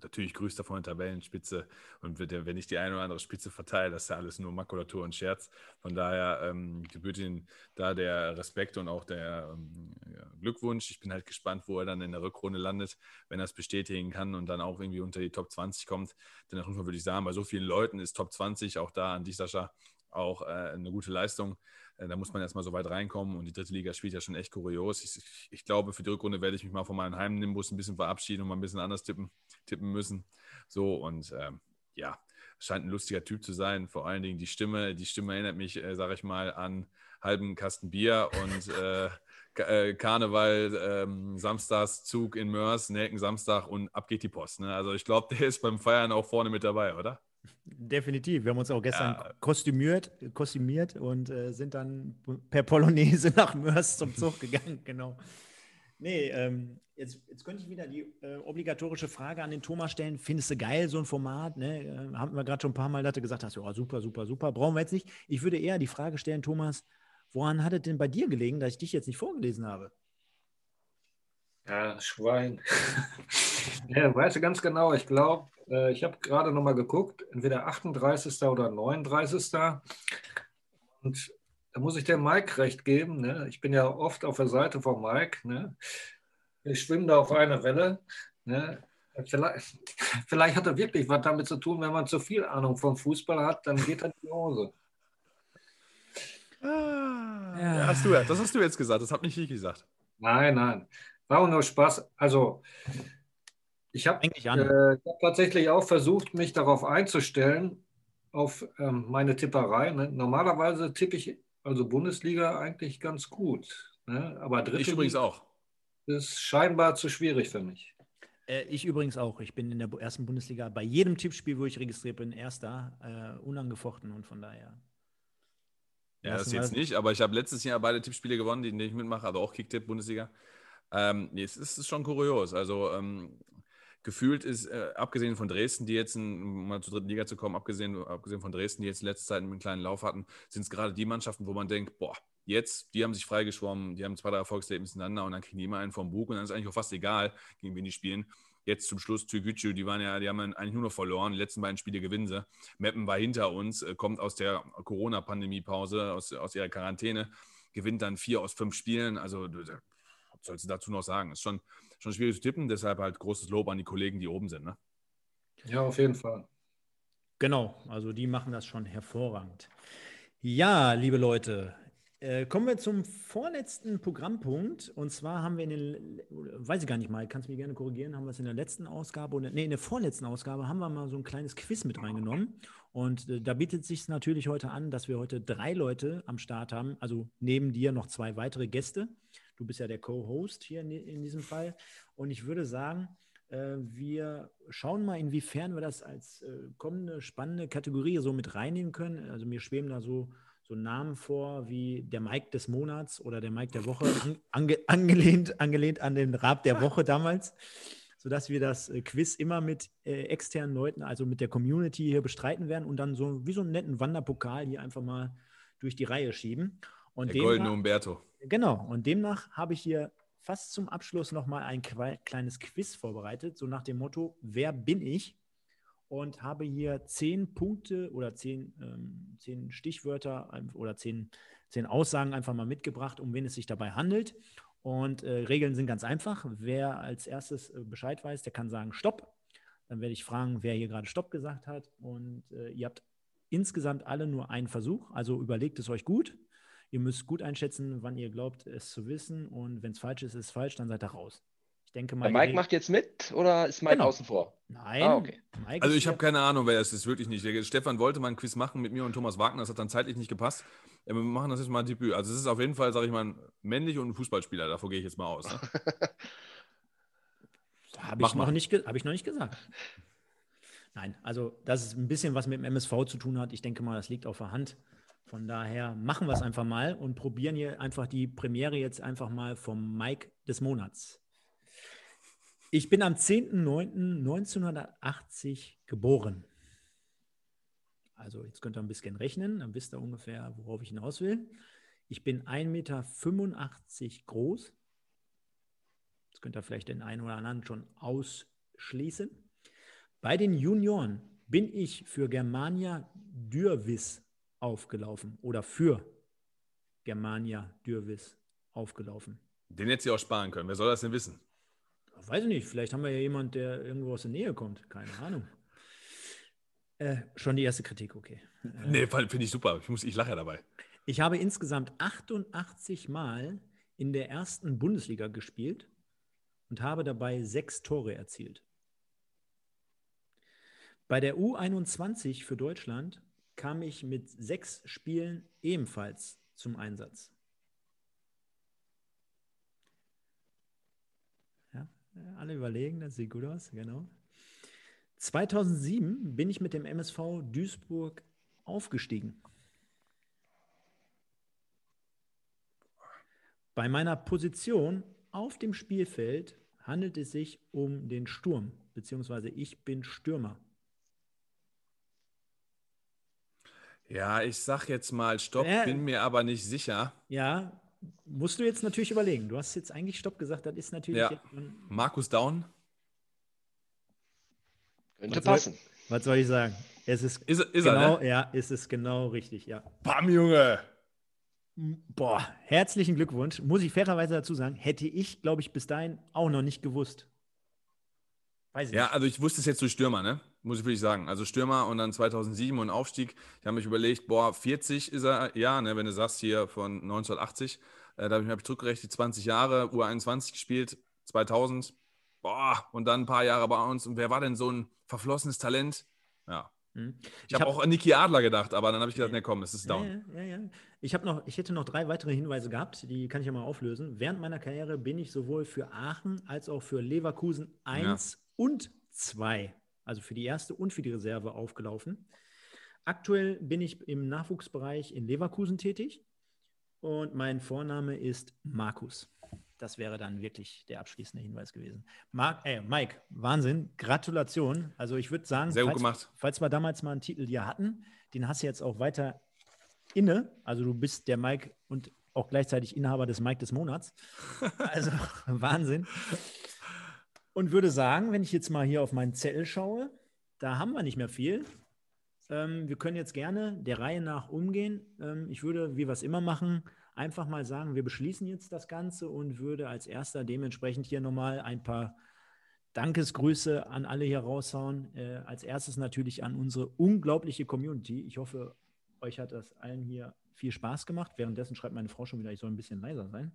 F: Natürlich grüßt er von der Tabellenspitze und wird wenn ich die eine oder andere Spitze verteile, das ist ja alles nur Makulatur und Scherz. Von daher ähm, gebührt ihm da der Respekt und auch der ähm, Glückwunsch. Ich bin halt gespannt, wo er dann in der Rückrunde landet, wenn er es bestätigen kann und dann auch irgendwie unter die Top 20 kommt. Denn darunter würde ich sagen, bei so vielen Leuten ist Top 20, auch da an dich, Sascha, auch äh, eine gute Leistung. Äh, da muss man erstmal so weit reinkommen und die dritte Liga spielt ja schon echt kurios. Ich, ich, glaube, für die Rückrunde werde ich mich mal von meinem Heimnimbus ein bisschen verabschieden und mal ein bisschen anders tippen, tippen müssen. So und ähm, ja, scheint ein lustiger Typ zu sein. Vor allen Dingen die Stimme. Die Stimme erinnert mich, äh, sage ich mal, an halben Kasten Bier und äh, äh, Karneval, ähm, Samstagszug in Mörs, Nelken Samstag und ab geht die Post. Ne? Also ich glaube, der ist beim Feiern auch vorne mit dabei, oder?
E: Definitiv. Wir haben uns auch gestern
F: Ja.
E: kostümiert, kostümiert und äh, sind dann per Polonaise nach Mörs zum Zug gegangen. Genau. Nee, ähm, jetzt, jetzt könnte ich wieder die äh, obligatorische Frage an den Thomas stellen. Findest du geil, so ein Format? Ne? Äh, haben wir gerade schon ein paar Mal, dass du gesagt hast, ja, super, super, super. Brauchen wir jetzt nicht. Ich würde eher die Frage stellen, Thomas, woran hat es denn bei dir gelegen, dass ich dich jetzt nicht vorgelesen habe?
I: Ja, Schwein. ja, weißt du ganz genau, ich glaube, äh, ich habe gerade nochmal geguckt, entweder 38. oder 39. Und da muss ich dem Mike recht geben. Ne? Ich bin ja oft auf der Seite von Mike. Ne? Ich schwimme da auf einer Welle. Ne? Vielleicht, vielleicht hat er wirklich was damit zu tun, wenn man zu viel Ahnung vom Fußball hat, dann geht er in die Hose.
F: Ja, hast du, das hast du jetzt gesagt, das habe nicht ich gesagt.
I: Nein, nein. War auch nur Spaß. Also, ich habe äh, hab tatsächlich auch versucht, mich darauf einzustellen, auf ähm, meine Tipperei. Ne? Normalerweise tippe ich also Bundesliga eigentlich ganz gut. Ne? Aber dritte
F: Ich übrigens auch.
I: ist scheinbar zu schwierig für mich.
E: Äh, ich übrigens auch. Ich bin in der ersten Bundesliga bei jedem Tippspiel, wo ich registriert bin, erster, äh, unangefochten und von daher.
F: Ja, das jetzt nicht, aber ich habe letztes Jahr beide Tippspiele gewonnen, die in denen ich mitmache, also auch Kicktipp Bundesliga. Ähm, nee, es ist schon kurios. Also ähm, gefühlt ist, äh, abgesehen von Dresden, die jetzt, in, um mal zur dritten Liga zu kommen, abgesehen, abgesehen von Dresden, die jetzt in letzter Zeit einen kleinen Lauf hatten, sind es gerade die Mannschaften, wo man denkt, boah, Jetzt, die haben sich freigeschwommen, die haben zwei, drei Erfolgserlebnisse miteinander und dann kriegen die immer einen vom Bug und dann ist eigentlich auch fast egal, gegen wen die spielen. Jetzt zum Schluss Türkgücü, die waren ja, die haben eigentlich nur noch verloren. Die letzten beiden Spiele gewinnen sie. Meppen war hinter uns, äh, kommt aus der Corona-Pandemie-Pause, aus, aus ihrer Quarantäne, gewinnt dann vier aus fünf Spielen. Also, was sollst du dazu noch sagen? Ist schon, schon schwierig zu tippen, deshalb halt großes Lob an die Kollegen, die oben sind. Ne?
I: Ja, auf jeden Fall.
E: Genau, also die machen das schon hervorragend. Ja, liebe Leute, äh, kommen wir zum vorletzten Programmpunkt. Und zwar haben wir in den, weiß ich gar nicht mal, kannst du mich gerne korrigieren, haben wir es in der letzten Ausgabe oder nee, in der vorletzten Ausgabe haben wir mal so ein kleines Quiz mit reingenommen. Und äh, da bietet sich natürlich heute an, dass wir heute drei Leute am Start haben. Also neben dir noch zwei weitere Gäste. Du bist ja der Co-Host hier in, in, diesem Fall. Und ich würde sagen, äh, wir schauen mal, inwiefern wir das als äh, kommende spannende Kategorie so mit reinnehmen können. Also mir schweben da so so Namen vor wie der Mike des Monats oder der Mike der Woche, ange, angelehnt, angelehnt an den Rab der Woche damals, sodass wir das äh, Quiz immer mit äh, externen Leuten, also mit der Community hier bestreiten werden und dann so wie so einen netten Wanderpokal hier einfach mal durch die Reihe schieben. Und
F: der goldene Umberto.
E: Genau, und demnach habe ich hier fast zum Abschluss nochmal ein kleines Quiz vorbereitet, so nach dem Motto, wer bin ich? und habe hier zehn Punkte oder zehn, ähm, zehn Stichwörter oder zehn, zehn Aussagen einfach mal mitgebracht, um wen es sich dabei handelt. Und äh, Regeln sind ganz einfach. Wer als erstes äh, Bescheid weiß, der kann sagen Stopp. Dann werde ich fragen, wer hier gerade Stopp gesagt hat. Und äh, ihr habt insgesamt alle nur einen Versuch. Also überlegt es euch gut. Ihr müsst gut einschätzen, wann ihr glaubt, es zu wissen. Und wenn es falsch ist, ist es falsch, dann seid ihr raus. Ich denke mal.
H: Der Mike macht jetzt mit oder ist Mike genau. außen vor?
E: Nein.
H: Ah, okay.
F: also ich habe keine Ahnung, wer es ist, wirklich nicht. Stefan wollte mal ein Quiz machen mit mir und Thomas Wagner, das hat dann zeitlich nicht gepasst. Wir machen das jetzt mal ein Debüt. Also es ist auf jeden Fall, sage ich mal, männlich und ein Fußballspieler, davor gehe ich jetzt mal aus. Ne?
E: habe ich, noch nicht, hab ich noch nicht gesagt. Nein, also das ist ein bisschen was mit dem MSV zu tun hat. Ich denke mal, das liegt auf der Hand. Von daher machen wir es einfach mal und probieren hier einfach die Premiere jetzt einfach mal vom Mike des Monats. Ich bin am 10.09.1980 geboren. Also jetzt könnt ihr ein bisschen rechnen, dann wisst ihr ungefähr, worauf ich hinaus will. Ich bin 1,85 Meter groß. Das könnt ihr vielleicht den einen oder anderen schon ausschließen. Bei den Junioren bin ich für Germania Dürvis aufgelaufen oder für Germania Dürvis aufgelaufen.
F: Den hätte sie auch sparen können. Wer soll das denn wissen?
E: Weiß ich nicht, vielleicht haben wir ja jemanden, der irgendwo aus der Nähe kommt. Keine Ahnung. Äh, schon die erste Kritik, okay.
F: Äh, nee, finde ich super. Ich, muss, ich lache ja dabei.
E: Ich habe insgesamt 88 Mal in der ersten Bundesliga gespielt und habe dabei sechs Tore erzielt. Bei der U21 für Deutschland kam ich mit sechs Spielen ebenfalls zum Einsatz. Alle überlegen, das sieht gut aus, genau. 2007 bin ich mit dem MSV Duisburg aufgestiegen. Bei meiner Position auf dem Spielfeld handelt es sich um den Sturm, beziehungsweise ich bin Stürmer.
F: Ja, ich sag jetzt mal Stopp, äh, bin mir aber nicht sicher.
E: Ja, musst du jetzt natürlich überlegen. Du hast jetzt eigentlich Stopp gesagt, das ist natürlich.
F: Ja. Markus Down.
H: Könnte was passen.
E: Soll, was soll ich sagen? Es ist,
F: ist, ist
E: genau,
F: er, ne?
E: ja, ist es genau richtig, ja.
F: Bam, Junge!
E: Boah, herzlichen Glückwunsch. Muss ich fairerweise dazu sagen, hätte ich, glaube ich, bis dahin auch noch nicht gewusst.
F: Weiß ich ja, nicht. also ich wusste es jetzt durch Stürmer, ne? Muss ich wirklich sagen. Also Stürmer und dann 2007 und Aufstieg. Ich habe mich überlegt, boah, 40 ist er, ja, ne, wenn du sagst hier von 1980. Äh, da habe ich mich zurückgerechnet, 20 Jahre, U21 gespielt, 2000. Boah, und dann ein paar Jahre bei uns. Und wer war denn so ein verflossenes Talent? Ja. Hm. Ich, ich habe hab, auch an Niki Adler gedacht, aber dann habe ich gedacht, ne, komm, es ist down.
E: Ja, ja, ja. Ich, noch, ich hätte noch drei weitere Hinweise gehabt, die kann ich ja mal auflösen. Während meiner Karriere bin ich sowohl für Aachen als auch für Leverkusen 1 ja. und 2 also für die erste und für die Reserve aufgelaufen. Aktuell bin ich im Nachwuchsbereich in Leverkusen tätig und mein Vorname ist Markus. Das wäre dann wirklich der abschließende Hinweis gewesen. Mark, äh, Mike, Wahnsinn, Gratulation. Also ich würde sagen,
F: Sehr
E: gut
F: falls, gemacht.
E: falls wir damals mal einen Titel hier hatten, den hast du jetzt auch weiter inne. Also du bist der Mike und auch gleichzeitig Inhaber des Mike des Monats. Also Wahnsinn. Und würde sagen, wenn ich jetzt mal hier auf meinen Zettel schaue, da haben wir nicht mehr viel. Ähm, wir können jetzt gerne der Reihe nach umgehen. Ähm, ich würde, wie wir es immer machen, einfach mal sagen, wir beschließen jetzt das Ganze und würde als erster dementsprechend hier nochmal ein paar Dankesgrüße an alle hier raushauen. Äh, als erstes natürlich an unsere unglaubliche Community. Ich hoffe, euch hat das allen hier viel Spaß gemacht. Währenddessen schreibt meine Frau schon wieder, ich soll ein bisschen leiser sein.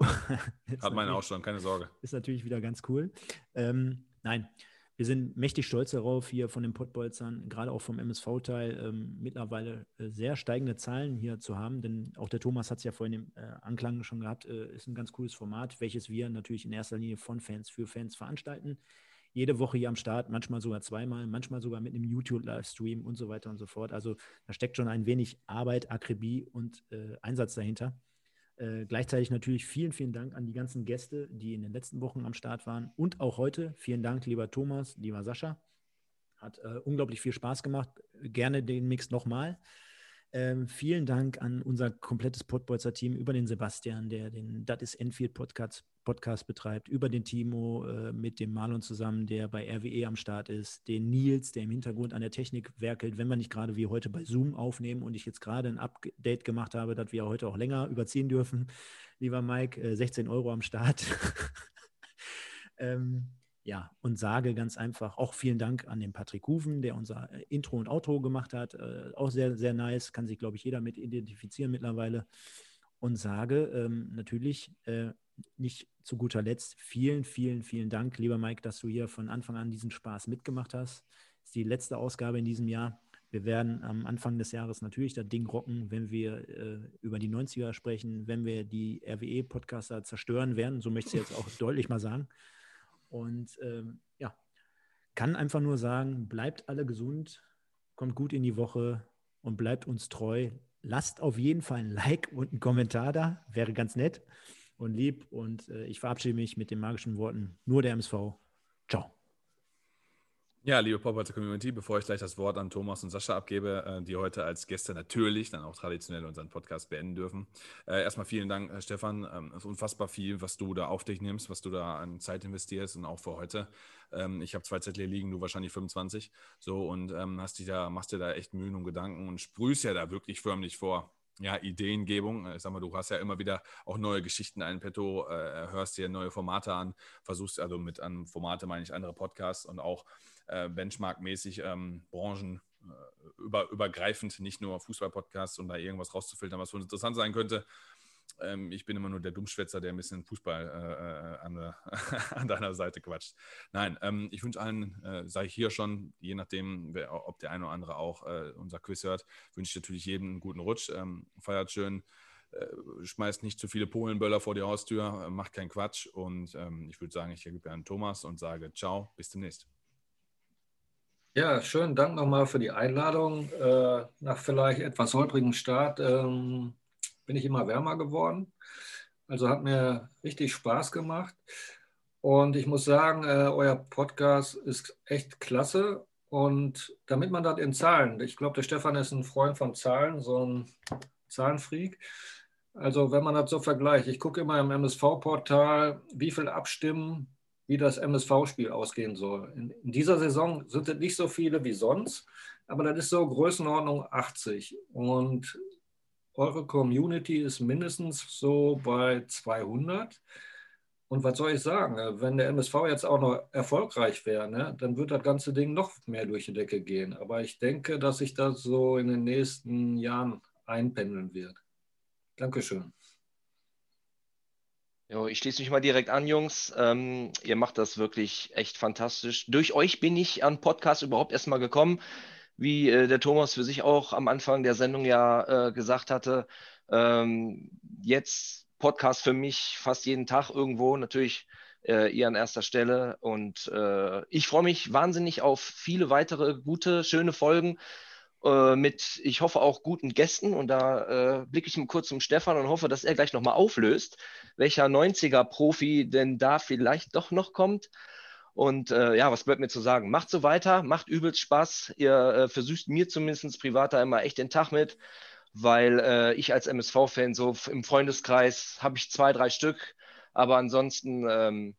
F: hat meine auch schon, keine Sorge.
E: Ist natürlich wieder ganz cool. Ähm, nein, wir sind mächtig stolz darauf, hier von den Pottbolzern, gerade auch vom MSV-Teil, ähm, mittlerweile äh, sehr steigende Zahlen hier zu haben. Denn auch der Thomas hat es ja vorhin im äh, Anklang schon gehabt, äh, ist ein ganz cooles Format, welches wir natürlich in erster Linie von Fans für Fans veranstalten. Jede Woche hier am Start, manchmal sogar zweimal, manchmal sogar mit einem YouTube-Livestream und so weiter und so fort. Also da steckt schon ein wenig Arbeit, Akribie und äh, Einsatz dahinter. Äh, gleichzeitig natürlich vielen, vielen Dank an die ganzen Gäste, die in den letzten Wochen am Start waren und auch heute. Vielen Dank, lieber Thomas, lieber Sascha. Hat äh, unglaublich viel Spaß gemacht. Gerne den Mix nochmal. Ähm, vielen Dank an unser komplettes Podbolzer Team, über den Sebastian, der den Dat is Enfield Podcast, Podcast betreibt, über den Timo äh, mit dem Marlon zusammen, der bei RWE am Start ist, den Nils, der im Hintergrund an der Technik werkelt, wenn wir nicht gerade wie heute bei Zoom aufnehmen und ich jetzt gerade ein Update gemacht habe, dass wir heute auch länger überziehen dürfen. Lieber Mike, äh, 16 Euro am Start. ähm, ja, und sage ganz einfach auch vielen Dank an den Patrick Huven, der unser äh, Intro und Outro gemacht hat. Äh, auch sehr, sehr nice, kann sich, glaube ich, jeder mit identifizieren mittlerweile. Und sage ähm, natürlich äh, nicht zu guter Letzt vielen, vielen, vielen Dank, lieber Mike, dass du hier von Anfang an diesen Spaß mitgemacht hast. Das ist die letzte Ausgabe in diesem Jahr. Wir werden am Anfang des Jahres natürlich das Ding rocken, wenn wir äh, über die 90er sprechen, wenn wir die RWE-Podcaster zerstören werden. So möchte ich jetzt auch deutlich mal sagen. Und ähm, ja, kann einfach nur sagen, bleibt alle gesund, kommt gut in die Woche und bleibt uns treu. Lasst auf jeden Fall ein Like und einen Kommentar da, wäre ganz nett und lieb. Und äh, ich verabschiede mich mit den magischen Worten, nur der MSV.
F: Ja, liebe Popwalzer Community, bevor ich gleich das Wort an Thomas und Sascha abgebe, äh, die heute als Gäste natürlich dann auch traditionell unseren Podcast beenden dürfen. Äh, erstmal vielen Dank, äh, Stefan. Ähm, es ist unfassbar viel, was du da auf dich nimmst, was du da an Zeit investierst und auch für heute. Ähm, ich habe zwei Zettel liegen, du wahrscheinlich 25. So und ähm, hast dich da, machst dir da echt Mühen und Gedanken und sprühst ja da wirklich förmlich vor ja, Ideengebung. Ich sag mal, du hast ja immer wieder auch neue Geschichten ein Petto, hörst dir neue Formate an, versuchst also mit an Formate meine ich andere Podcasts und auch äh, benchmarkmäßig ähm, branchen äh, über, übergreifend, nicht nur Fußball-Podcasts, um da irgendwas rauszufiltern, was wohl interessant sein könnte. Ähm, ich bin immer nur der Dummschwätzer, der ein bisschen Fußball äh, äh an, an, deiner Seite quatscht. Nein, ähm, ich wünsche allen, äh, sage ich hier schon, je nachdem, wer, ob der eine oder andere auch äh, unser Quiz hört, wünsche ich natürlich jedem einen guten Rutsch. Ähm, feiert schön äh, schmeißt nicht zu viele Polenböller vor die Haustür, macht keinen Quatsch und ähm, ich würde sagen, ich ergebe an Thomas und sage ciao, bis demnächst.
I: Ja, schönen Dank nochmal für die Einladung. Äh, nach vielleicht etwas holprigen Start ähm, bin ich immer wärmer geworden. Also hat mir richtig Spaß gemacht. Und ich muss sagen, äh, euer Podcast ist echt klasse. Und damit man das in Zahlen, ich glaube, der Stefan ist ein Freund von Zahlen, so ein Zahlenfreak. Also wenn man das so vergleicht, ich gucke immer im MSV-Portal, wie viel abstimmen, wie das MSV-Spiel ausgehen soll. In, in, dieser Saison sind es nicht so viele wie sonst, aber das ist so Größenordnung 80. Und eure Community ist mindestens so bei 200. Und was soll ich sagen? Wenn der MSV jetzt auch noch erfolgreich wäre, ne, dann wird das ganze Ding noch mehr durch die Decke gehen. Aber ich denke, dass sich das so in den nächsten Jahren einpendeln wird. Dankeschön.
H: Jo, ich schließe mich mal direkt an, Jungs. Ähm, ihr macht das wirklich echt fantastisch. Durch euch bin ich an Podcast überhaupt erstmal gekommen, wie äh, der Thomas für sich auch am Anfang der Sendung ja äh, gesagt hatte. Ähm, jetzt Podcast für mich fast jeden Tag irgendwo, natürlich äh, ihr an erster Stelle. Und äh, ich freue mich wahnsinnig auf viele weitere gute, schöne Folgen. Äh, mit, ich hoffe, auch guten Gästen. Und da äh, blicke ich mal kurz zum Stefan und hoffe, dass er gleich nochmal auflöst, welcher 90er-Profi denn da vielleicht doch noch kommt. Und äh, ja, was bleibt mir zu sagen? Macht so weiter, macht übelst Spaß. Ihr äh, versüßt mir zumindest privat da immer echt den Tag mit. weil äh, ich als MSV-Fan so im Freundeskreis habe ich zwei, drei Stück, aber ansonsten ähm,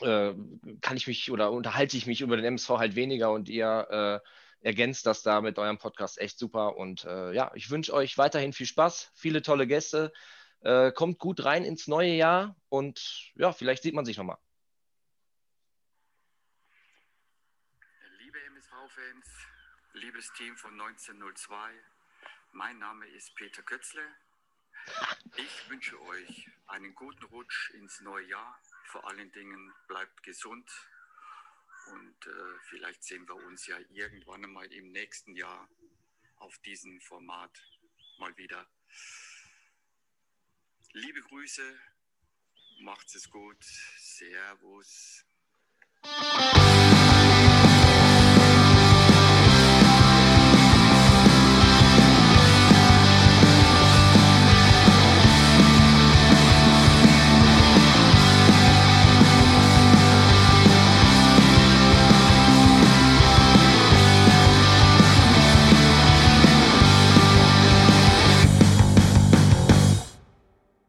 H: äh, kann ich mich oder unterhalte ich mich über den MSV halt weniger und ihr äh, ergänzt das da mit eurem Podcast echt super. Und äh, ja, ich wünsche euch weiterhin viel Spaß, viele tolle Gäste. Äh, kommt gut rein ins neue Jahr und ja, vielleicht sieht man sich nochmal.
O: Liebe MSV-Fans, liebes Team von 1902, mein Name ist Peter Kötzle. Ich wünsche euch einen guten Rutsch ins neue Jahr. Vor allen Dingen bleibt gesund und äh, vielleicht sehen wir uns ja irgendwann einmal im nächsten Jahr auf diesem Format mal wieder. Liebe Grüße, macht's es gut, Servus.